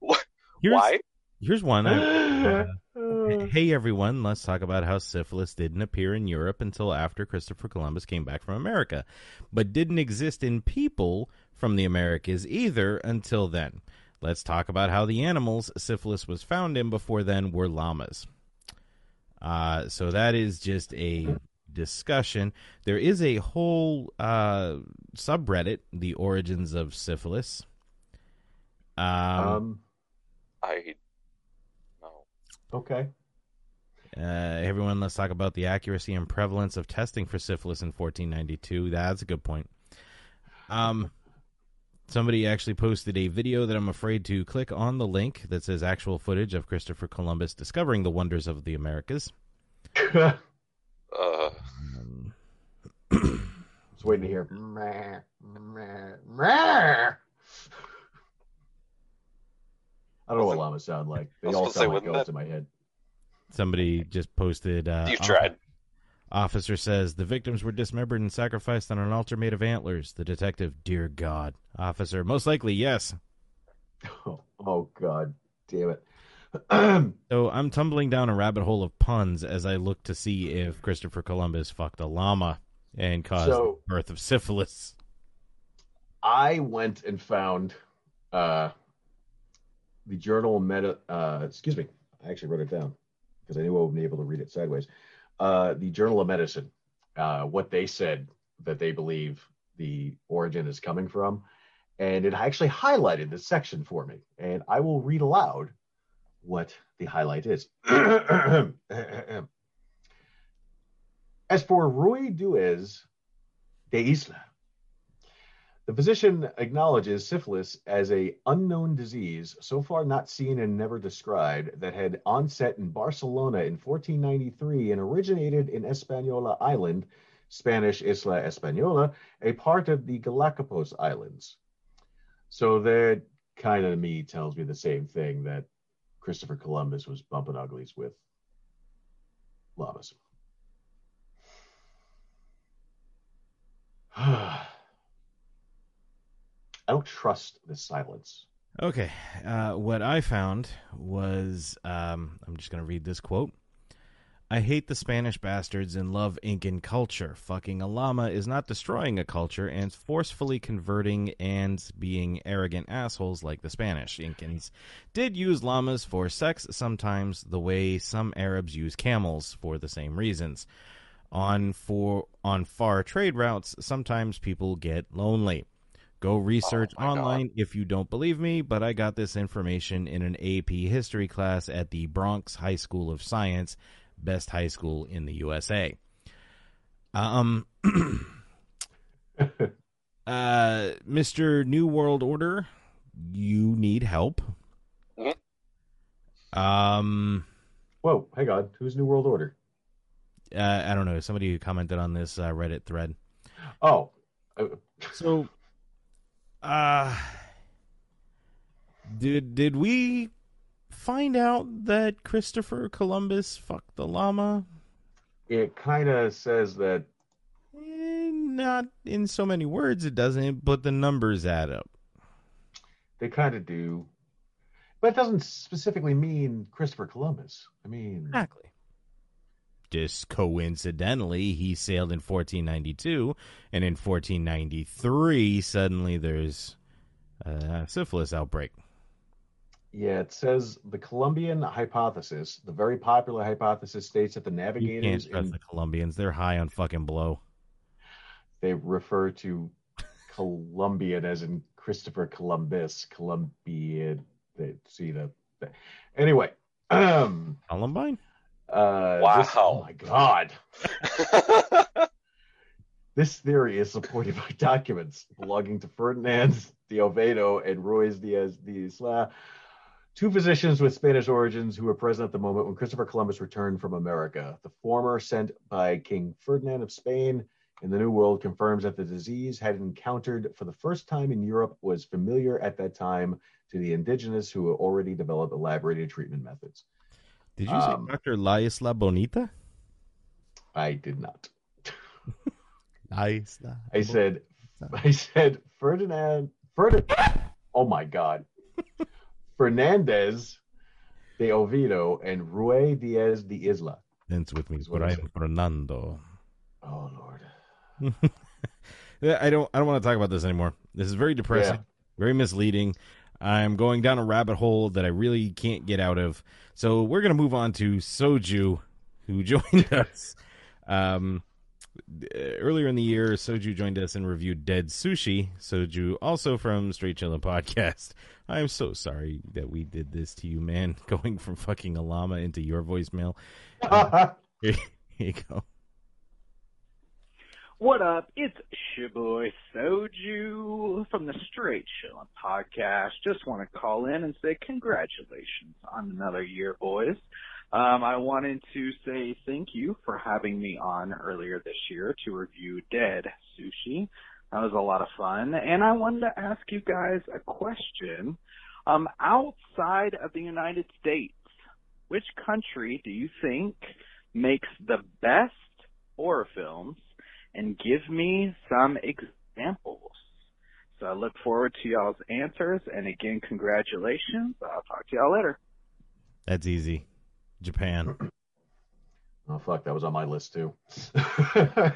Wh- Here's, Why? Here's one. I- uh, hey everyone, let's talk about how syphilis didn't appear in Europe until after Christopher Columbus came back from America, but didn't exist in people from the Americas either until then. Let's talk about how the animals syphilis was found in before then were llamas. Uh, so that is just a discussion. There is a whole uh, subreddit, the origins of syphilis. Um, Um, I okay. Uh, everyone, let's talk about the accuracy and prevalence of testing for syphilis in 1492. That's a good point. Um, somebody actually posted a video that I'm afraid to click on the link that says actual footage of Christopher Columbus discovering the wonders of the Americas. uh, Just waiting to hear. "Meh, meh, meh." I don't know what llamas sound like. They I all sound say, like wouldn't goats that- in my head. Somebody just posted. Uh, You've tried. Officer says the victims were dismembered and sacrificed on an altar made of antlers. The detective, dear God. Officer, most likely yes. Oh, oh God, damn it. So I'm tumbling down a rabbit hole of puns as I look to see if Christopher Columbus fucked a llama and caused So- the birth of syphilis. I went and found uh, the journal meta. Uh, excuse me, I actually wrote it down because I knew I wouldn't be able to read it sideways. Uh, the Journal of Medicine, uh, what they said that they believe the origin is coming from, and it actually highlighted this section for me, and I will read aloud what the highlight is. As for Ruiz Diaz de Isla, the physician acknowledges syphilis as a unknown disease so far not seen and never described that had onset in Barcelona in 1493 and originated in Hispaniola Island, Spanish Isla Española, a part of the Galapagos Islands. So that kind of me tells me the same thing that Christopher Columbus was bumping uglies with llamas. I don't trust this silence. Okay, uh, what I found was um, I'm just going to read this quote. I hate the Spanish bastards and love Incan culture. Fucking a llama is not destroying a culture and forcefully converting and being arrogant assholes like the Spanish. Incans did use llamas for sex sometimes, the way some Arabs use camels for the same reasons. On for on far trade routes, sometimes people get lonely. Go research online if you don't believe me, but I got this information in an AP history class at the Bronx High School of Science, best high school in the USA. Um, uh, Mr. New World Order, you need help. Um, Whoa, hang on. Who's New World Order? uh, I don't know. Somebody who commented on this uh, Reddit thread. Oh, so, uh, did did we find out that Christopher Columbus fucked the llama? It kind of says that Eh, not in so many words, it doesn't, but the numbers add up. they kind of do, but it doesn't specifically mean Christopher Columbus. I mean, Exactly. Just coincidentally, he sailed in 1492, and in 1493, suddenly there's a syphilis outbreak. yeah, it says the Columbian hypothesis, the very popular hypothesis, states that the You can't navigators trust in, the Colombians; they're high on fucking blow. they refer to Columbian as in Christopher Columbus, Columbian. They see the, the anyway. Um, Columbine. Uh, Wow. this- oh my god. this theory is supported by documents belonging to Ferdinand de Oviedo and Ruiz Diaz de Isla, Two physicians with Spanish origins who were present at the moment when Christopher Columbus returned from America. The former, sent by King Ferdinand of Spain in the New World, confirms that the disease had encountered for the first time in Europe was familiar at that time to the indigenous who had already developed elaborated treatment methods. Did you Um, say Dr. La Isla Bonita? I did not. Isla. I said, I said Ferdinand, Ferdinand. Oh my God, Fernandez de Oviedo and Rue Diaz de Isla. Dance with me, what I Brian Fernando. Oh Lord. I don't. I don't want to talk about this anymore. This is very depressing, Yeah. very misleading. I'm going down a rabbit hole that I really can't get out of. So we're gonna move on to Soju, who joined us. Um, uh, earlier in the year, Soju joined us and reviewed Dead Sushi. Soju, also from Straight Chillin' Podcast. I'm so sorry that we did this to you, man. Going from fucking a llama into your voicemail. Uh, here, here you go. What up? It's your Soju from the Straight Chillin' Podcast. Just want to call in and say congratulations on another year, boys. Um, I wanted to say thank you for having me on earlier this year to review Dead Sushi. That was a lot of fun. And I wanted to ask you guys a question. Um, outside of the United States, which country do you think makes the best horror films? And give me some examples. So I look forward to y'all's answers. And again, congratulations. I'll talk to y'all later. That's easy. Japan. Oh fuck, that was on my list too.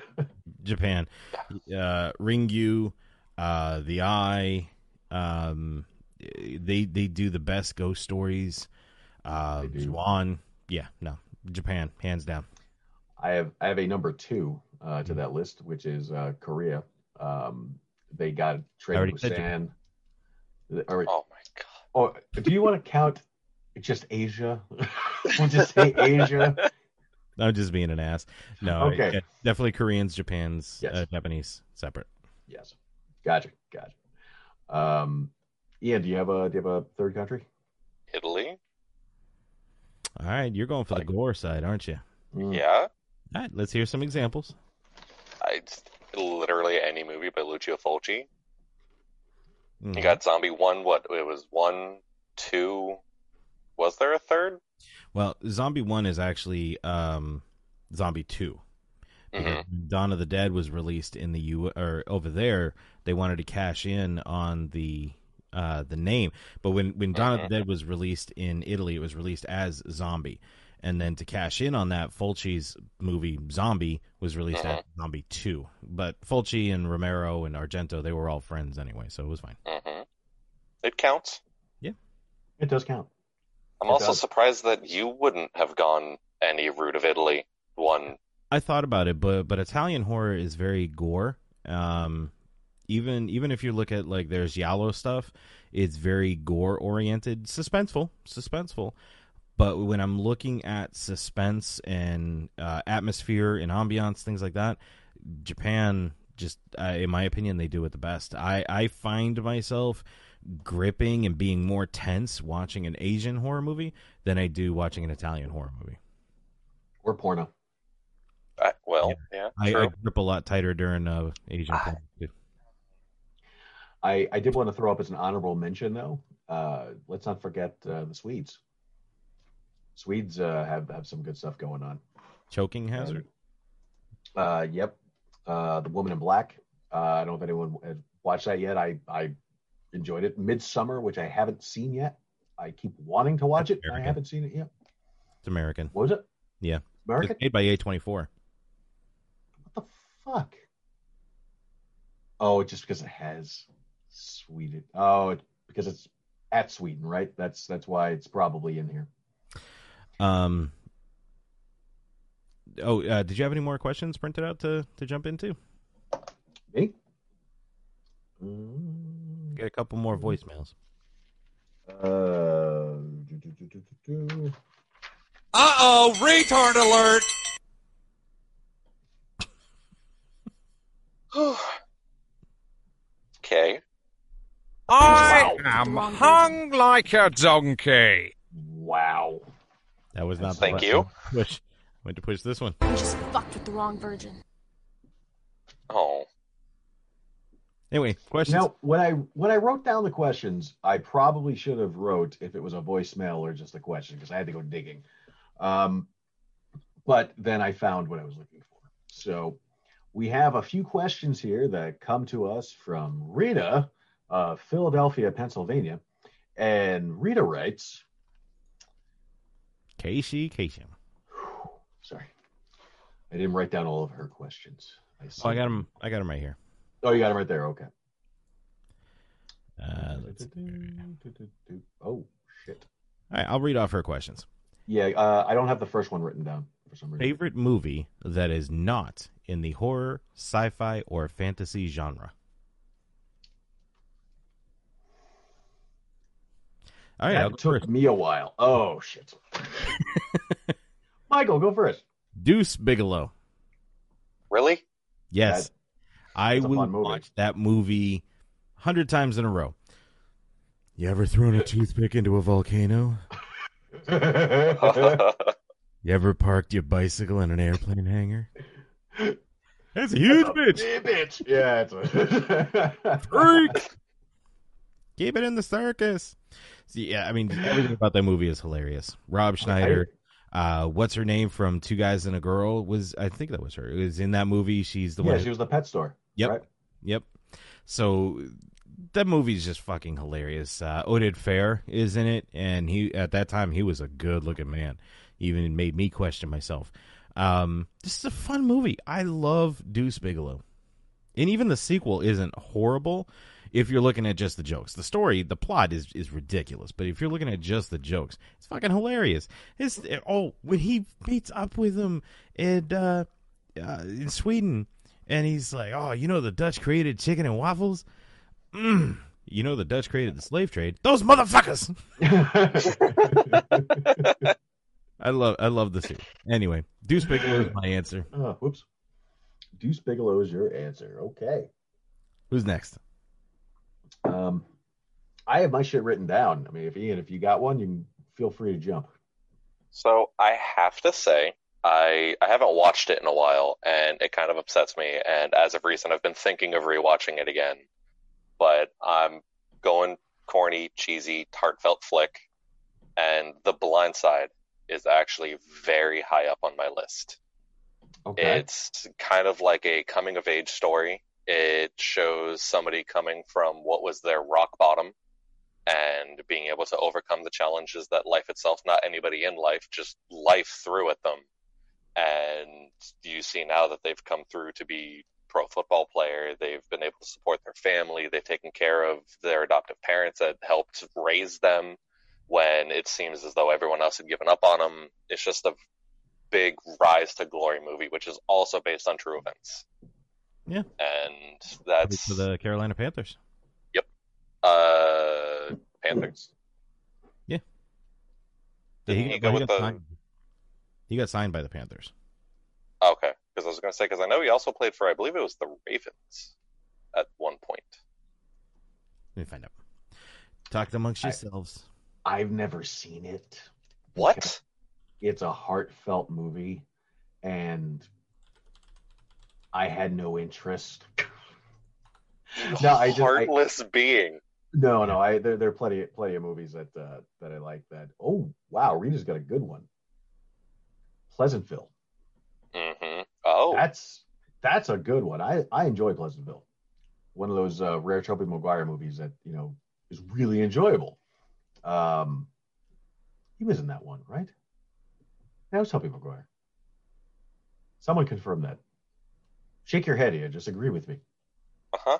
Japan. Uh, Ringu, uh, The Eye. Um, they they do the best ghost stories. Uh, Ju-On. Yeah, no, Japan, hands down. I have I have a number two uh, to that list, which is uh, Korea. Um, they got Train with to said Oh my god. Oh, do you want to count just Asia? we'll just say Asia. I'm just being an ass. No, Okay. yeah, definitely Koreans, Japan's, Yes. uh, Japanese, separate. Yes, gotcha, gotcha. Um, Ian, do you have a do you have a third country? Italy? All right, you're going for the gore side, aren't you? Yeah. All right, let's hear some examples. Just, literally any movie by Lucio Fulci. Mhm. You got Zombie One. What it was one, two. Was there a third? Well, Zombie One is actually um, Zombie Two. Because Dawn of the Dead was released in the U or over there, they wanted to cash in on the uh, the name. But when when Dawn of the Dead was released in Italy, it was released as Zombie. And then to cash in on that, Fulci's movie Zombie was released at Zombie Two. But Fulci and Romero and Argento, they were all friends anyway, so it was fine. hmm It counts. Yeah. It does count. I'm It also does. surprised that you wouldn't have gone any route of Italy. One. I thought about it, but but Italian horror is very gore. Um, even even if you look at like there's Giallo stuff, it's very gore oriented, suspenseful, suspenseful. But when I'm looking at suspense and uh, atmosphere and ambiance, things like that, Japan just, uh, in my opinion, they do it the best. I I find myself gripping and being more tense watching an Asian horror movie than I do watching an Italian horror movie. Or porno. I, well, yeah, I, I grip a lot tighter during uh, Asian porn. I, I did want to throw up as an honorable mention though. Uh, let's not forget uh, the Swedes. Swedes uh, have have some good stuff going on. Choking hazard. Uh, yep. Uh, the Woman in Black. Uh, I don't know if anyone has watched that yet. I I enjoyed it. Midsommar, which I haven't seen yet. I keep wanting to watch it. I American. haven't seen it yet. It's American. What was it? Yeah. American? It's made by A24. What the Fuck. Oh, just because it has Sweden. Oh, it- because it's at Sweden, right? That's that's why it's probably in here. Um. Oh, uh, did you have any more questions printed out to to jump into? Me? Get a couple more voicemails. Uh, do, do, do, do, do, do. Uh oh, retard alert! Okay. I Wow. am hung like a donkey. Wow. That was not. Thank button. you. Push. Went to push this one. You just fucked with the wrong virgin. Oh. Anyway, questions. Now, when I when I wrote down the questions, I probably should have wrote if it was a voicemail or just a question because I had to go digging. Um, but then I found what I was looking for. So we have a few questions here that come to us from Rita, uh, Philadelphia, Pennsylvania, and Rita writes. Casey, Casey. Sorry, I didn't write down all of her questions. I Oh, I got them. I got him right here. Oh, you got them right there. Okay. Uh, Oh shit. All right, I'll read off her questions. Yeah, uh, I don't have the first one written down for some reason. Favorite movie that is not in the horror, sci-fi, or fantasy genre. Oh, All right, that took first. me a while. Oh shit. Michael, go first. Deuce Bigalow. Really? Yes, That- I that's will watch that movie hundred times in a row. You ever thrown a toothpick into a volcano? You ever parked your bicycle in an airplane hangar? That's a huge bitch. Bitch. Yeah, it's a Freak. Keep it in the circus. Yeah, I mean, everything about that movie is hilarious. Rob Schneider, uh, what's her name from Two Guys and a Girl was, I think that was her. It was in that movie. She's the yeah, one. Yeah, she was the pet store. Yep. right? Yep. So that movie's just fucking hilarious. Uh, Oded Fehr is in it, and he at that time he was a good looking man. Even made me question myself. Um, this is a fun movie. I love Deuce Bigalow, and even the sequel isn't horrible. If you're looking at just the jokes, the story, the plot is is ridiculous. But if you're looking at just the jokes, it's fucking hilarious. His oh, when he meets up with him in uh, uh, in Sweden, and he's like, "Oh, you know the Dutch created chicken and waffles. Mm. You know the Dutch created the slave trade. Those motherfuckers." I love I love the series. Anyway, Deuce Bigalow is my answer. Oh, whoops. Deuce Bigalow is your answer. Okay. Who's next? Um, I have my shit written down. I mean, if Ian, if you got one, you can feel free to jump. So I have to say, I I haven't watched it in a while, and it kind of upsets me. And as of recent, I've been thinking of rewatching it again, but I'm going corny, cheesy, heartfelt flick, and The Blind Side is actually very high up on my list. Okay. It's kind of like a coming of age story. It shows somebody coming from what was their rock bottom and being able to overcome the challenges that life itself, not anybody in life, just life threw at them. And you see now that they've come through to be pro football player. They've been able to support their family. They've taken care of their adoptive parents that helped raise them when it seems as though everyone else had given up on them. It's just a big rise to glory movie, which is also based on true events. Yeah. And that's for the Carolina Panthers. Yep. Uh Panthers. Yeah, Didn't he, he got, go he with got the- signed. He got signed by the Panthers. Okay, because I was going to say because I know he also played for I believe it was the Ravens at one point. Let me find out. Talk amongst yourselves. I've never seen it. What? It's a heartfelt movie, and I had no interest. no, I just I, Heartless being. no, no. I there, there are plenty plenty of movies that uh, that I like. That oh wow, Rita's got a good one. Pleasantville. hmm Oh, That's that's a good one. I I enjoy Pleasantville. One of those uh, rare Tobey Maguire movies that you know is really enjoyable. Um, he was in that one, right? That was Tobey Maguire. Someone confirm that. Shake your head, Ian. Just agree with me. uh huh.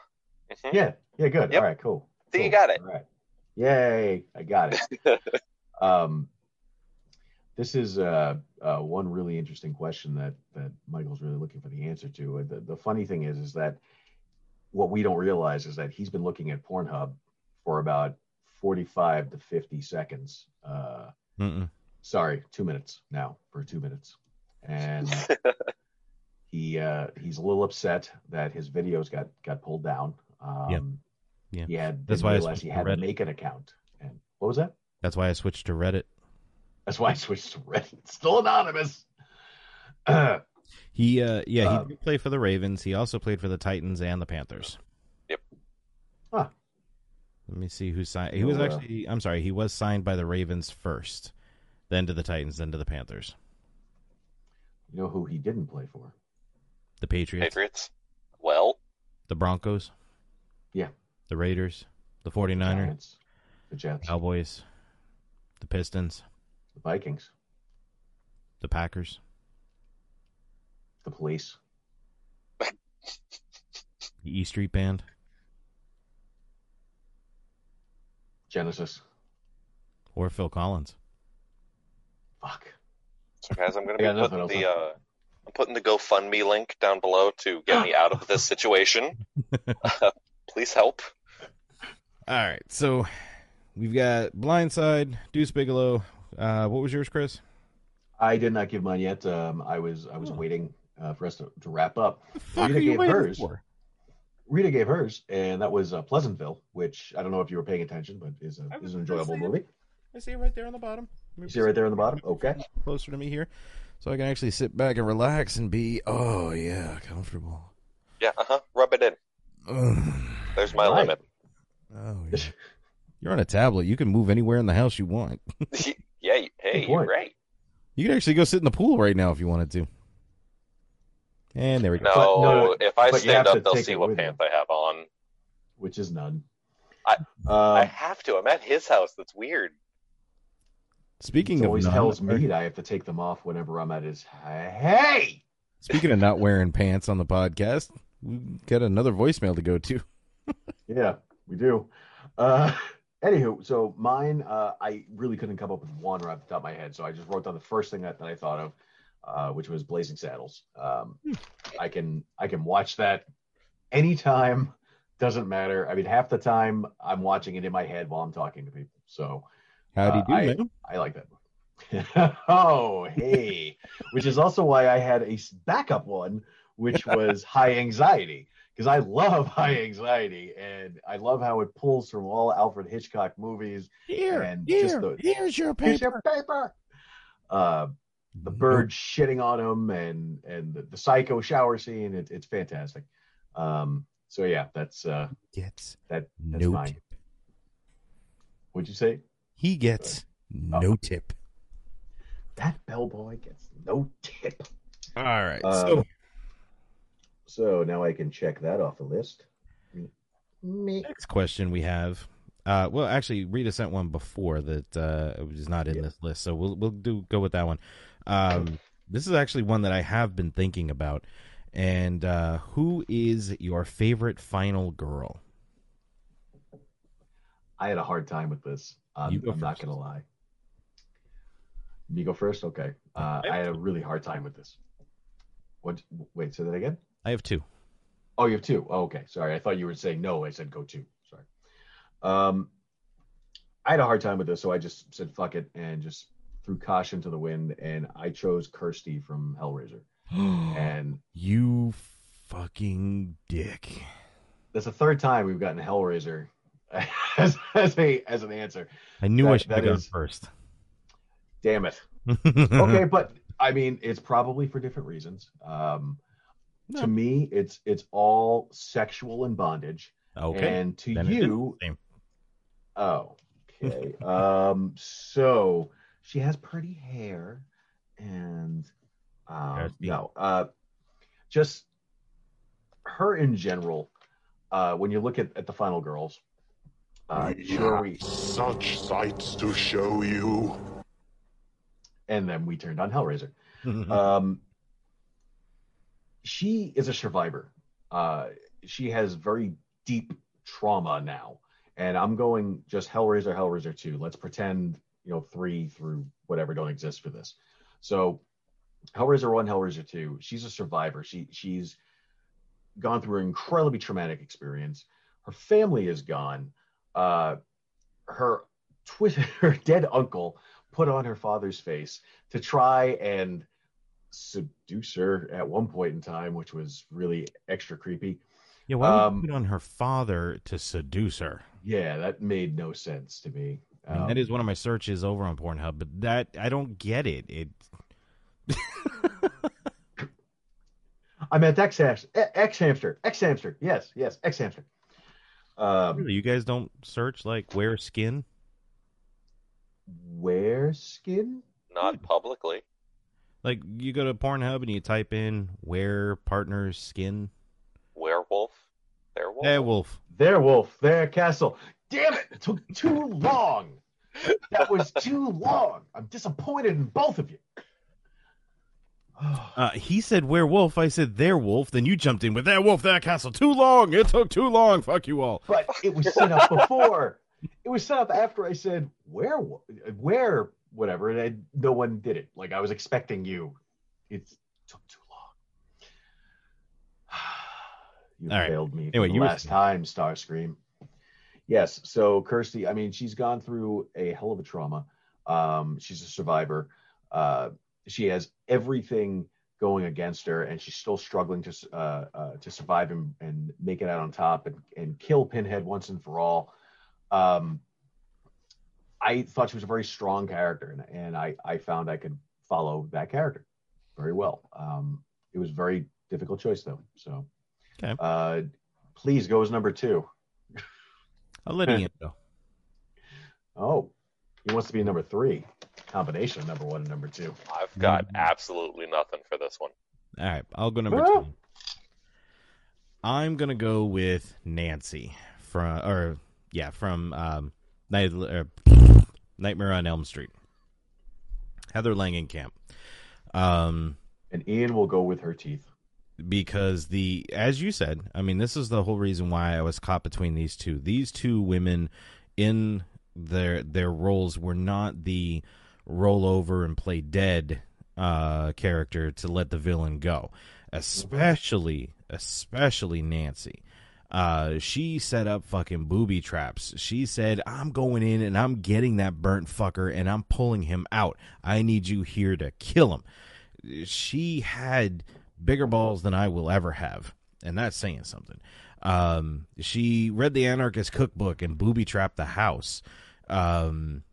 hmm Yeah, yeah, good. Yep. All right, cool. See, you got it. All right. Yay, I got it. um, this is uh, uh, one really interesting question that that Michael's really looking for the answer to. The, the funny thing is, is that what we don't realize is that he's been looking at Pornhub for about 45 to 50 seconds. Uh, sorry, two minutes now for two minutes, and he uh, he's a little upset that his videos got got pulled down. Um, Yep. Yeah, he had That's didn't why I realize he had to to make an account. And what was that? That's why I switched to Reddit. That's why I switched to Reddit. It's still anonymous. Uh, He, uh, yeah, Um, he did play for the Ravens. He also played for the Titans and the Panthers. Yep. Huh. Let me see who signed. He was uh, actually, I'm sorry, he was signed by the Ravens first, then to the Titans, then to the Panthers. you know who he didn't play for? The Patriots, Patriots. Well, the Broncos, Yeah. the Raiders, the 49ers, Giants, the Jets, Cowboys, the Pistons, the Vikings, the Packers, the police. the E Street Band. Genesis. or Phil Collins. Fuck. so guys, I'm gonna got be putting the uh, I'm putting the GoFundMe link down below to get me out of this situation. Please help. All right, so we've got Blindside, Deuce Bigalow. Uh, what was yours, Chris? I did not give mine yet. Um, I was I was waiting uh, for us to, to wrap up. fuck Rita are you gave hers. for? Rita gave hers, and that was uh, Pleasantville, which I don't know if you were paying attention, but is a is an enjoyable movie. I see it right there on the bottom. You see it right there on the bottom. Okay. Closer to me here, so I can actually sit back and relax and be, oh yeah, comfortable. Yeah, uh huh. Rub it in. Ugh. There's my Right. limit. Oh yeah. You're on a tablet. You can move anywhere in the house you want. yeah. you- Hey, you're right. You can actually go sit in the pool right now if you wanted to. And there we go. No, But- no, no, if I stand up, they'll see what with you. pants I have on. Which is none. I- I Um, have to. I'm at his house. That's weird. Speaking he of always not- tells me that I have to take them off whenever I'm at his. Hey. Speaking of not wearing pants on the podcast, we got another voicemail to go to. Yeah, we do. Uh, anywho, so mine, uh, I really couldn't come up with one right off the top of my head, so I just wrote down the first thing that, that I thought of, uh, which was Blazing Saddles. Um, I can I can watch that anytime, doesn't matter. I mean, half the time I'm watching it in my head while I'm talking to people. So Howdy uh, do, I, man. I like that. oh, hey, which is also why I had a backup one, which was High Anxiety, because I love High Anxiety, and I love how it pulls from all Alfred Hitchcock movies. Here, and here, just the, here's your here's paper. your paper. Uh, the bird shitting on him, and and the, the psycho shower scene. It, it's fantastic. Um, so yeah, that's uh, Gets that. That's no mine. What'd you say? He gets no tip. That bellboy gets no tip. All right. Um, so So now I can check that off the list. next question we have. Uh, well, actually, Rita sent one before that uh, was not in this list, so we'll we'll do go with that one. Um, this is actually one that I have been thinking about. And uh, who is your favorite final girl? I had a hard time with this. Um, You go I'm not gonna lie. Me go first? Okay. Uh, I had a really hard time with this. What? Wait, say that again. I have two. Oh, you have two. Oh, okay. Sorry, I thought you were saying no. I said go two. Sorry. Um, I had a hard time with this, so I just said fuck it and just threw caution to the wind, and I chose Kirsty from Hellraiser. and you fucking dick. that's the third time we've gotten Hellraiser as, as a as an answer. I knew I should have that gone first. Damn it. okay, but I mean, it's probably for different reasons. Um, No. To me, it's it's all sexual and bondage. Okay, And to then you, oh, okay. um, so she has pretty hair, and um, no, uh, just her in general. Uh, when you look at, at the final girls, uh, sure we Such sights to show you. and then we turned on Hellraiser. um, she is a survivor. Uh, she has very deep trauma now, and I'm going just Hellraiser, Hellraiser two. Let's pretend you know three through whatever don't exist for this. So Hellraiser one, Hellraiser two. She's a survivor. She she's gone through an incredibly traumatic experience. Her family is gone. Uh, her twi- her dead uncle put on her father's face to try and seduce her at one point in time, which was really extra creepy. Yeah, why would Um, put on her father to seduce her? Yeah, that made no sense to me. I mean, Um, that is one of my searches over on Pornhub, but that I don't get it. It I meant X hamster, X hamster, X hamster. Yes, yes, X hamster. Um, really, you guys don't search like wear skin. wear skin? Not publicly. Like you go to Pornhub and you type in wear partner's skin. Werewolf. Werewolf. Werewolf. There, wolf. There, castle. Damn it! It took too long. That was too long. I'm disappointed in both of you. Uh, he said werewolf. I said their wolf. Then you jumped in with that wolf, that castle. Too long. It took too long. Fuck you all. But it was set up before. It was set up after I said where, where, whatever, and I, no one did it. Like I was expecting you. It took too long. You All right. failed me Anyway, you were last time, Starscream. Yes. So Kirsty, I mean, she's gone through a hell of a trauma. Um, she's a survivor. Uh, she has everything going against her, and she's still struggling to uh, uh, to survive and, and make it out on top and, and kill Pinhead once and for all. Um, I thought she was a very strong character, and, and I, I found I could follow that character very well. Um, it was a very difficult choice, though. So, Okay. uh, please go as number two. I'll let Ian go. Oh, he wants to be number three. Combination of number one and number two. I've got Mm-hmm. absolutely nothing for this one. All right, I'll go number Ah. two. I'm gonna go with Nancy from, or yeah, from um, Night, uh, Nightmare on Elm Street. Heather Langenkamp. Um, and Ian will go with her teeth because the, as you said, I mean, this is the whole reason why I was caught between these two. These two women in their their roles were not the roll over and play dead uh, character to let the villain go, especially especially Nancy. Uh, she set up fucking booby traps. She said, "I'm going in and I'm getting that burnt fucker and I'm pulling him out. I need you here to kill him." She had bigger balls than I will ever have, and that's saying something. Um, she read the Anarchist Cookbook and booby trapped the house. Um,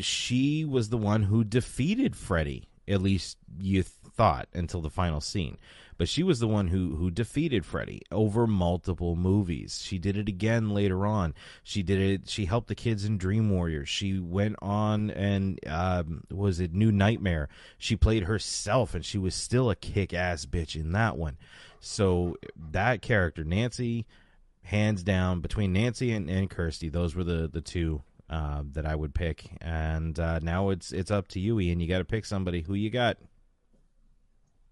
she was the one who defeated Freddy. At least you thought until the final scene. But she was the one who who defeated Freddy over multiple movies. She did it again later on. She did it. She helped the kids in Dream Warriors. She went on and um, was it New Nightmare? She played herself, and she was still a kick ass bitch in that one. So that character, Nancy, hands down between Nancy and, and Kirsty, those were the the two uh, that I would pick. And uh, now it's it's up to you, Ian. You got to pick somebody. Who you got?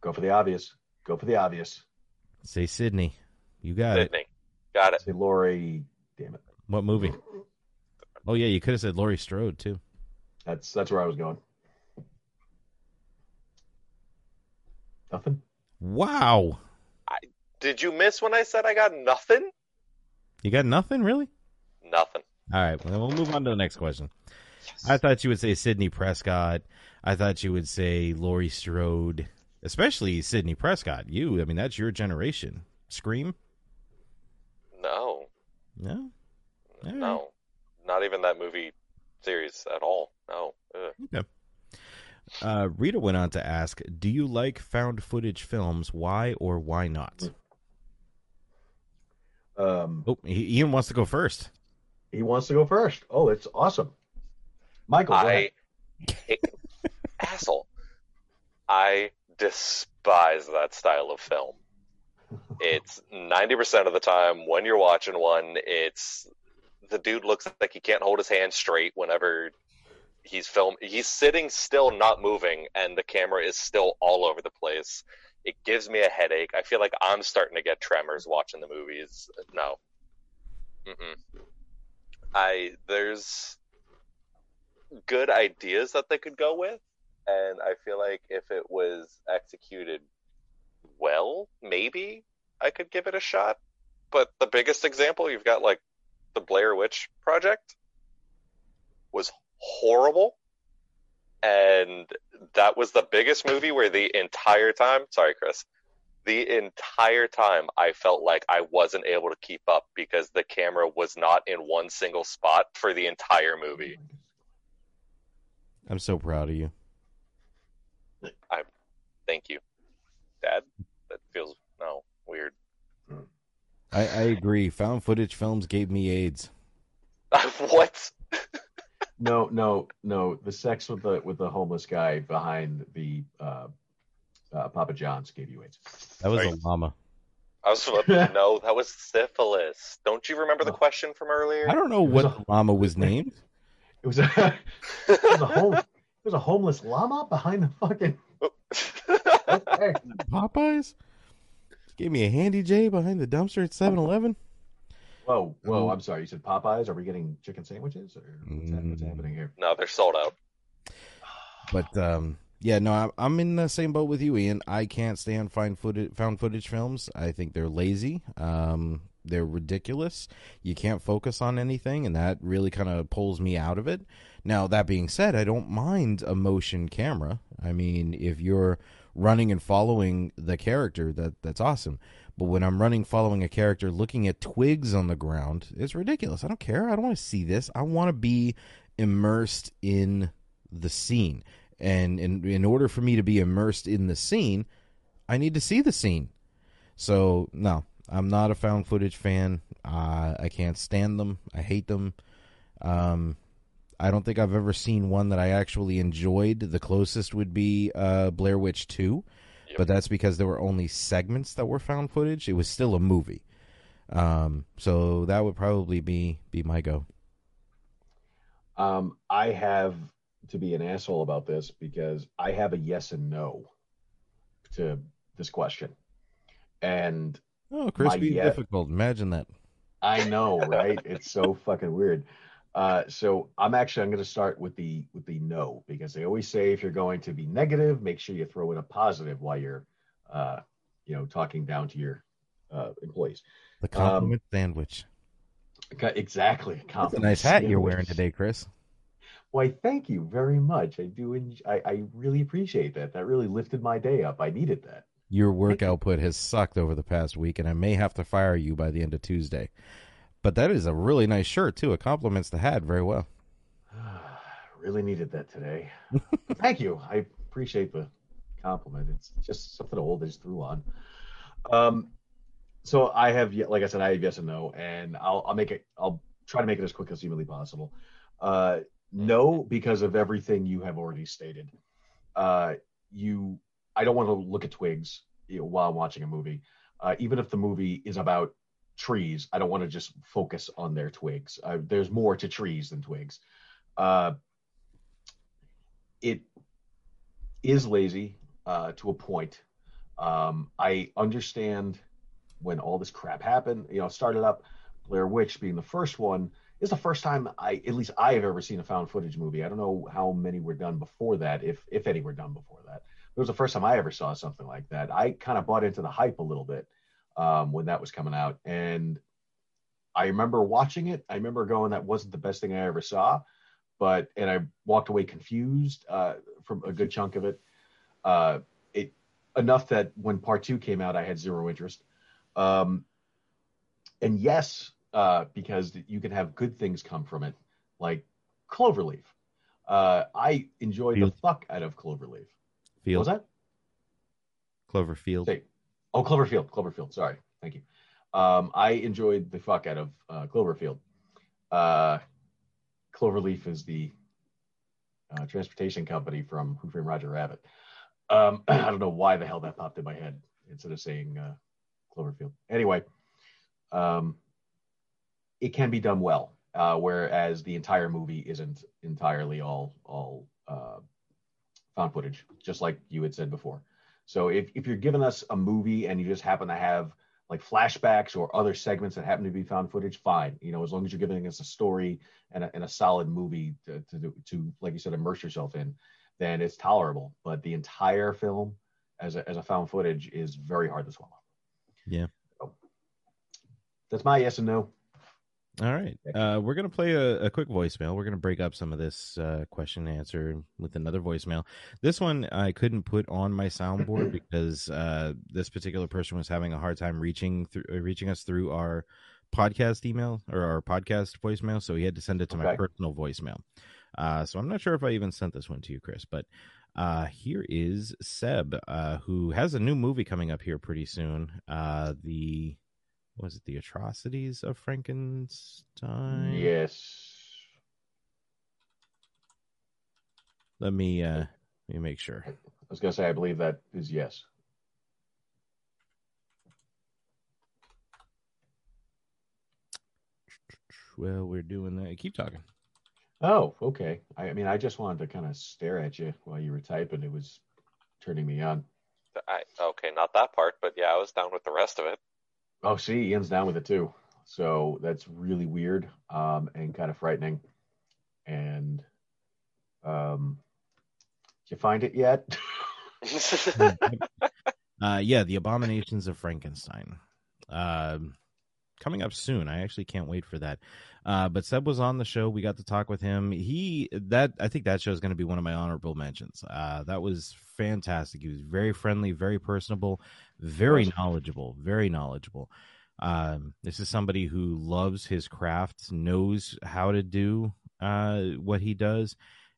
Go for the obvious. Go for the obvious. Say Sidney. You got it. Sidney. Got it. Say Laurie. Damn it. What movie? Oh yeah, you could have said Laurie Strode too. That's that's where I was going. Nothing. Wow, Did you miss when I said I got nothing? you got nothing really. Nothing. All right, well, we'll move on to the next question. I thought you would say Sidney Prescott. I thought you would say Laurie Strode, especially Sidney Prescott. You, I mean, that's your generation. Scream? No. No. All right. No. Not even that movie series at all. No. Ugh. Okay. Uh, Rita went on to ask, "Do you like found footage films? Why or why not?" Um, oh, Ian wants to go first. He wants to go first. Oh, it's awesome. Michael. I asshole. I despise that style of film. It's ninety percent of the time when you're watching one, it's the dude looks like he can't hold his hand straight whenever he's film. He's sitting still, not moving, and the camera is still all over the place. It gives me a headache. I feel like I'm starting to get tremors watching the movies. No. Mm-mm. I there's good ideas that they could go with, and I feel like if it was executed well, maybe I could give it a shot. But the biggest example, you've got like the Blair Witch Project was horrible. And that was the biggest movie where the entire time, sorry, Chris, the entire time I felt like I wasn't able to keep up because the camera was not in one single spot for the entire movie. I'm so proud of you. I thank you, Dad. That feels no weird. I, I agree. Found footage films gave me AIDS. what? No, no, no. The sex with the with the homeless guy behind the uh, uh, Papa John's gave you AIDS. That was a llama. I was no, that was syphilis. Don't you remember the question from earlier? I don't know what the llama was named. It was a it was a home it was a homeless llama behind the fucking. Okay. Popeyes gave me a handy J behind the dumpster at 7-Eleven. Whoa, whoa! Um, I'm sorry. You said Popeyes. Are we getting chicken sandwiches, or what's, hap- Mm. what's happening here? No, they're sold out. But um, yeah, no, I'm, in the same boat with you, Ian. I can't stand find footage, found footage films. I think they're lazy. Um, they're ridiculous. You can't focus on anything, and that really kind of pulls me out of it. Now, that being said, I don't mind a motion camera. I mean, if you're running and following the character, that that's awesome. But when I'm running, following a character, looking at twigs on the ground, it's ridiculous. I don't care. I don't want to see this. I want to be immersed in the scene. And in, in order for me to be immersed in the scene, I need to see the scene. So, no, I'm not a found footage fan. Uh, I can't stand them. I hate them. Um, I don't think I've ever seen one that I actually enjoyed. The closest would be uh, Blair Witch 2, but that's because there were only segments that were found footage. It was still a movie. Um, so that would probably be be my go. Um, I have to be an asshole about this because I have a yes and no to this question, and Oh, crispy my difficult. Imagine that. I know, right? it's so fucking weird. Uh, so I'm actually I'm going to start with the with the no because they always say if you're going to be negative, make sure you throw in a positive while you're, uh, you know, talking down to your uh, employees. The compliment sandwich. Co- Exactly. That's a compliment nice hat you're wearing today, Chris. Why, thank you very much. I do. En- I, I really appreciate that. That really lifted my day up. I needed that. Your work output has sucked over the past week, and I may have to fire you by the end of Tuesday. But that is a really nice shirt too. It complements the hat very well. really needed that today. Thank you. I appreciate the compliment. It's just something old I just threw on. Um, so I have, like I said, I have yes and no, and I'll, I'll make it. I'll try to make it as quick as humanly possible. Uh, no, because of everything you have already stated. Uh, you, I don't want to look at twigs you know, while I'm watching a movie. Uh, even if the movie is about trees, I don't want to just focus on their twigs. Uh, there's more to trees than twigs. Uh, it is lazy uh, to a point. Um, I understand when all this crap happened. You know, started up Blair Witch being the first one is the first time I, at least I have ever seen a found footage movie. I don't know how many were done before that, if if any were done before that. It was the first time I ever saw something like that. I kind of bought into the hype a little bit um, when that was coming out, and I remember watching it. I remember going, "That wasn't the best thing I ever saw," but and I walked away confused uh, from a good chunk of it. Uh, it enough that when part two came out, I had zero interest. Um, and yes, uh, because you can have good things come from it, like Cloverleaf. Uh, I enjoyed Field. the fuck out of Cloverleaf. Field. What was that? Cloverfield. Say, oh, Cloverfield, Cloverfield. Sorry, thank you. Um, I enjoyed the fuck out of uh, Cloverfield. Uh, Cloverleaf is the uh, transportation company from Who Framed Roger Rabbit. Um, I don't know why the hell that popped in my head instead of saying uh, Cloverfield. Anyway, um, it can be done well, uh, whereas the entire movie isn't entirely all all uh, found footage, just like you had said before. So if, if you're giving us a movie and you just happen to have like flashbacks or other segments that happen to be found footage, fine. You know, as long as you're giving us a story and a, and a solid movie to, to, to, like you said, immerse yourself in, then it's tolerable. But the entire film as a, as a found footage is very hard to swallow. Yeah. That's my yes and no. All right. Uh, we're going to play a, a quick voicemail. We're going to break up some of this uh, question and answer with another voicemail. This one I couldn't put on my soundboard because uh, this particular person was having a hard time reaching through, uh, reaching us through our podcast email or our podcast voicemail. So he had to send it to my personal voicemail. Uh, so I'm not sure if I even sent this one to you, Chris, but uh, here is Seb, uh, who has a new movie coming up here pretty soon. Uh, the was it the atrocities of Frankenstein? Yes. Let me uh let me make sure. I was gonna say I believe that is yes. Well, we're doing that. Keep talking. Oh, okay. I, I mean, I just wanted to kind of stare at you while you were typing. It was turning me on. I, okay, not that part, but yeah, I was down with the rest of it. Oh, see, Ian's down with it too. So that's really weird um, and kind of frightening. And um, did you find it yet? Uh yeah, The Abominations of Frankenstein. Um coming up soon. I actually can't wait for that. Uh but Seb was on the show. We got to talk with him. He that I think that show is going to be one of my honorable mentions. Uh that was fantastic. He was very friendly, very personable, very knowledgeable, very knowledgeable. Um this is somebody who loves his craft, knows how to do uh what he does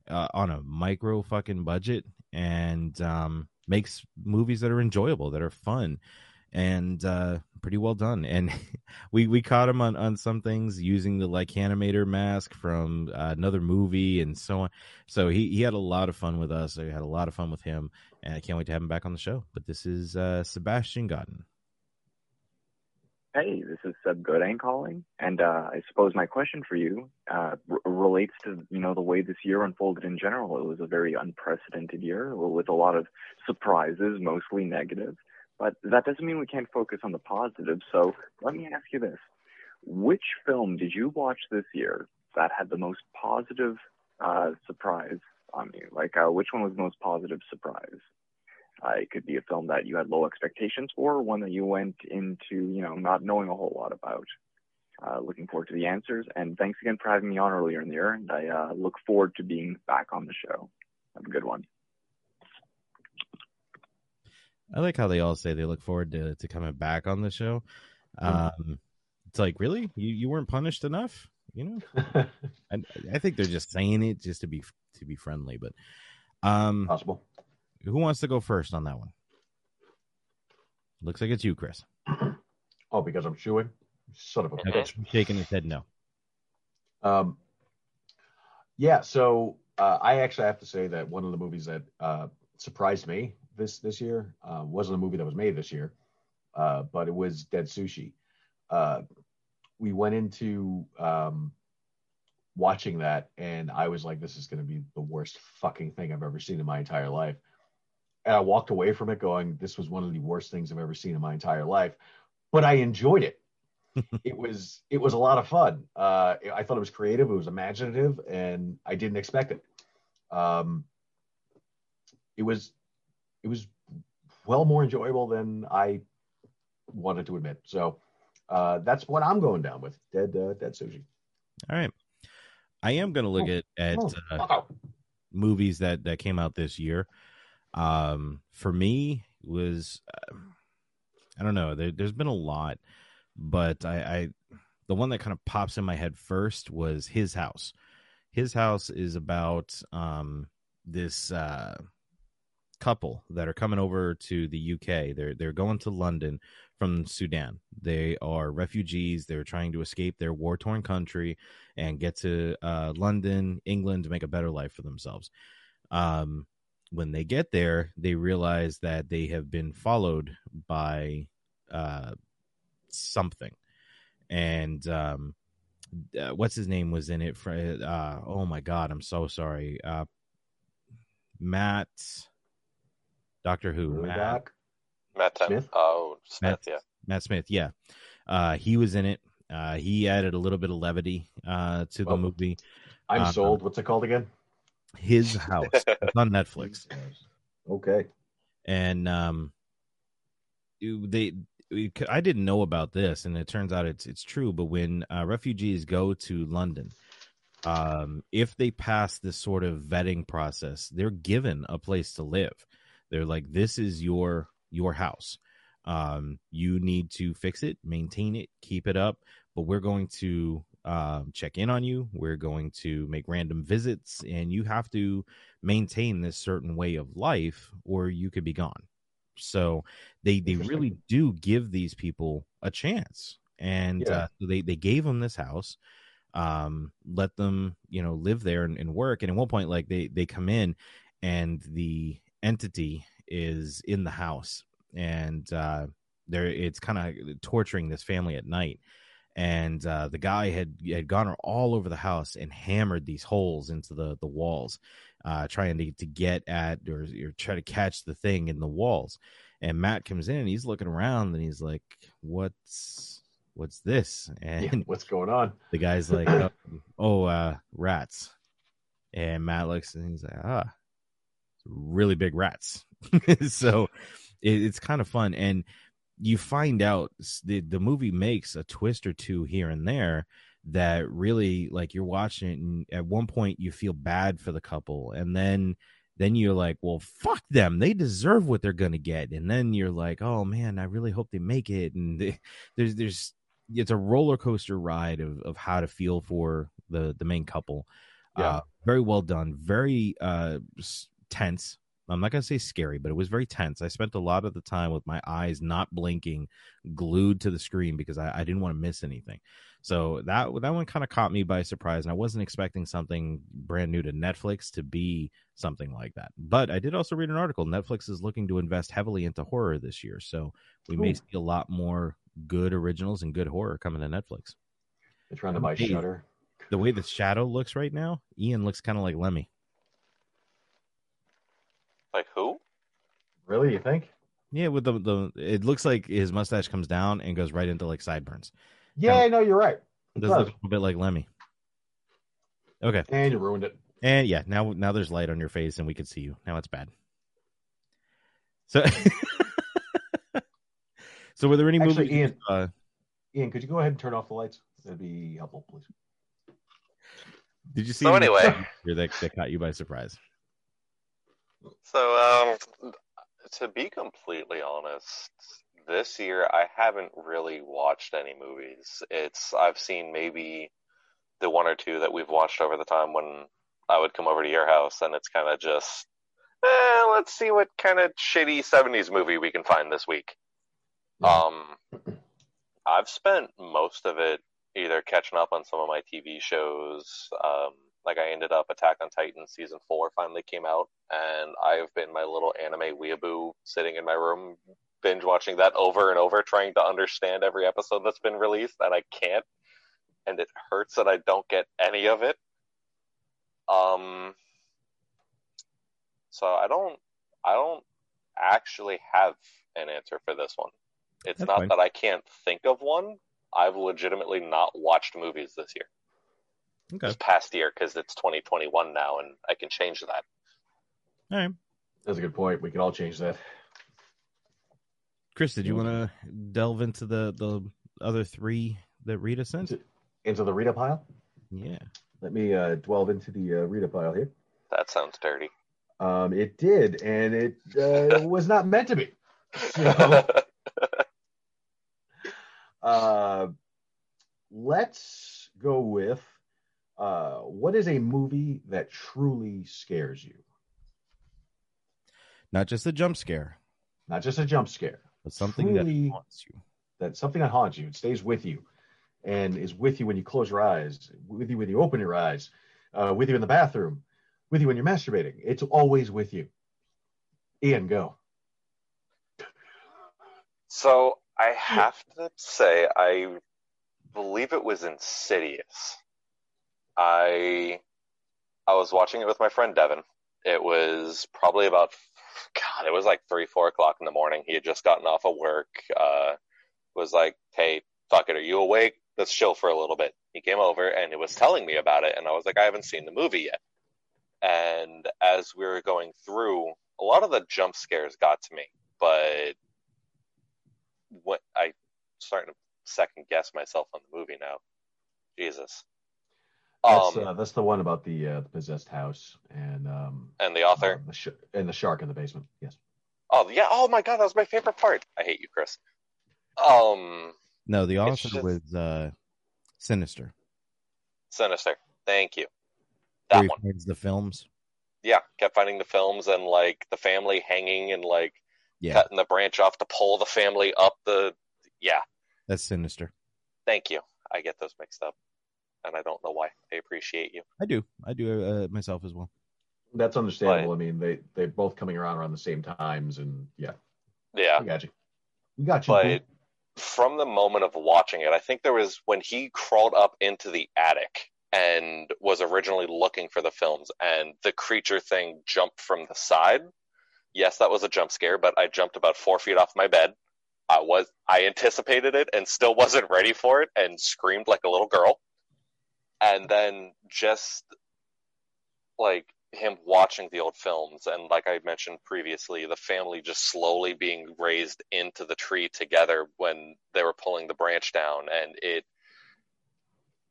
uh, on a micro fucking budget and um makes movies that are enjoyable, that are fun, and uh, pretty well done. And we we caught him on on some things using the like animator mask from uh, another movie and so on. So he he had a lot of fun with us. I had a lot of fun with him, and I can't wait to have him back on the show. But this is uh, Sebastian Godden. Hey, this is Seb Godin calling, and uh, I suppose my question for you uh, r- relates to you know the way this year unfolded in general. It was a very unprecedented year with a lot of surprises, mostly negative. But that doesn't mean we can't focus on the positive. So let me ask you this: Which film did you watch this year that had the most positive uh, surprise on you? Like, uh, which one was the most positive surprise? Uh, it could be a film that you had low expectations for, one that you went into, you know, not knowing a whole lot about. Uh, looking forward to the answers, and thanks again for having me on earlier in the year. And I uh, look forward to being back on the show. Have a good one. I like how they all say they look forward to, to coming back on the show. Um, it's like, really, you you weren't punished enough, you know? I, I think they're just saying it just to be to be friendly, but um, possible. Who wants to go first on that one? Looks like it's you, Chris. Oh, because I'm chewing. Son of a bitch. Shaking his head, no. Um, yeah, so uh, I actually have to say that one of the movies that uh, surprised me this this year uh, wasn't a movie that was made this year, uh, but it was Dead Sushi. Uh, we went into um, watching that, and I was like, "This is going to be the worst fucking thing I've ever seen in my entire life." And I walked away from it going, "This was one of the worst things I've ever seen in my entire life," but I enjoyed it it was it was a lot of fun. Uh, I thought it was creative, it was imaginative, and I didn't expect it. Um, it was it was well more enjoyable than I wanted to admit. So uh, that's what I'm going down with. Dead uh, Dead Sushi. All right. I am going to look at at Oh, uh, movies that that came out this year. Um, for me was uh, I don't know. There, there's been a lot, but I, I the one that kind of pops in my head first was His House. His House is about um this uh couple that are coming over to the UK. They're they're going to London from Sudan. They are refugees. They're trying to escape their war torn country and get to uh, London, England, to make a better life for themselves. Um, when they get there, they realize that they have been followed by uh, something, and um, uh, what's his name was in it. For uh, oh my god, I'm so sorry. Uh, Matt, Doctor Who, Matt, Murdoch? Matt Smith? Oh, Smith, Matt, yeah. Matt Smith, yeah. Uh, he was in it. Uh, he added a little bit of levity uh, to the movie. I'm Uh, sold. What's it called again? His House it's on Netflix, Okay. and um, they I didn't know about this, and it turns out it's it's true. But when uh, refugees go to London, um, if they pass this sort of vetting process, they're given a place to live. They're like, "This is your your house. Um, you need to fix it, maintain it, keep it up. But we're going to um, check in on you. We're going to make random visits, and you have to maintain this certain way of life, or you could be gone." So they they really do give these people a chance, and Yeah. uh, they they gave them this house, um, let them you know live there and, and work. And at one point, like they they come in, and the entity is in the house, and uh, there it's kind of torturing this family at night. And uh, the guy had had gone all over the house and hammered these holes into the the walls, uh, trying to, to get at or, or try to catch the thing in the walls. And Matt comes in and he's looking around and he's like, "What's what's this?" And Yeah, what's going on? the guy's like, "Oh, oh uh, rats." And Matt looks and he's like, "Ah, really big rats." so it, it's kind of fun. And you find out the the movie makes a twist or two here and there that really like you're watching it and at one point you feel bad for the couple and then then you're like well fuck them. They deserve what they're gonna get. And then you're like oh man i really hope they make it. And they, there's there's it's a roller coaster ride of, of how to feel for the the main couple. Yeah. uh, very well done. Very uh tense. I'm not gonna say scary but it was very tense. I spent a lot of the time with my eyes not blinking glued to the screen because i, I didn't want to miss anything. So that that one kind of caught me by surprise and i wasn't expecting something brand new to netflix to be something like that. But i did also read an article. Netflix is looking to invest heavily into horror this year so we may see a lot more good originals and good horror coming to netflix. They're trying to buy Shudder. the way the shadow looks right now ian looks kind of like lemmy Like who? Really, you think? Yeah, with the the it looks like his mustache comes down and goes right into like sideburns. Yeah, no, you're right. It It does does. look a little bit like Lemmy. Okay. And you ruined it. And yeah, now now there's light on your face and we can see you. Now it's bad. So So were there any Actually, movies Ian, uh Ian, could you go ahead and turn off the lights? That'd be helpful, please. did you see So anyway. here that, that caught you by surprise? So, um, to be completely honest, this year I haven't really watched any movies. It's I've seen maybe the one or two that we've watched over the time when I would come over to your house, and it's kind of just, eh, let's see what kind of shitty '70s movie we can find this week. Um, I've spent most of it either catching up on some of my TV shows. Um, like I ended up Attack on Titan season four finally came out, and I've been my little anime weeaboo sitting in my room binge watching that over and over, trying to understand every episode that's been released, and I can't. And it hurts that I don't get any of it. Um, so I don't, I don't actually have an answer for this one. It's That's not fine. that I can't think of one. I've legitimately not watched movies this year, Okay. this past year, because it's 2021 now, and I can change that. All right. That's a good point. We can all change that. Chris, did you want to delve into the the other three that Rita sent? Into the Rita pile? Yeah. Let me uh, delve into the uh, Rita pile here. That sounds dirty. Um, it did, and it uh, was not meant to be. So, uh, let's go with uh, what is a movie that truly scares you? Not just a jump scare, Not just a jump scare, but something Truly- that haunts you. that something that haunts you, it stays with you, and is with you when you close your eyes, with you when you open your eyes, uh, with you in the bathroom, with you when you're masturbating. It's always with you. Ian, go. So I have to say, I believe it was Insidious. I I was watching it with my friend Devin. It was probably about God, it was like three, four o'clock in the morning. He had just gotten off of work. Uh, was like, "Hey, fuck it, are you awake? Let's chill for a little bit." He came over and he was telling me about it, and I was like, "I haven't seen the movie yet." And as we were going through, a lot of the jump scares got to me, but what I starting to second guess myself on the movie now. Jesus. That's, Um, uh, that's the one about the, uh, the possessed house and um, and the author. uh, the sh- and the shark in the basement. Yes. Oh yeah. Oh my god, that was my favorite part. I hate you, Chris. Um, No, the author just- was uh, Sinister. Sinister. Thank you. Where That he one. finds the films. Yeah, kept finding the films and like the family hanging and like Yeah, cutting the branch off to pull the family up the. Yeah. that's Sinister. Thank you. I get those mixed up, and I don't know why. I appreciate you. I do. I do uh, myself as well. That's understandable. I mean, they they both coming around around the same times, and yeah, Yeah. we got you. We got you. but from the moment of watching it, I think there was when he crawled up into the attic and was originally looking for the films, and the creature thing jumped from the side. Yes, that was a jump scare, but I jumped about four feet off my bed. I was I anticipated it and still wasn't ready for it, and screamed like a little girl. And then just like him watching the old films and like I mentioned previously, the family just slowly being raised into the tree together when they were pulling the branch down and it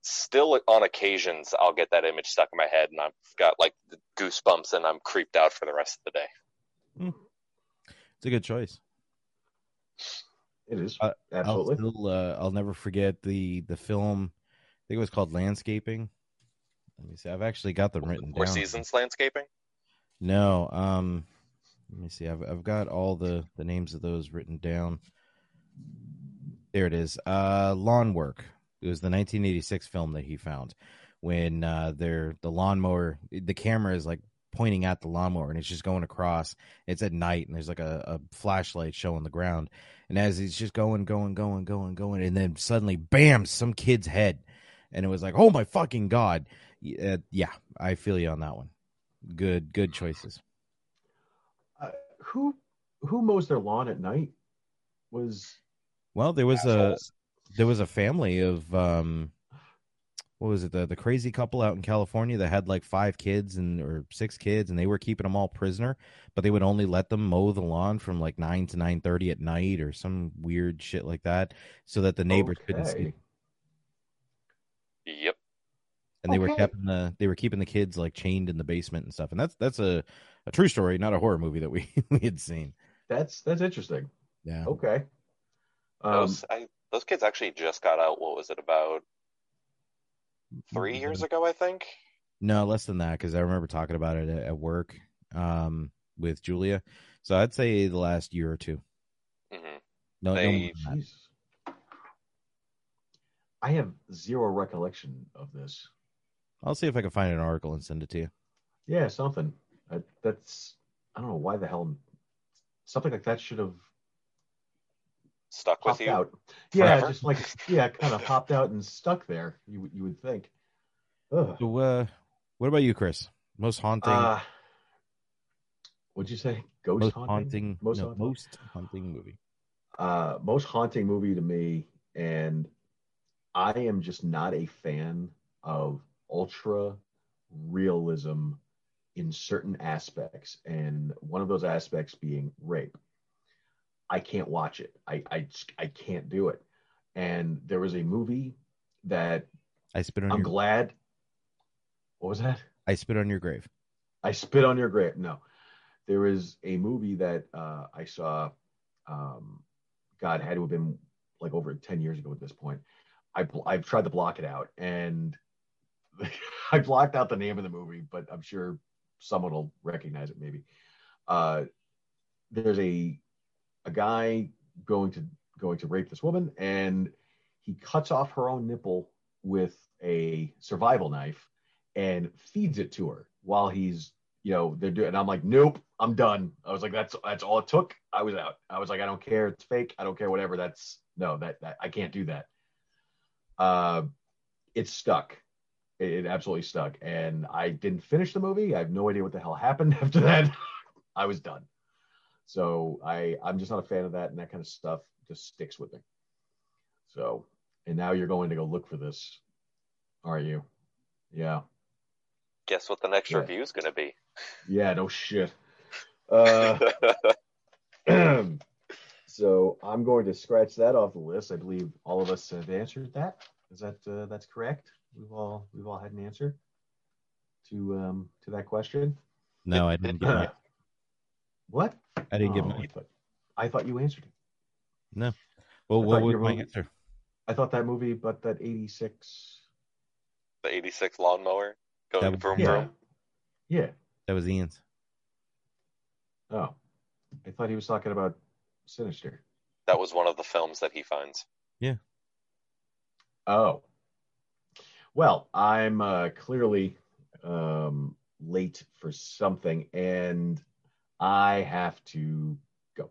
still on occasions I'll get that image stuck in my head and I've got like goosebumps and I'm creeped out for the rest of the day. It's a good choice. It is absolutely. I'll still, uh, I'll never forget the the film. I think it was called Landscaping. Let me see. I've actually got them written Four down. Seasons landscaping. No, um, let me see. I've I've got all the the names of those written down. There it is. Uh, Lawn Work. It was the 1986 film that he found when uh, they're the lawnmower. The camera is like pointing at the lawnmower and it's just going across. It's at night and there's like a, a flashlight showing the ground. And as he's just going, going, going, going, going, and then suddenly, bam, some kid's head, and it was like, oh my fucking god. Uh, yeah, I feel you on that one. Good, good choices. Uh, who who mows their lawn at night? Was Well, there was a there was a family of um what was it the the crazy couple out in California that had like five kids and or six kids and they were keeping them all prisoner, but they would only let them mow the lawn from like 9 to 9:30 at night or some weird shit like that so that the neighbors couldn't see. Okay. Yep. And they were Okay. keeping the they were keeping the kids like chained in the basement and stuff. And that's that's a a true story, not a horror movie that we we had seen. that's that's interesting. Yeah. Okay. Um, Those I, those kids actually just got out. What was it about three years ago? I think. No, less than that because I remember talking about it at, at work um, with Julia. So I'd say the last year or two. hmm No, no They- more than that. Jeez. I have zero recollection of this. I'll see if I can find an article and send it to you. Yeah, something. Uh, that's I don't know why the hell something like that should have Stuck with you. out. Yeah, forever? just like yeah, kind of popped out and stuck there. You would- you would think. Ugh. So, uh, what about you, Chris? Most haunting, Uh, what'd you say? Ghost most haunting? haunting, Most no, haunting? most haunting movie. uh, most haunting movie to me, and I am just not a fan of ultra realism in certain aspects, and one of those aspects being rape. I can't watch it. I I I can't do it. And there was a movie that I spit on I'm your glad. What was that? I spit on your grave. I spit on your grave. No, there is a movie that uh, I saw. Um, God had to have been like over ten years ago at this point. I I've tried to block it out, and I blocked out the name of the movie, but I'm sure someone will recognize it. Maybe. Uh, there's a a guy going to going to rape this woman, and he cuts off her own nipple with a survival knife and feeds it to her while he's you know they're doing and i'm like nope i'm done. I was like that's that's all it took? I was out. I was like i don't care. It's fake. I don't care whatever. That's no that, that i can't do that uh it stuck. It, it absolutely stuck. And i didn't finish the movie. I have no idea what the hell happened after that. I was done. So i i'm just not a fan of that and that kind of stuff just sticks with me. So and now you're going to go look for this are you? Yeah. Guess what the next Yeah. review is going to be? yeah, no shit. Uh, so I'm going to scratch that off the list. I believe all of us have answered that. Is that uh, that's correct? We've all we've all had an answer to um to that question. No, I didn't get mine. What? I didn't get Oh, mine. I thought, I thought you answered it. No. Well, I what thought was your my movie- answer? I thought that movie, but that 86. The 86 lawnmower going That was- vroom Yeah. vroom. Yeah. That was Ian's. Oh, I thought he was talking about Sinister. That was one of the films that he finds. Yeah. Oh. Well, I'm uh, clearly um, late for something, and I have to go.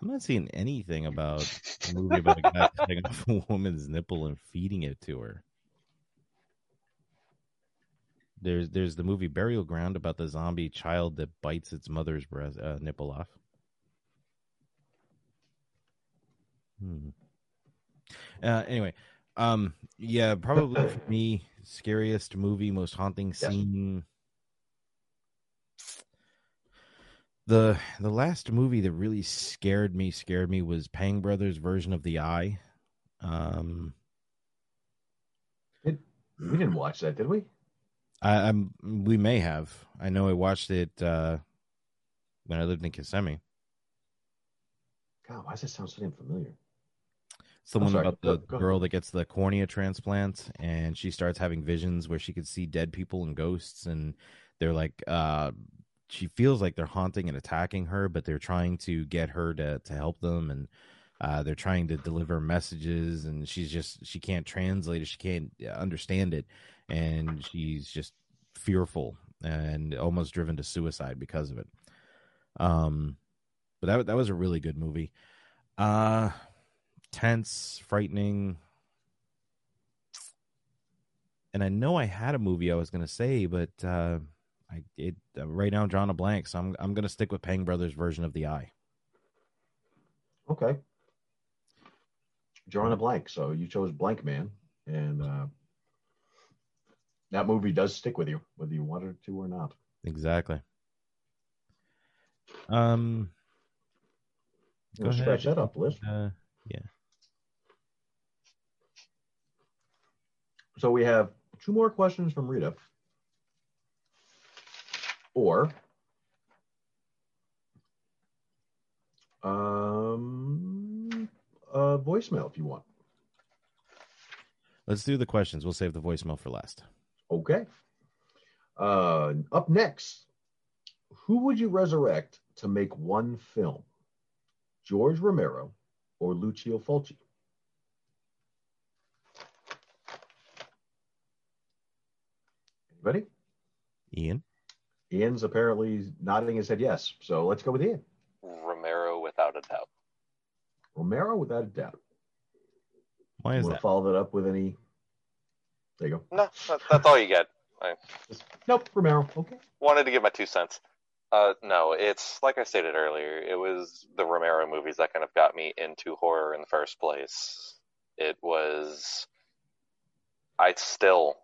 I'm not seeing anything about a movie about a guy cutting off a woman's nipple and feeding it to her. There's there's the movie Burial Ground about the zombie child that bites its mother's breast uh, nipple off. Hmm. Uh, anyway, um, yeah, probably for me, scariest movie, most haunting scene. The the last movie that really scared me, scared me was Pang Brothers' version of The Eye. Um, We didn't watch that, did we? I, I'm we may have. I know I watched it uh, when I lived in Kissimmee. God, why does that sound so damn familiar? It's the I'm one sorry, about go- the go girl ahead. that gets the cornea transplant and she starts having visions where she could see dead people and ghosts and they're like uh she feels like they're haunting and attacking her but they're trying to get her to to help them and uh they're trying to deliver messages and she's just she can't translate it she can't understand it and she's just fearful and almost driven to suicide because of it um but that that was a really good movie uh tense, frightening. And I know I had a movie I was going to say, but uh, I it uh, right now I'm drawing a blank, so I'm I'm going to stick with Pang Brothers' version of The Eye. Okay. Drawing a blank. So you chose Blank Man, and uh, that movie does stick with you, whether you wanted it to or not. Exactly. Um, You wanna scratch that up, Liz. Uh, yeah. So we have two more questions from Rita, or um, a voicemail if you want. Let's do the questions. We'll save the voicemail for last. Okay. Uh, up next, who would you resurrect to make one film? George Romero or Lucio Fulci? Anybody? Ian. Ian's apparently nodding his head yes. So let's go with Ian. Romero, without a doubt. Romero, without a doubt. Why is Want that? to follow that up with any? There you go. No, that, that's all you get. I Nope, Romero. Okay. wanted to give my two cents. Uh, no, it's like I stated earlier. It was the Romero movies that kind of got me into horror in the first place. It was. I still,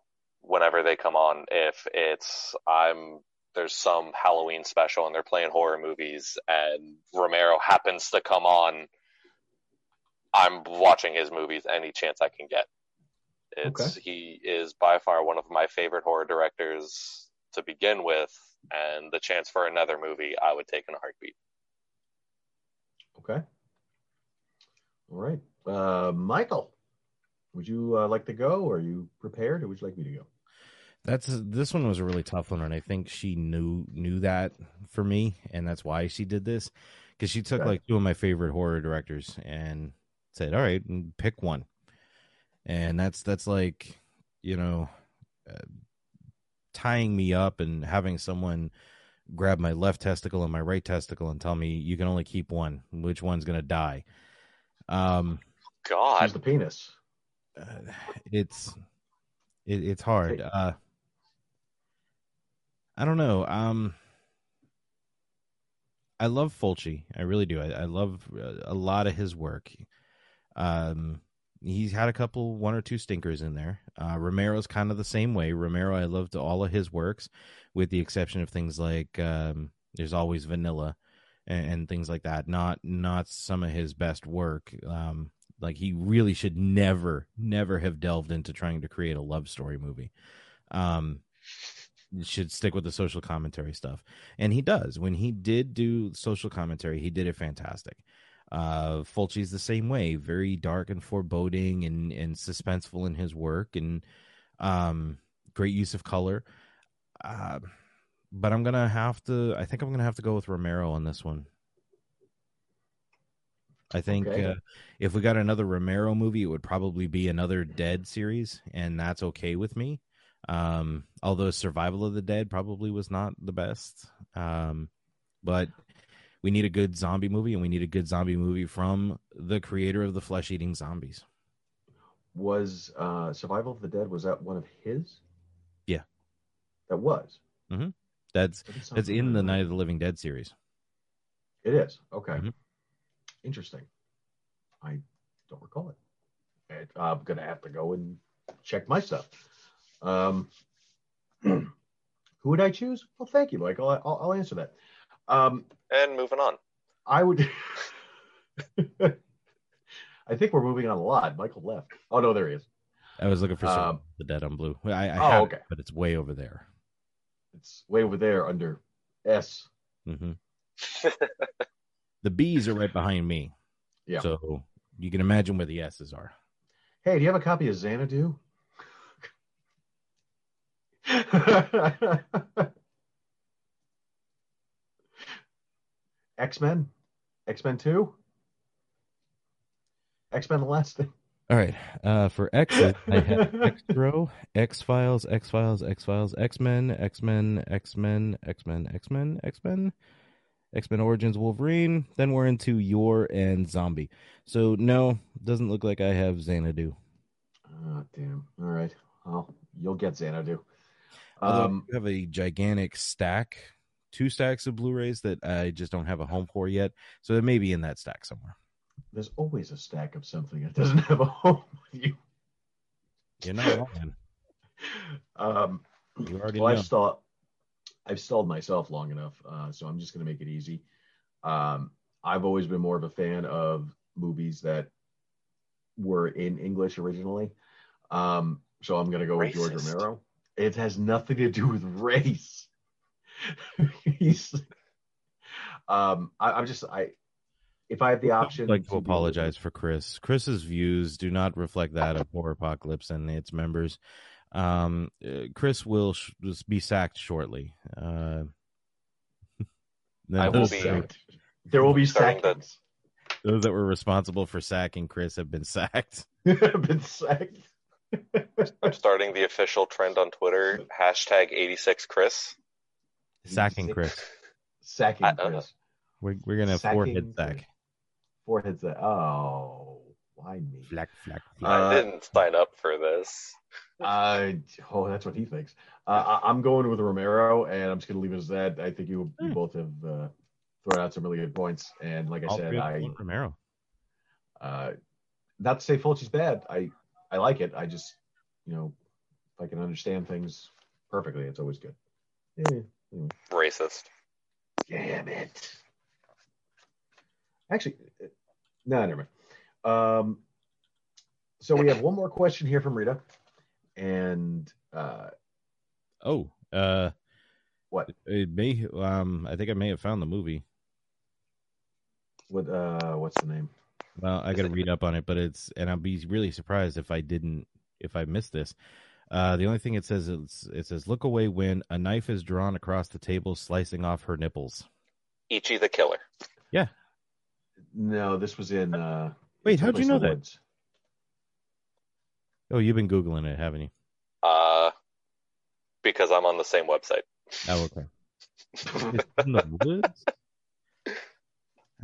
whenever they come on, if it's I'm there's some Halloween special and they're playing horror movies and Romero happens to come on, I'm watching his movies any chance I can get. It's he is by far one of my favorite horror directors to begin with, and the chance for another movie I would take in a heartbeat. Okay. All right. Uh, Michael, would you uh, like to go? Or are you prepared, or would you like me to go? That's this one was a really tough one, and I think she knew knew that for me, and that's why she did this because she took Okay. like two of my favorite horror directors and said, "All right, pick one," and that's that's like you know uh, tying me up and having someone grab my left testicle and my right testicle and tell me you can only keep one. Which one's gonna die? Um, God, Use the penis. uh, it's it, it's hard. Uh, I don't know. Um, I love Fulci. I really do. I, I love uh, a lot of his work. Um, he's had a couple, one or two stinkers in there. Uh, Romero's kind of the same way. Romero, I loved all of his works, with the exception of things like um, "There's Always Vanilla," and, and things like that. Not not some of his best work. Um, like he really should never never have delved into trying to create a love story movie. Um, should stick with the social commentary stuff, and he does. When he did do social commentary, he did it fantastic. Uh, Fulci's the same way, very dark and foreboding and and suspenseful in his work, and um, great use of color. Uh, but I'm gonna have to. I think I'm gonna have to go with Romero on this one. I think Okay. uh, if we got another Romero movie, it would probably be another Dead series, and that's okay with me. Um, although Survival of the Dead probably was not the best, um, but we need a good zombie movie, and we need a good zombie movie from the creator of the flesh eating zombies. Was uh, Survival of the Dead was that one of his? Yeah. That was. Mm-hmm. That's That that's in the. Night of the Living Dead series. It is. Okay. Mhm. Interesting. I don't recall it. I'm gonna have to go and check my stuff. Um, who would I choose? Well, thank you, Michael. I'll, I'll answer that. Um, And moving on. I would. I think we're moving on a lot. Michael left. Oh no, there he is. I was looking for Survival Um, the Dead on Blue. I, I oh, have okay. but it's way over there. It's way over there under S. hmm the B's are right behind me. Yeah. So you can imagine where the S's are. Hey, do you have a copy of Xanadu? X Men, X Men Two, X Men: The Last Thing. All right. Uh, for X's, I have X-Tro, X-Files, X-Files, X-Files, X-Men, X-Men, X-Men, X-Men, X-Men, X-Men, X-Men Origins Wolverine. Then we're into Yor and Zombie. So no, doesn't look like I have Xanadu. Oh damn! All right, well, you'll get Xanadu. Although Um, I have a gigantic stack, two stacks of Blu-rays that I just don't have a home for yet. So it may be in that stack somewhere. there's always a stack of something that doesn't have a home with you. You're not wrong. Um, You already well, know. I've stalled. I've stalled myself long enough, uh, so I'm just going to make it easy. Um, I've always been more of a fan of movies that were in English originally, um, so I'm going to go with George Romero. It has nothing to do with race. He's, um, I, I'm just I. If I have the option, I'd like to be able apologize for Chris. Chris's views do not reflect that of Horropocalypse and its members. Um, uh, Chris will sh- just be sacked shortly. Uh, I will be- that, there will be Starting the- seconds. those that were responsible for sacking Chris have been sacked. been sacked. I'm starting the official trend on Twitter. Hashtag 86Chris. Sacking Chris. Sacking I don't know. Chris. We're we're gonna Sacking forehead Chris. sack. Forehead sack. Oh, why me? Flack flack. Uh, I didn't sign up for this. Uh, oh, that's what he thinks. Uh, I, I'm going with Romero, and I'm just going to leave it as that. I think you, you both have uh, thrown out some really good points, and like I All said, I them Romero. uh, not to say Fulci's bad. I I like it. I just you know if I can understand things perfectly, it's always good. Yeah. Anyway. Racist. Damn it. Actually, no, never mind. Um, so we have one more question here from Rita, and uh, Oh, uh, what? It may. Um, I think I may have found the movie. What? Uh, what's the name? Well, I got to read up on it, but it's and I'll be really surprised if I didn't if I missed this. Uh, the only thing it says is it says look away when a knife is drawn across the table, slicing off her nipples. Ichi the Killer. Yeah. No, this was in. Uh, Wait, how'd you know that? Woods. Oh, you've been googling it, haven't you? Uh, because I'm on the same website. Oh, okay. It's in the woods.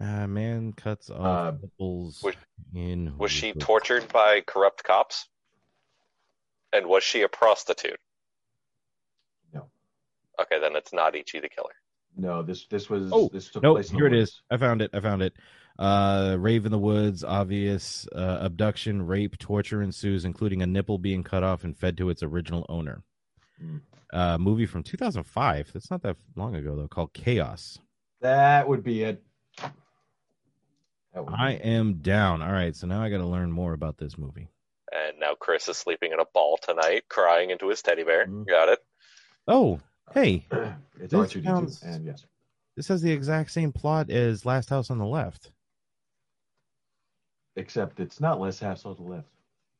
Uh, man cuts off Uh, nipples was- in. Was she tortured by corrupt cops? And was she a prostitute? No. Okay, then it's not Ichi the Killer. No, this this was. Oh this took no! place in the Here it woods. is. I found it. I found it. Uh, rave in the woods. Obvious uh, abduction, rape, torture ensues, including a nipple being cut off and fed to its original owner. Hmm. Uh, movie from 2005. That's not that long ago though. Called Chaos. That would be it. That would I am down. All right, so now I got to learn more about this movie. And now Chris is sleeping in a ball tonight, crying into his teddy bear. Mm-hmm. Got it. Oh, hey, It's This R2D2, sounds- and yes. this has the exact same plot as Last House on the Left. Except it's not Last House on the left.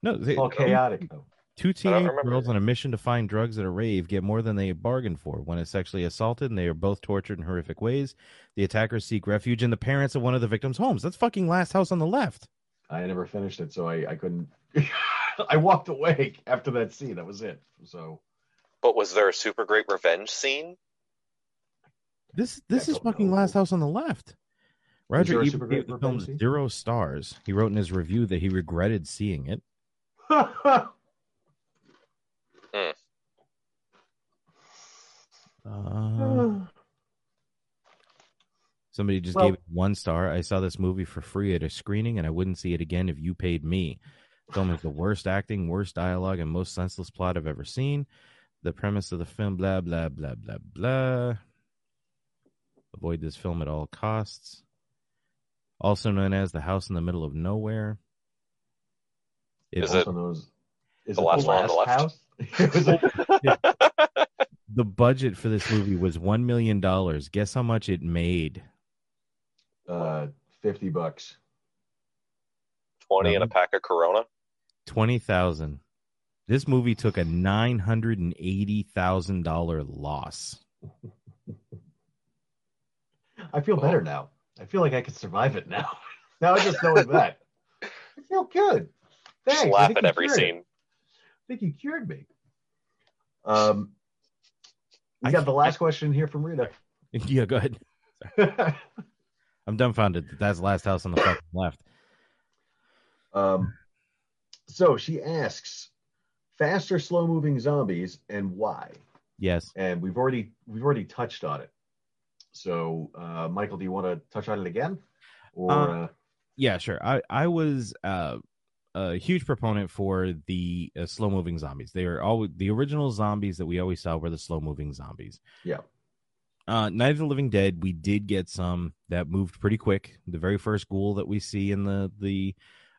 No, they, It's all chaotic though. Two I teenage girls on a mission to find drugs at a rave get more than they bargained for. When it's sexually assaulted, and they are both tortured in horrific ways. The attackers seek refuge in the parents of one of the victims' homes. That's fucking Last House on the Left. I never finished it, so I, I couldn't. I walked away after that scene. That was it. So But was there a super great revenge scene? This this I is fucking know. Last House on the Left. Roger there Ebert gave the film revenge scene? zero stars. He wrote in his review that he regretted seeing it. Uh, somebody just Well- gave it one star. I saw this movie for free at a screening, and I wouldn't see it again if you paid me. Film is the worst acting, worst dialogue, and most senseless plot I've ever seen. The premise of the film, blah blah blah blah blah. Avoid this film at all costs. Also known as the house in the middle of nowhere. It- Is it knows is the it last the one on the last left? house? It the budget for this movie was one million dollars. Guess how much it made? Uh, fifty bucks. Twenty and a pack of Corona. Twenty thousand. This movie took a nine hundred and eighty thousand dollar loss. I feel better now. I feel like I could survive it now. now I just knowing that, I feel good. Thanks. Just laugh at every cured it. scene. I think you cured me. Um, we I got the last question here from Rita. yeah, go ahead. I'm dumbfounded. that That's the last house on the fucking left. Um, so she asks, fast or slow moving zombies and why? Yes. And we've already we've already touched on it. So, uh, Michael, do you want to touch on it again? Or Uh, uh, Yeah, sure. I I was uh, a huge proponent for the uh, slow moving zombies. They are always the original zombies that we always saw were the slow moving zombies. yeah, Uh, Night of the Living Dead, we did get some that moved pretty quick. The very first ghoul that we see in the the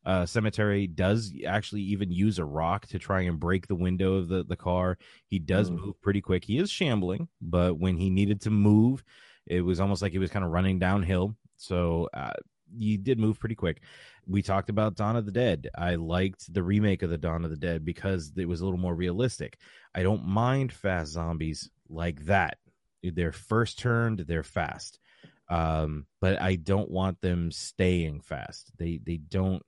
uh, cemetery does actually even use a rock to try and break the window of the the car. He does Mhm. move pretty quick. He is shambling, but when he needed to move, it was almost like he was kind of running downhill. So uh, he did move pretty quick. We talked about Dawn of the Dead. I liked the remake of the Dawn of the Dead because it was a little more realistic. I don't mind fast zombies like that. They're first turned, they're fast. Um, but I don't want them staying fast. They they don't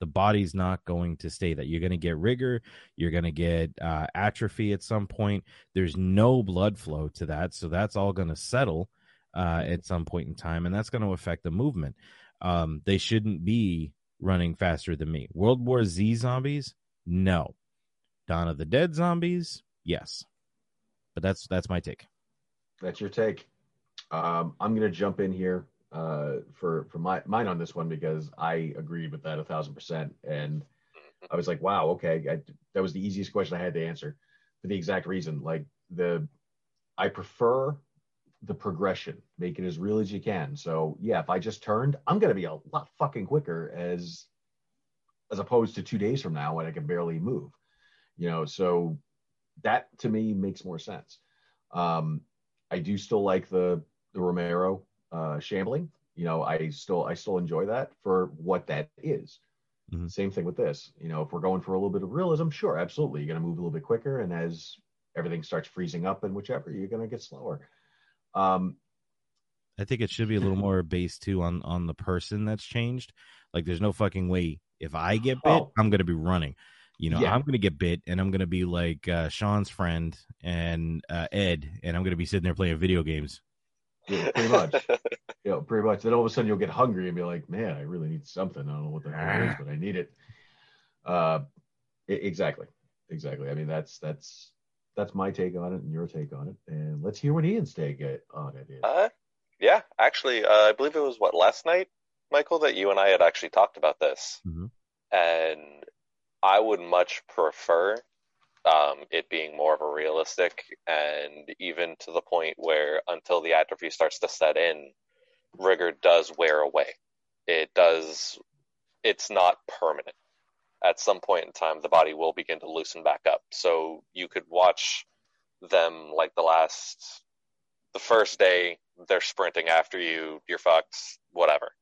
the body's not going to stay that. You're going to get rigor, you're going to get uh, atrophy at some point. There's no blood flow to that, so that's all going to settle uh, at some point in time, and that's going to affect the movement. Um, they shouldn't be running faster than me. World War Z zombies, no. Dawn of the Dead zombies, yes. But that's that's my take. That's your take. Um, I'm going to jump in here uh, for for my mine on this one because I agreed with that a thousand percent, and I was like, wow, okay, I, that was the easiest question I had to answer for the exact reason. Like the, I prefer the progression, make it as real as you can. So yeah, if I just turned, I'm going to be a lot fucking quicker as as opposed to two days from now when I can barely move. You know, so that to me makes more sense. Um, I do still like the the Romero uh, shambling. You know, I still I still enjoy that for what that is. Mhm. Same thing with this. You know, if we're going for a little bit of realism, sure, absolutely, you're going to move a little bit quicker, and as everything starts freezing up and whichever, you're going to get slower. Um, I think it should be a little more based too on on the person that's changed. Like, there's no fucking way if I get bit, Oh. I'm gonna be running. You know, Yeah. I'm gonna get bit, and I'm gonna be like uh, Sean's friend and uh, Ed, and I'm gonna be sitting there playing video games. yeah, pretty much. you know, pretty much. Then all of a sudden you'll get hungry and be like, man, I really need something. I don't know what the hell it is, but I need it. Uh, exactly, exactly. I mean, that's that's that's my take on it and your take on it, and let's hear what Ian's take it- on it is. Uh, yeah, actually, uh, I believe it was what last night, Michael, that you and I had actually talked about this, Mhm. and I would much prefer um, it being more of a realistic, and even to the point where until the atrophy starts to set in, rigor does wear away. it does it's not permanent. At some point in time the body will begin to loosen back up. So you could watch them like the last the first day they're sprinting after you you're fucked whatever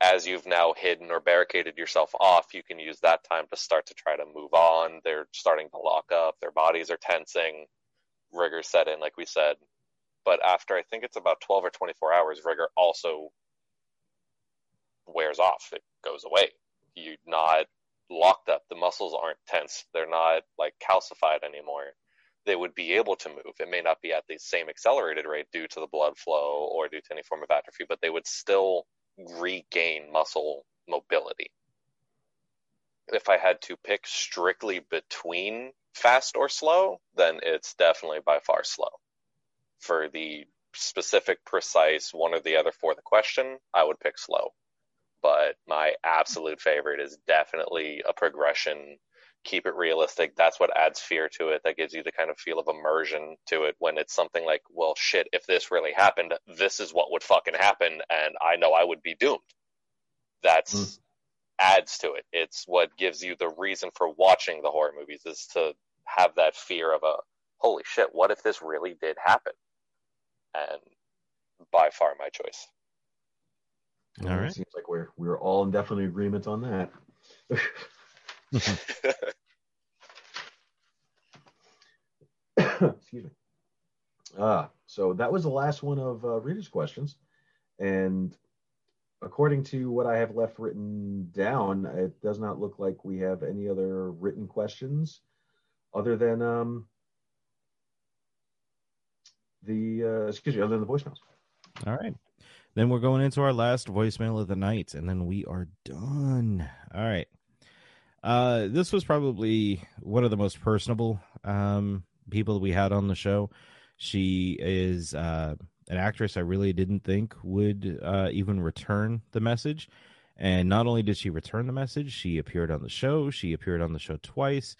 as you've now hidden or barricaded yourself off you can use that time to start to try to move on. They're starting to lock up. Their bodies are tensing. Rigor set in like we said. But after i think it's about 12 or 24 hours rigor also wears off. It goes away. You're not locked up. The muscles aren't tense they're not like calcified anymore. They would be able to move. It may not be at the same accelerated rate due to the blood flow or due to any form of atrophy but they would still regain muscle mobility if i had to pick strictly between fast or slow then it's definitely by far slow for the specific precise one or the other for the question i would pick slow but my absolute favorite is definitely a progression. Keep it realistic. That's what adds fear to it. That gives you the kind of feel of immersion to it when it's something like, well, shit, if this really happened, this is what would fucking happen, and I know I would be doomed. That's mm. adds to it. It's what gives you the reason for watching the horror movies is to have that fear of a holy shit, what if this really did happen? And by far my choice. All right. Seems like we're we're all in definitely agreement on that. Excuse me. Ah, so that was the last one of uh, readers' questions, and according to what I have left written down, it does not look like we have any other written questions, other than um the uh, excuse me, other than the voicemails. All right. Then we're going into our last voicemail of the night, and then we are done. All right. Uh, this was probably one of the most personable um, people we had on the show. She is uh, an actress I really didn't think would uh, even return the message. And not only did she return the message, she appeared on the show. She appeared on the show twice.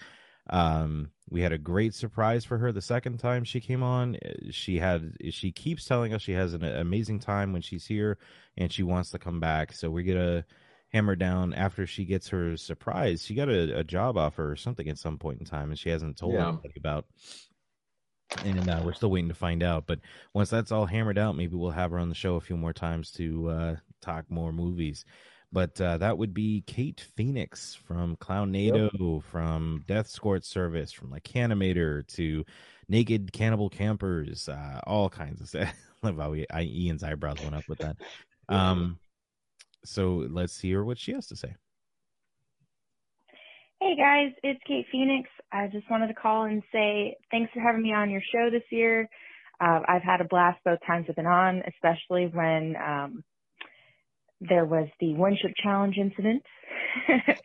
Um, we had a great surprise for her the second time she came on. She had she keeps telling us she has an amazing time when she's here and she wants to come back. So we're gonna hammer down after she gets her surprise. She got a, a job offer or something at some point in time, and she hasn't told yeah. anybody about. And uh, we're still waiting to find out. But once that's all hammered out, maybe we'll have her on the show a few more times to uh, talk more movies. But uh, that would be Kate Phoenix from Clownado, yep. from Death Escort Service, from like Canimator to Naked Cannibal Campers, uh, all kinds of stuff. love how we, I, Ian's eyebrows went up with that. Um, so let's hear what she has to say. Hey guys, it's Kate Phoenix. I just wanted to call and say thanks for having me on your show this year. Uh, I've had a blast both times I've been on, especially when um, there was the one ship challenge incident.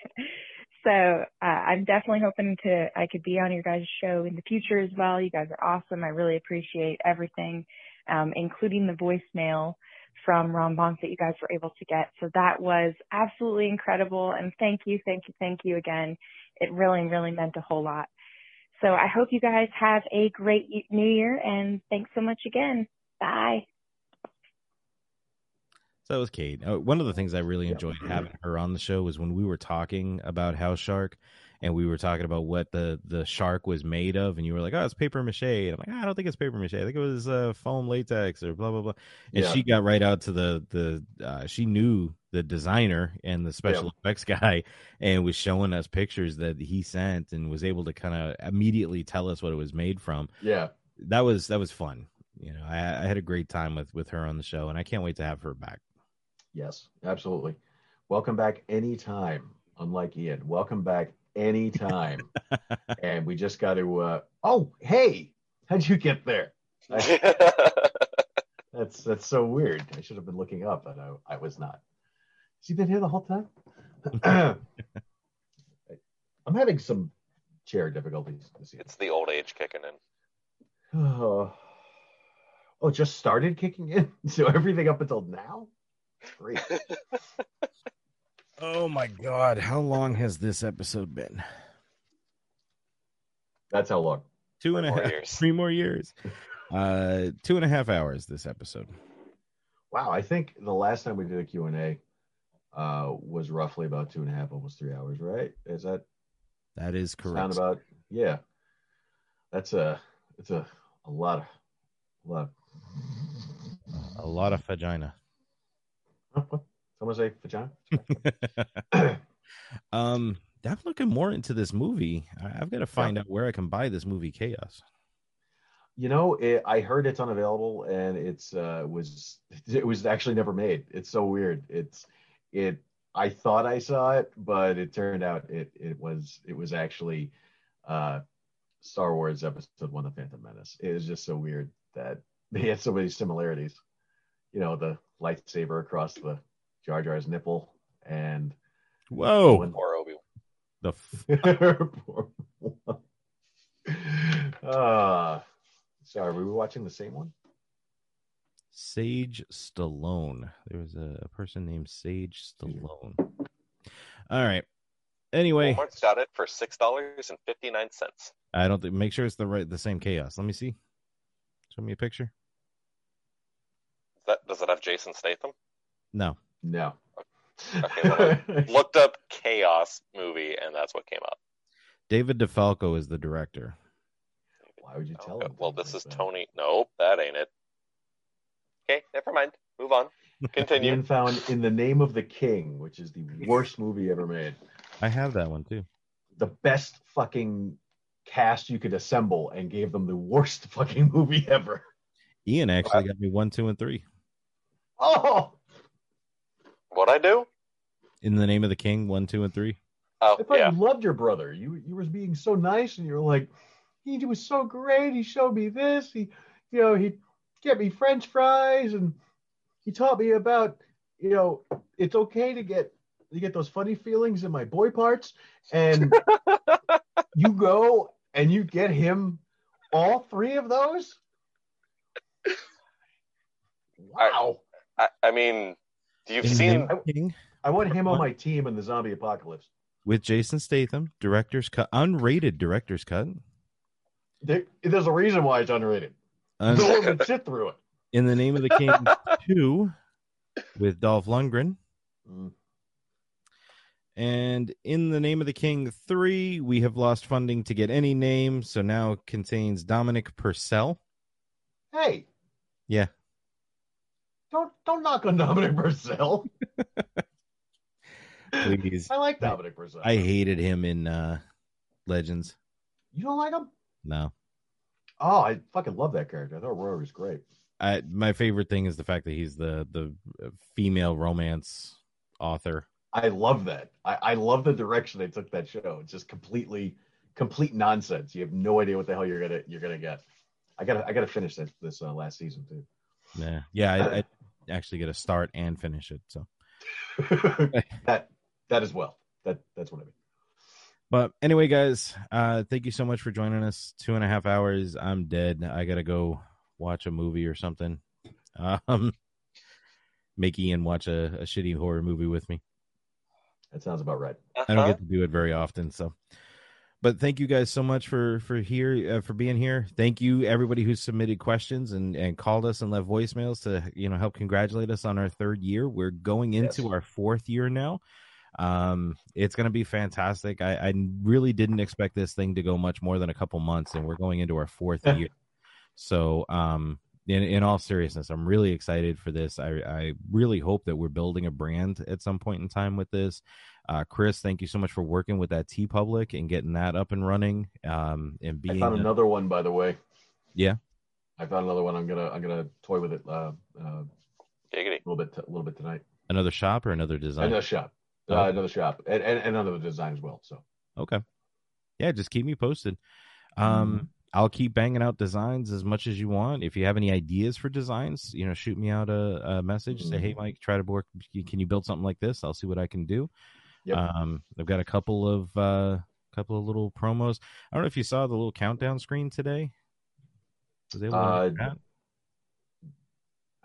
so uh, I'm definitely hoping to I could be on your guys' show in the future as well. You guys are awesome. I really appreciate everything, um, including the voicemail from Ron Bonk that you guys were able to get. So that was absolutely incredible. And thank you, thank you, thank you again. It really, really meant a whole lot. So I hope you guys have a great new year and thanks so much again. Bye. So that was Kate. Uh, one of the things I really enjoyed having her on the show was when we were talking about House Shark, and we were talking about what the the shark was made of, and you were like, "Oh, it's paper mache." And I'm like, oh, "I don't think it's paper mache. I think it was uh, foam latex or blah blah blah." And yeah. she got right out to the the uh, she knew the designer and the special yeah. effects guy, and was showing us pictures that he sent, and was able to kind of immediately tell us what it was made from. Yeah, that was that was fun. You know, I, I had a great time with with her on the show, and I can't wait to have her back. Yes, absolutely. Welcome back anytime. Unlike Ian, welcome back anytime. and we just got to. Uh, oh, hey, how'd you get there? that's that's so weird. I should have been looking up, but I, I was not. Has he been here the whole time? I'm having some chair difficulties. It's the old age kicking in. Oh, oh, just started kicking in. So everything up until now. Great. Oh my god, how long has this episode been? That's how long. Two and a half, years. three more years. Uh, two and a half hours this episode. Wow, I think the last time we did a Q and A, uh, was roughly about two and a half, almost three hours. Right? Is that That is sound correct. about? Yeah. That's a it's a a lot of a lot. of, A lot of vagina. Someone say vagina. um, I'm looking more into this movie. I- I've got to find out where I can buy this movie, Chaos. You know, it, I heard it's unavailable, and it's uh, was it was actually never made. It's so weird. It's it. I thought I saw it, but it turned out it it was it was actually uh, Star Wars Episode One: The Phantom Menace. It is just so weird that they had so many similarities. You know, the lightsaber across the Jar Jar's nipple, and Whoa. Or Obi. The f- uh, sorry, were we watching the same one? Sage Stallone. There was a, a person named Sage Stallone. All right. Anyway, Walmart's got it for six dollars and fifty nine cents. I don't think. Make sure it's the right, the same chaos. Let me see. Show me a picture. That does it have Jason Statham? No. No. Okay, well, I looked up Chaos movie, and that's what came up. David DeFalco is the director. Why would you tell Okay, him? well, this is Tony. Nope, that ain't it. Okay, never mind. Move on. Continue. Ian found In the Name of the King, which is the worst movie ever made. I have that one too. The best fucking cast you could assemble and gave them the worst fucking movie ever. Ian actually got me one, two, and three. Oh, What I do? In the name of the king, one, two, and three. Oh I thought yeah. you loved your brother. You you was being so nice, and you were like, he was so great. He showed me this. He, you know, he get me French fries, and he taught me about, you know, it's okay to get you get those funny feelings in my boy parts, and you go and you get him all three of those. Wow. I, I mean, you've seen. king I want him on my team in the zombie apocalypse. with Jason Statham, director's cut, unrated director's cut. There, there's a reason why it's unrated. Un- no one would sit through it. in the name of the king two with Dolph Lundgren. Mm. And in the name of the king three, we have lost funding to get any name, so now it contains Dominic Purcell. Hey, Yeah, don't don't knock on Dominic Purcell. please. I like Dominic Purcell. I hated him in uh Legends. You don't like him? No. Oh, I fucking love that character. I thought Roy was great. I my favorite thing is the fact that he's the the female romance author. I love that. I, I love the direction they took that show. It's just completely complete nonsense. You have no idea what the hell you're gonna you're gonna get. I gotta I gotta finish this this uh, last season too. Yeah, yeah. I, I actually get to start and finish it. So, that that as well. That that's what I mean. but anyway, guys, uh, thank you so much for joining us. Two and a half hours. I'm dead. I gotta go watch a movie or something. Um, make Ian watch a, a shitty horror movie with me. That sounds about right. I don't get to do it very often, so. But thank you guys so much for for here uh, for being here. Thank you everybody who submitted questions and and called us and left voicemails to you know help congratulate us on our third year. We're going into Yes. our fourth year now. Um, it's going to be fantastic. I, I really didn't expect this thing to go much more than a couple months, and we're going into our fourth year. So, um, in in all seriousness, I'm really excited for this. I I really hope that we're building a brand at some point in time with this. Uh, Chris, thank you so much for working with that TeePublic and getting that up and running. Um, and I being found a- another one by the way. yeah, I found another one. I'm gonna I'm gonna toy with it uh, uh, Giggity. a little bit a little bit tonight. another shop or another design. Another shop. Oh. Uh, another shop. And, and, and another design as well. So Okay. Yeah, just keep me posted. Um, Mm-hmm. I'll keep banging out designs as much as you want. If you have any ideas for designs, you know, shoot me out a, a message. Say, hey, Mhm. Mike, try to work. Can you build something like this? I'll see what I can do. Yep. Um, I've got a couple of uh, couple of little promos. I don't know if you saw the little countdown screen today. Was able to Uh, that?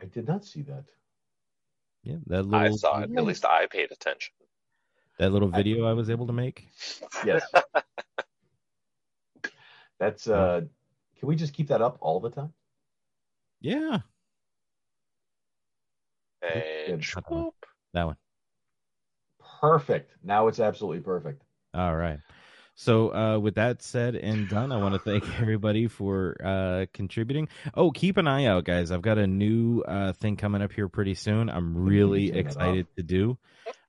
I did not see that. Yeah, that little. I little saw it. At least I paid attention. that little video I was able to make. Yes. That's uh can we just keep that up all the time? Yeah, And that one. That one. perfect. Now it's absolutely perfect. All right. So, uh, with that said and done, I want to thank everybody for uh, contributing. Oh, keep an eye out, guys. I've got a new uh, thing coming up here pretty soon. I'm really excited to do.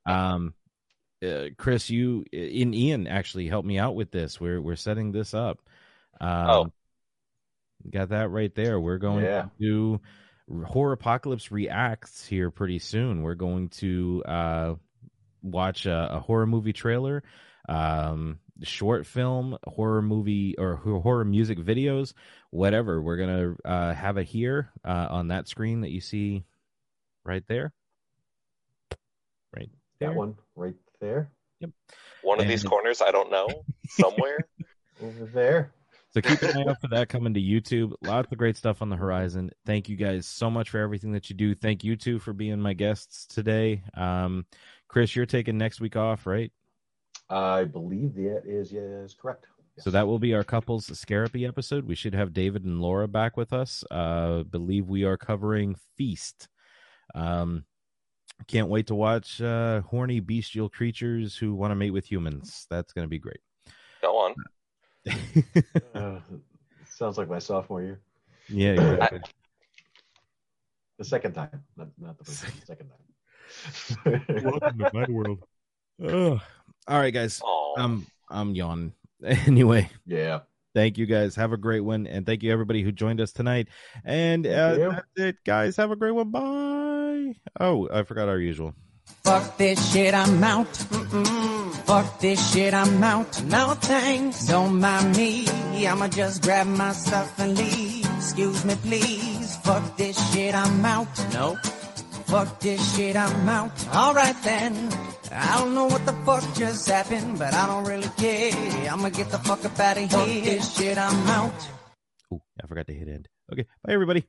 Um, uh, Chris, you in Ian actually helped me out with this. We're we're setting this up. Um, Oh. got that right there. We're going Yeah. to do Horropocalypse reacts here pretty soon. We're going to uh, watch a, a horror movie trailer, um, short film, horror movie, or horror music videos, whatever. We're gonna uh, have it here uh, on that screen that you see right there. Right there. That one right there. Yep. One of these corners, I don't know, somewhere. Over there. So keep an eye out for that coming to YouTube. Lots of great stuff on the horizon. Thank you guys so much for everything that you do. Thank you two for being my guests today. Um, Chris, you're taking next week off, right? I believe that is yes correct. So that will be our couples Scarapy episode. We should have David and Laura back with us. Uh, believe we are covering Feast. Um, can't wait to watch uh, horny bestial creatures who want to mate with humans. That's going to be great. Go on. Uh, sounds like my sophomore year. Yeah, exactly. The second time, not, not the first time. Second time. Welcome to my world. Ugh. All right, guys. Um, I'm yawning. Anyway, Yeah. thank you guys. Have a great one, and thank you everybody who joined us tonight. And uh, that's it, guys. Have a great one. Bye. Oh, I forgot our usual. Fuck this shit, I'm out. Mm-mm. Fuck this shit, I'm out. No thanks. Don't mind me. I'ma just grab my stuff and leave. Excuse me, please. Fuck this shit, I'm out. No. Fuck this shit, I'm out. Alright then. I don't know what the fuck just happened, but I don't really care. I'ma get the fuck up out of here. Fuck this shit, I'm out. Oh, I forgot to hit end. Okay, bye everybody.